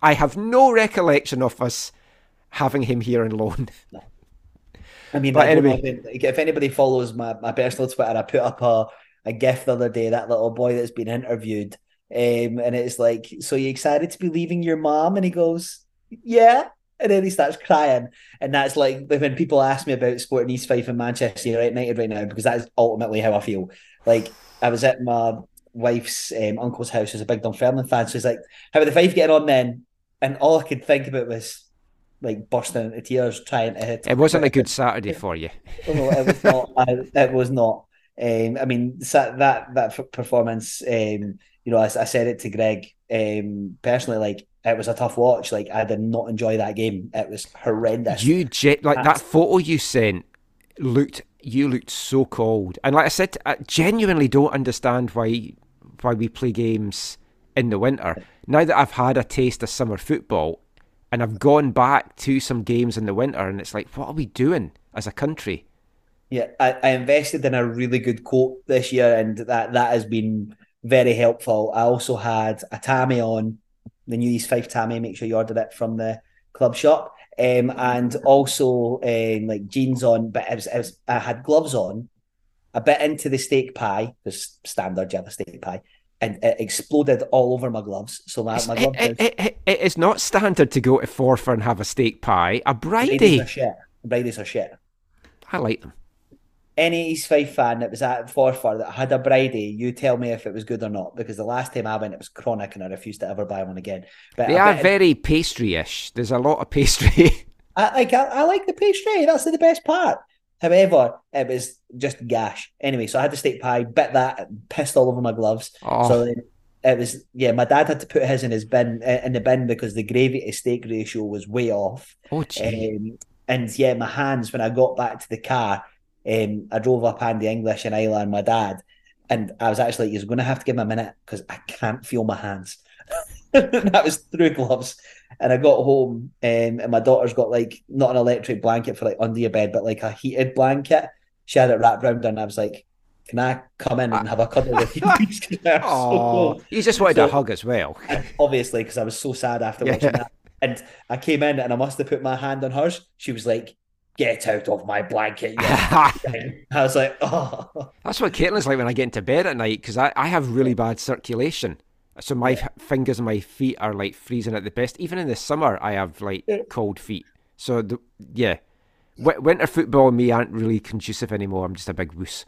I have no recollection of us having him here on loan. <laughs> No. I mean, but I anyway, if, if, anybody follows my, my personal Twitter, I put up a, a GIF the other day. That little boy that's been interviewed, um, and it's like, "So you excited to be leaving your mom?" And he goes, "Yeah." And then he starts crying. And that's like when people ask me about sporting East Fife and Manchester United right now, because that is ultimately how I feel. Like I was at my wife's um, uncle's house, who's a big Dunfermline fan. So he's like, How are the Fife getting on then? And all I could think about was like bursting into tears trying to. Hit. It wasn't a good Saturday for you. <laughs> no, it was not. I, it was not. Um, I mean, that that performance. Um, you know, I, I said it to Greig um, personally. Like it was a tough watch. Like I did not enjoy that game. It was horrendous. You like That's... that photo you sent looked. You looked so cold, and like I said, I genuinely don't understand why why we play games in the winter. Now that I've had a taste of summer football, and I've gone back to some games in the winter, and it's like, what are we doing as a country? Yeah, I, I invested in a really good coat this year, and that that has been very helpful. I also had a Tammy on the new East Fife Tammy. Make sure you ordered it from the club shop. Um, and also um, like jeans on, but it was, was, I had gloves on, a bit into the steak pie, the standard you have a steak pie, and it exploded all over my gloves. So my, my gloves. It, it, it, it is not standard to go to Forfar and have a steak pie. A bridie. Bridies are shit. Bridies are shit. I like them any East Fife fan that was at Forfar that had a Bridie, you tell me if it was good or not. Because the last time I went, it was chronic, and I refused to ever buy one again. But they are very pastry-ish. There's a lot of pastry. <laughs> I like I, I, like the pastry. That's the best part. However, it was just gash. Anyway, so I had to steak pie, bit that, pissed all over my gloves. Oh. So then it was yeah. My dad had to put his in his bin in the bin because the gravy to steak ratio was way off. Oh, um, and yeah, my hands when I got back to the car um, I drove up Andy English and Isla and my dad, and I was actually like, "You're going to have to give me a minute because I can't feel my hands." <laughs> that was through gloves, and I got home, um, and my daughter's got like not an electric blanket for like under your bed, but like a heated blanket. She had it wrapped around her, and I was like, "Can I come in and have a cuddle with you?" <laughs> <laughs> oh, you just wanted so, a hug as well. Obviously, because I was so sad after yeah. watching that. And I came in and I must have put my hand on hers. She was like, get out of my blanket. Yeah. <laughs> I was like, oh. That's what Caitlin's like when I get into bed at night because I, I have really bad circulation. So my yeah. fingers and my feet are like freezing at the best. Even in the summer, I have like cold feet. So the, yeah, w- winter football and me aren't really conducive anymore. I'm just a big wuss.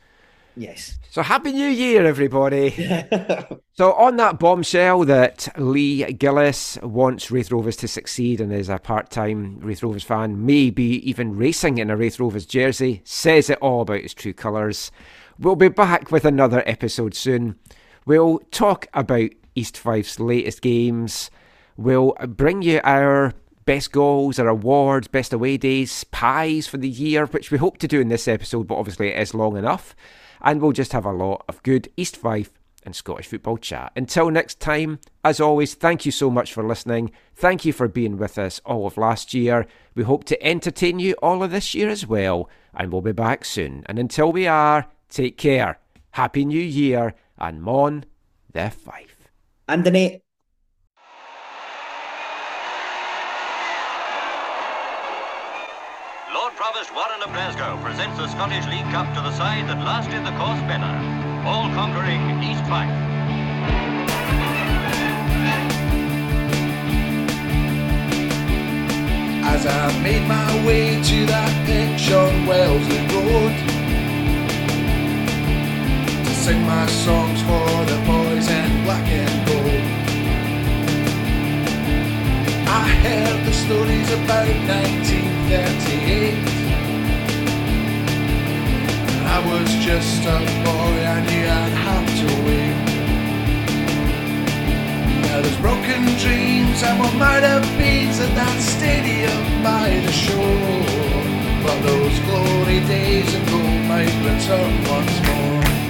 Yes. So happy New Year, everybody. <laughs> so on that bombshell that Lee Gillis wants Raith Rovers to succeed and is a part-time Raith Rovers fan, maybe even racing in a Raith Rovers jersey, says it all about his true colours. We'll be back with another episode soon. We'll talk about East Fife's latest games. We'll bring you our best goals, our awards, best away days, pies for the year, which we hope to do in this episode, but obviously it is long enough and we'll just have a lot of good East Fife and Scottish football chat. Until next time, as always, thank you so much for listening. Thank you for being with us all of last year. We hope to entertain you all of this year as well, and we'll be back soon. And until we are, take care. Happy New Year, and Mon the Fife. Anthony. Provost Warren of Glasgow presents the Scottish League Cup to the side that last did the course better, all-conquering East Fife. As I made my way to that pitch on Wellesley Road To sing my songs for the boys in black and gold I heard the stories about 1938 I was just a boy, I knew I'd have to wait. Now there's broken dreams and what might have been at that stadium by the shore. But those glory days and gold might return once more.